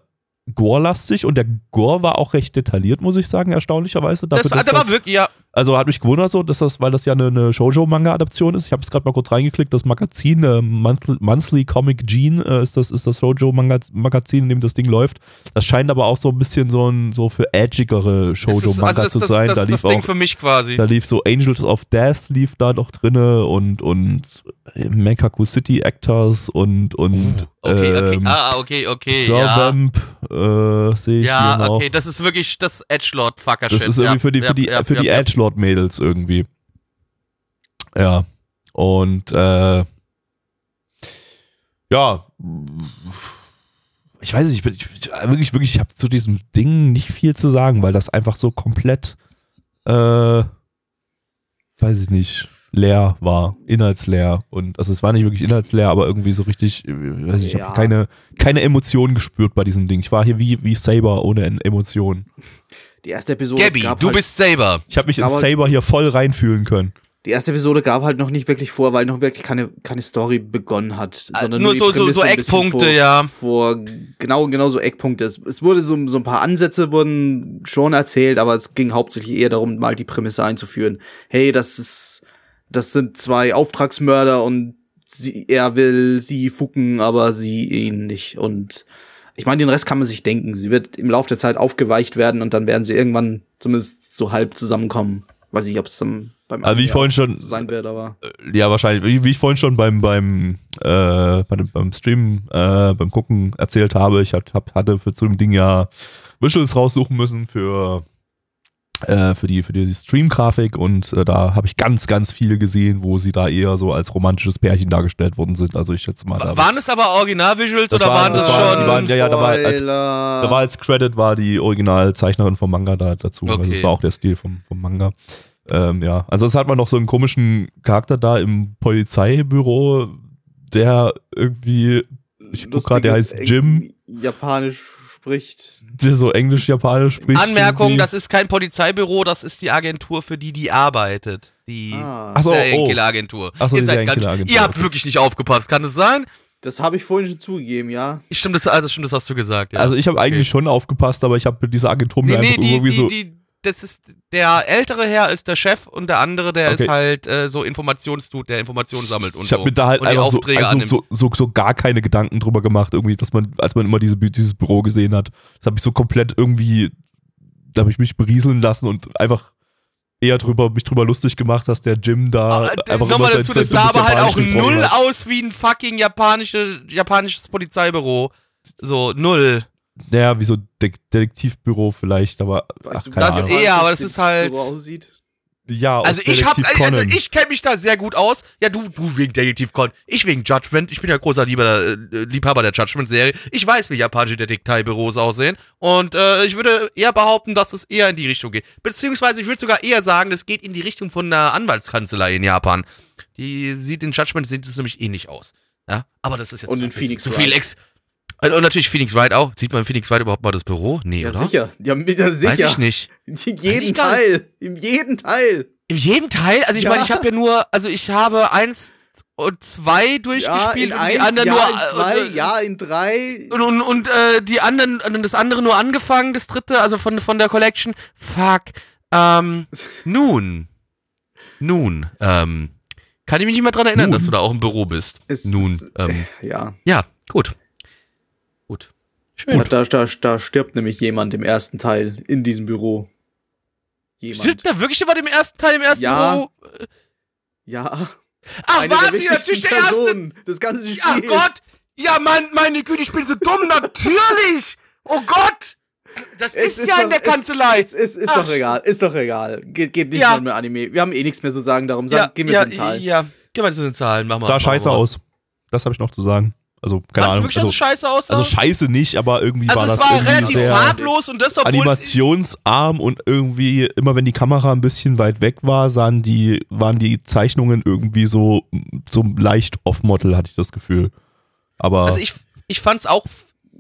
gore-lastig und der Gore war auch recht detailliert, muss ich sagen, erstaunlicherweise. Dafür, Das, war das- wirklich, ja, also hat mich gewundert so, dass das, weil das ja eine, eine Shoujo-Manga-Adaption ist. Ich habe es gerade mal kurz reingeklickt, das Magazin, äh, Monthly, Monthly Comic Gene äh, ist das, ist das Shoujo-Magazin, in dem das Ding läuft. Das scheint aber auch so ein bisschen so ein so für edgigere Shoujo-Manga also das, zu das, sein. das, da das lief Ding auch für mich quasi. da lief so Angels of Death lief da noch drinne und und Mekaku City Actors und und Okay, okay, ähm, ah, okay, okay, Sir ja. Äh, sehe ich Ja, okay, das ist wirklich das Edgelord-Fucker-Shit. Das ist irgendwie ja, für die, für die, ja, für die ja. Edgelord-Mädels irgendwie. Ja. Und äh, ja, ich weiß nicht, ich bin ich, ich, wirklich, wirklich, ich habe zu diesem Ding nicht viel zu sagen, weil das einfach so komplett, äh, weiß ich nicht. leer war, inhaltsleer. Und also es war nicht wirklich inhaltsleer, aber irgendwie so richtig, äh, weiß ich, ich Ja. habe keine, keine Emotionen gespürt bei diesem Ding. Ich war hier wie, wie Saber ohne en- Emotionen. Die erste Episode Gabby, gab du halt, bist Saber. Ich habe mich in Aber- Saber hier voll reinfühlen können. die erste Episode gab halt noch nicht wirklich vor, weil noch wirklich keine, keine Story begonnen hat. Ah, Sondern nur die so- so- so Eckpunkte, vor, ja. Vor, genau, genau so Eckpunkte. Es, es wurde so, so ein paar Ansätze wurden schon erzählt, aber es ging hauptsächlich eher darum, mal die Prämisse einzuführen. Hey, das ist, das sind zwei Auftragsmörder und sie, er will sie fucken, aber sie ihn nicht. Und ich meine, den Rest kann man sich denken. Sie wird im Laufe der Zeit aufgeweicht werden und dann werden sie irgendwann zumindest so halb zusammenkommen. Weiß nicht, ob es dann beim Also wie ich vorhin schon, sein wird, aber. ja wahrscheinlich, wie, wie ich vorhin schon beim, beim, äh, bei dem, beim Stream, äh, beim Gucken erzählt habe, ich hab, hatte für zu dem Ding ja Visuals raussuchen müssen für äh, für die für die Stream-Grafik und äh, da habe ich ganz ganz viele gesehen, wo sie da eher so als romantisches Pärchen dargestellt worden sind. Also ich schätze mal, da Waren es aber Original-Visuals oder waren- waren das das waren- schon. waren- ja, ja, da war als-. Da war als Credit war die Originalzeichnerin vom Manga da dazu. Also Okay. das war auch der Stil vom, vom Manga. Ähm, ja, also es hat man noch so einen komischen Charakter da im Polizeibüro, der irgendwie, ich guck grad, der heißt Jim. Japanisch spricht. der so englisch-japanisch spricht. Anmerkung, irgendwie. das ist kein Polizeibüro, das ist die Agentur, für die die arbeitet. Die Ah, Ach so, oh. Serienkiller-Agentur. Ach so, ihr, die seid ganz- ihr habt okay. wirklich nicht aufgepasst, kann es sein? das habe ich vorhin schon zugegeben, ja. Stimmt, das, also stimmt, das hast du gesagt. Ja. Also ich habe eigentlich schon aufgepasst, aber ich habe mit dieser Agentur mir nee, nee, einfach die, irgendwie die, so. die, das ist, der ältere Herr ist der Chef und der andere, der Okay. ist halt äh, so Informationsdude, der Informationen sammelt und ich habe so. mir da halt einfach so, Aufträge also so, so, so gar keine Gedanken drüber gemacht, irgendwie, dass man, als man immer diese, dieses Büro gesehen hat, das habe ich so komplett irgendwie, da habe ich mich berieseln lassen und einfach eher drüber, mich drüber lustig gemacht, dass der Jim da Aber, äh, einfach Nochmal immer dazu, das sah aber halt auch null hat. aus wie ein fucking japanische, japanisches Polizeibüro. So, null. Naja, wie so De Detektivbüro vielleicht, aber ach, Weißt du, keine das Ahnung. eh- eher, aber das ist halt- aussieht? Ja, Also ich hab, also Conan. ich kenne mich da sehr gut aus. Ja, du, du wegen Detektiv Con, ich wegen Judgment. Ich bin ja großer Lieber, äh, Liebhaber der Judgment-Serie. Ich weiß, wie japanische Detektivbüros aussehen. Und äh, ich würde eher behaupten, dass es eher in die Richtung geht. Beziehungsweise ich würde sogar eher sagen, es geht in die Richtung von einer Anwaltskanzlei in Japan. Die sieht in Judgment sieht es nämlich ähnlich aus. Ja, aber das ist jetzt Und in ein Phoenix zu viel Ex. Und und natürlich Phoenix Wright auch. Sieht man in Phoenix Wright überhaupt mal das Büro? Nee, Ja, oder? sicher. Ja, ja, sicher. Weiß ich nicht. In jedem. Teil. In jedem Teil. In jedem Teil? Also ich Ja. meine, ich habe ja nur, also ich habe eins und zwei Ja, durchgespielt in und die anderen ja, nur in zwei, und, ja, in drei. und, und, und äh, die anderen und das andere nur angefangen, das dritte, also von von der Collection. Fuck. Ähm, (laughs) nun, nun, ähm, kann ich mich nicht mehr dran erinnern, Nun. dass du da auch im Büro bist. Es nun, ähm, Ja. ja, gut, gut, schön. Da, da, da stirbt nämlich jemand im ersten Teil in diesem Büro. Jemand. Stimmt da wirklich jemand im ersten Teil im ersten Ja. Büro? Ja. Ach, Eine der warte, wichtigsten natürlich der erste Personen des ganzen Spiels. Ach Gott! Ja, mein, meine Güte, ich bin so dumm, natürlich! Oh Gott! Das Es ist, ja in der doch- Kanzlei. Es, ist Ach. doch egal, ist doch egal. Geht, geht nicht Ja. um Anime. Wir haben eh nichts mehr zu sagen darum. Sag, gehen wir ja, zu den Zahlen. Ja, gehen wir zu den Zahlen. Mach mal, sah mach scheiße mal aus. Das habe ich noch zu sagen. Also, keine du Ahnung. wirklich, dass Also, es scheiße aussah? also scheiße nicht, aber irgendwie Also war es das war irgendwie relativ sehr farblos und das, obwohl es, animationsarm und irgendwie immer wenn die Kamera ein bisschen weit weg war, sahen die waren die Zeichnungen irgendwie so so leicht off-Model hatte ich das Gefühl. Aber Also ich, ich fand's auch,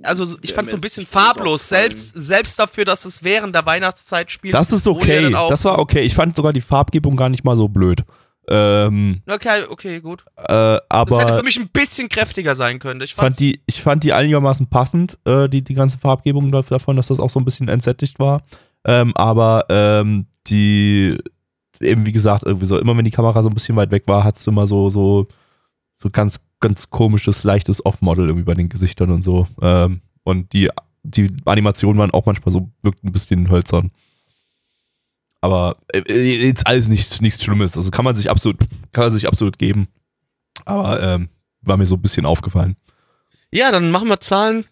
also ich Der fand's so ein bisschen farblos, selbst, selbst dafür, dass es während der Weihnachtszeit spielt. das ist okay. Das war so- okay. Ich fand sogar die Farbgebung gar nicht mal so blöd. Ähm, Okay, okay, gut. äh, Das hätte aber für mich ein bisschen kräftiger sein können. Ich fand die, ich fand die einigermaßen passend, äh, die, die ganze Farbgebung da- davon, dass das auch so ein bisschen entsättigt war. Ähm, aber ähm, die, eben wie gesagt, irgendwie so, immer wenn die Kamera so ein bisschen weit weg war, hattest du immer so, so, so ganz, ganz komisches, leichtes Off-Model irgendwie bei den Gesichtern und so. Ähm, und die, die Animationen waren auch manchmal so, wirkten ein bisschen hölzern. Aber äh, äh, jetzt alles nichts, nichts Schlimmes. Also kann man sich absolut, kann man sich absolut geben. Aber ähm, war mir so ein bisschen aufgefallen. Ja, dann machen wir Zahlen.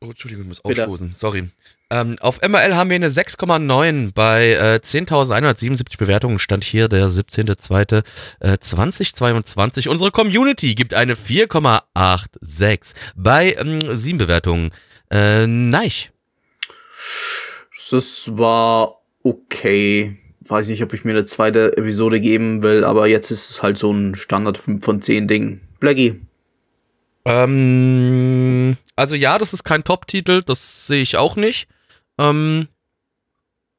Oh, Entschuldigung, ich muss Bitte. aufstoßen. Sorry. Ähm, auf MRL haben wir eine 6,9 bei äh, 10.177 Bewertungen. Stand hier der 17.02.2022. Unsere Community gibt eine 4,86 bei ähm, 7 Bewertungen. Äh, Neich. Das war okay. weiß nicht, ob ich mir eine zweite Episode geben will, aber jetzt ist es halt so ein Standard 5 von 10 Ding. Blackie. Ähm, also ja, das ist kein Top-Titel, das sehe ich auch nicht. Ähm,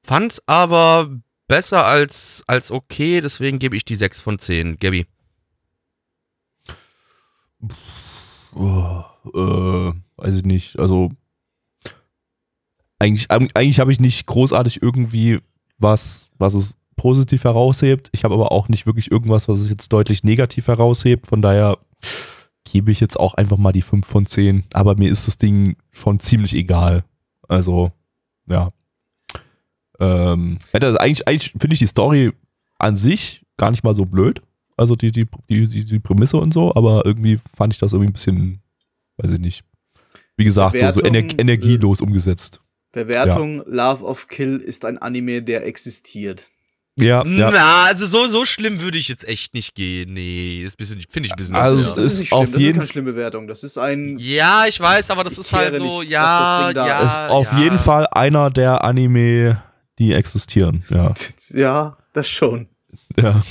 fand's aber besser als, als okay, deswegen gebe ich die 6 von 10. Gabby. Oh, äh, weiß ich nicht. Also eigentlich, eigentlich habe ich nicht großartig irgendwie was, was es positiv heraushebt. Ich habe aber auch nicht wirklich irgendwas, was es jetzt deutlich negativ heraushebt. Von daher gebe ich jetzt auch einfach mal die 5 von 10. Aber mir ist das Ding schon ziemlich egal. Also, ja. Ähm, also eigentlich, eigentlich finde ich die Story an sich gar nicht mal so blöd. Also die, die, die, die, Prämisse und so, aber irgendwie fand ich das irgendwie ein bisschen, weiß ich nicht. Wie gesagt, so, so ener energielos umgesetzt. Bewertung: ja. Love of Kill ist ein Anime, der existiert. Ja, ja. Na, also so, so schlimm würde ich jetzt echt nicht gehen. Nee, das finde ich ein bisschen. Also, das, das ist, nicht schlimm. auf das jeden ist keine schlimme Bewertung. Das ist ein. Ja, ich weiß, aber das ist halt so, nicht, ja, ja. Ist auf ja. jeden Fall einer der Anime, die existieren. Ja, (laughs) ja das schon. Ja.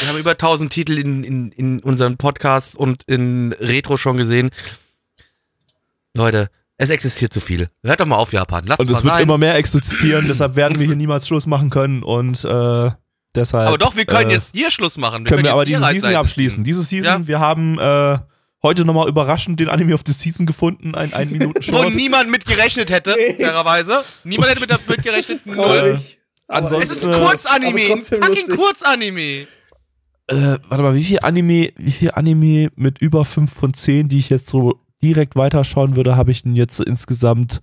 Wir haben über 1000 Titel in, in, in unseren Podcasts und in Retro schon gesehen. Leute, es existiert zu viel. Hört doch mal auf, Japan. Lasst und es wird sein. immer mehr existieren, deshalb werden wir hier niemals Schluss machen können und äh, deshalb. Aber doch, wir können äh, jetzt hier Schluss machen. Wir können, können wir aber diese Season abschließen. Diese Season, ja? wir haben äh, heute nochmal überraschend den Anime of the Season gefunden, ein 1 Minuten (laughs) Short. Wo niemand mit gerechnet hätte, fairerweise. Niemand hätte mit, mit gerechnet. Ansonsten, es ist ein Kurzanime, ein fucking Kurzanime. Äh, warte mal, wie viel Anime, wie viel Anime mit über 5 von 10, die ich jetzt so direkt weiterschauen würde, habe ich denn jetzt insgesamt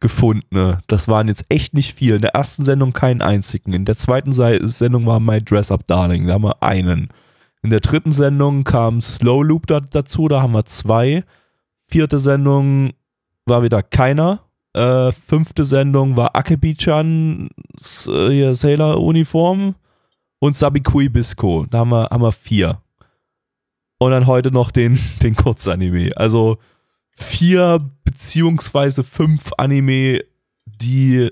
gefunden. Ne? Das waren jetzt echt nicht viel. In der ersten Sendung keinen einzigen. In der zweiten Sendung war My Dress Up Darling. Da haben wir einen. In der dritten Sendung kam Slow Loop da, dazu. Da haben wir zwei. Vierte Sendung war wieder keiner. Äh, fünfte Sendung war Akebi-chan, äh, Sailor-Uniform. Und Sabikui Bisco. Da haben wir, haben wir vier und dann heute noch den, (laughs) den Kurzanime. Also vier beziehungsweise fünf Anime, die.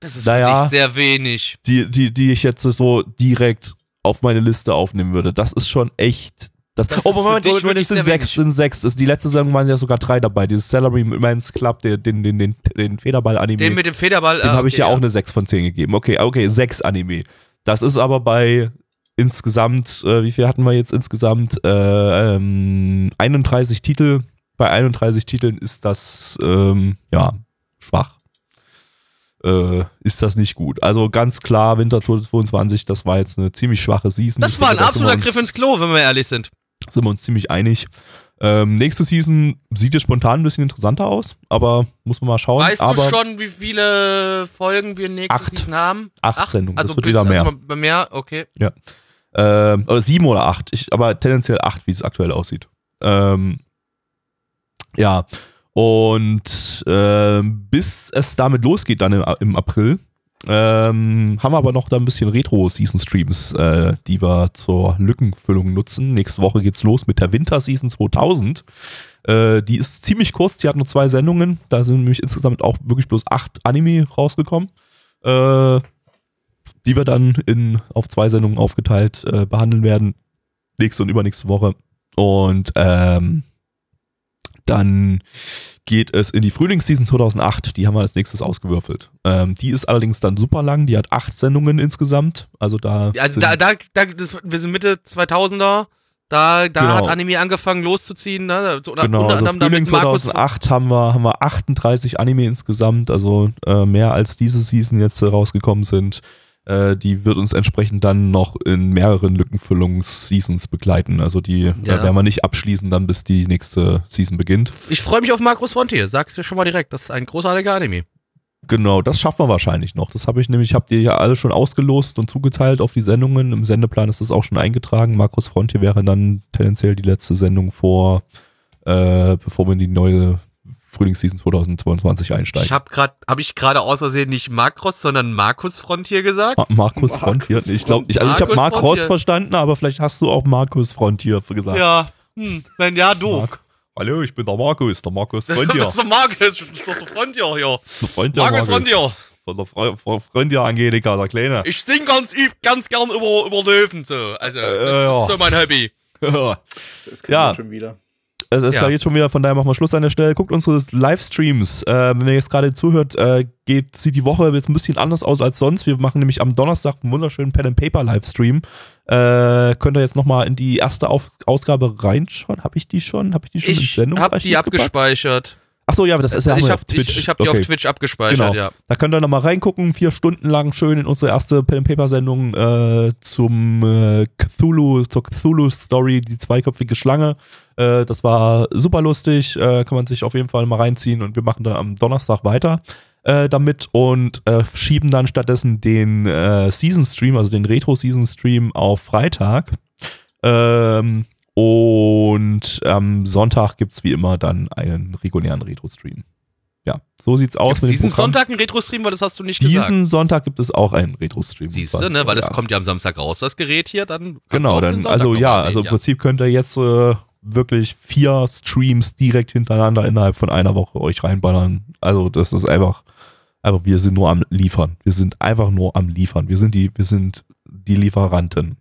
Das ist naja, sehr wenig. Die, die, die ich jetzt so direkt auf meine Liste aufnehmen würde. Das ist schon echt. Das, das oh, Moment, ich würde sind sechs, sind sechs. Die letzte Saison waren ja sogar drei dabei. Dieses Salary Men's Club, den, den, den, den, den Federball-Anime. Den mit dem Federball. Dem ah, habe ich ja, ja auch eine 6 von 10 gegeben. Okay, okay, sechs Anime. Das ist aber bei insgesamt, äh, wie viel hatten wir jetzt insgesamt? Äh, ähm, 31 Titel. Bei 31 Titeln ist das, ähm, ja, schwach. Äh, ist das nicht gut. Also ganz klar, Winter 2022, das war jetzt eine ziemlich schwache Season. Das war ein absoluter Griff ins Klo, wenn wir ehrlich sind. Sind wir uns ziemlich einig. Ähm, nächste Season sieht jetzt spontan ein bisschen interessanter aus, aber muss man mal schauen. Weißt aber du schon, wie viele Folgen wir nächste acht. Season haben? Acht, acht Sendungen, also das wird bis, wieder mehr. Mehr, okay. Ja. Ähm, oder sieben oder acht, ich, aber tendenziell acht, wie es aktuell aussieht. Ähm, ja, und äh, bis es damit losgeht, dann im, im April, ähm, haben wir aber noch da ein bisschen Retro-Season-Streams, äh, die wir zur Lückenfüllung nutzen. Nächste Woche geht's los mit der Winter-Season 2000. Äh, die ist ziemlich kurz, die hat nur zwei Sendungen. Da sind nämlich insgesamt auch wirklich bloß acht Anime rausgekommen. Äh, die wir dann in, auf zwei Sendungen aufgeteilt äh, behandeln werden. Nächste und übernächste Woche. Und ähm, dann geht es in die Frühlingsseason 2008. Die haben wir als nächstes ausgewürfelt. Ähm, die ist allerdings dann super lang. Die hat acht Sendungen insgesamt. Also da. Also da, da, da das, wir sind Mitte 2000er. Da, da genau. hat Anime angefangen loszuziehen. Ne? Oder genau, unter also Frühling 2008 haben wir, haben wir 38 Anime insgesamt. Also äh, mehr als diese Season jetzt äh, rausgekommen sind. Äh, die wird uns entsprechend dann noch in mehreren Lückenfüllungs-Seasons begleiten. Also die ja. da werden wir nicht abschließen, dann bis die nächste Season beginnt. Ich freue mich auf Markus Frontier, sag's dir schon mal direkt. Das ist ein großartiger Anime. Genau, das schaffen wir wahrscheinlich noch. Das habe ich nämlich, ich habe dir ja alle schon ausgelost und zugeteilt auf die Sendungen. Im Sendeplan ist das auch schon eingetragen. Markus Frontier wäre dann tendenziell die letzte Sendung vor, äh, bevor wir in die neue Frühlingsseason 2022 einsteigen. Ich habe gerade, habe ich gerade außersehen nicht Makros, sondern Markus Frontier gesagt? Ma Markus Frontier. Ich glaube, ich, also ich habe Markus verstanden, aber vielleicht hast du auch Markus Frontier gesagt. Ja, hm, wenn ja, doof. Mark Hallo, ich bin der Markus, der Markus (laughs) Frontier. das ist der Markus, das ist doch der Frontier hier. Der Frontier Markus Frontier. von der Fre Fre Freundin Angelika, der Kleine. Ich sing ganz, ganz gern über, über Löwen so. Also, das Äh, ja. ist so mein Hobby. (laughs) Das eskaliert Ja. schon wieder. Es eskaliert schon wieder, von daher machen wir Schluss an der Stelle. Guckt unsere Livestreams. Äh, wenn ihr jetzt gerade zuhört, äh, geht, sieht die Woche jetzt ein bisschen anders aus als sonst. Wir machen nämlich am Donnerstag einen wunderschönen Pen and Paper Livestream. Äh, könnt ihr jetzt nochmal in die erste Auf Ausgabe reinschauen? Habe ich die schon? Habe ich die schon Ich hab Sendungsarchiv die gepackt? Achso, ja, das ist ja haben ich hab, auf Twitch. Ich, ich hab die Okay. auf Twitch abgespeichert, Genau. ja. Da könnt ihr nochmal reingucken, vier Stunden lang schön in unsere erste Pen Paper Sendung äh, zum äh, Cthulhu, zur Cthulhu Story, die zweiköpfige Schlange. Äh, das war super lustig, äh, kann man sich auf jeden Fall mal reinziehen und wir machen dann am Donnerstag weiter äh, damit und äh, schieben dann stattdessen den äh, Season Stream, also den Retro Season Stream auf Freitag. Ähm, und am Sonntag gibt's wie immer dann einen regulären Retro-Stream. Ja, so sieht's aus Gibt's diesen. Sonntag einen Retro-Stream, weil das hast du nicht gesagt. Diesen Sonntag gibt es auch einen Retro-Stream. Siehst du, ne? Weil das ja. kommt ja am Samstag raus, das Gerät hier, dann. Genau, dann, also ja, also im nehmen, Prinzip könnt ihr jetzt äh, wirklich vier Streams direkt hintereinander innerhalb von einer Woche euch reinballern. Also das ist einfach, einfach, wir sind nur am Liefern. Wir sind einfach nur am Liefern. Wir sind die, wir sind die Lieferanten.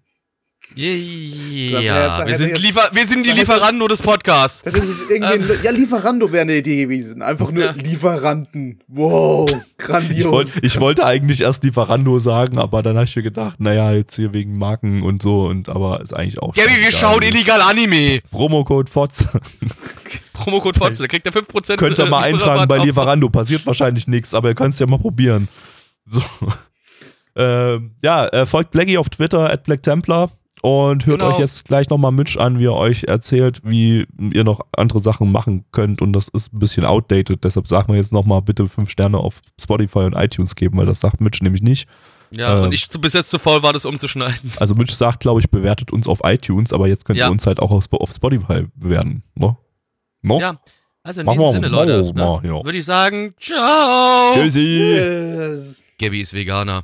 Wär- ja. wir, sind jetzt- Liefer wir sind die nur des Podcasts. Ein, ja, Lieferando wäre eine Idee gewesen. Einfach nur Ja. Lieferanten. Wow, Ich, grandios. wollt, ich wollte eigentlich erst Lieferando sagen, aber dann habe ich mir gedacht, naja, jetzt hier wegen Marken und so und aber ist eigentlich auch Gabi, wir schauen illegal Anime. Promocode FOTZ. (laughs) Promocode Fotze, da kriegt ihr 5% Könnt ihr mal eintragen bei Lieferando. Passiert wahrscheinlich nichts, aber ihr könnt es ja mal probieren. So. (laughs) Ähm, ja, äh, folgt Blackie auf Twitter, at Black Templar. Und hört Genau. euch jetzt gleich nochmal Mitch an, wie er euch erzählt, wie ihr noch andere Sachen machen könnt. Und das ist ein bisschen outdated. Deshalb sagen wir jetzt nochmal bitte fünf Sterne auf Spotify und iTunes geben, weil das sagt Mitch nämlich nicht. Ja, Ähm. und ich bis jetzt zu faul war, das umzuschneiden. Also Mitch sagt, glaube ich, bewertet uns auf iTunes, aber jetzt könnt Ja. ihr uns halt auch auf auf Spotify bewerten. Ne? No? Ja, also in Machen diesem Sinne, Leute, mal, ne, ja. würde ich sagen, ciao. Tschüssi! Yes. Gabi ist Veganer.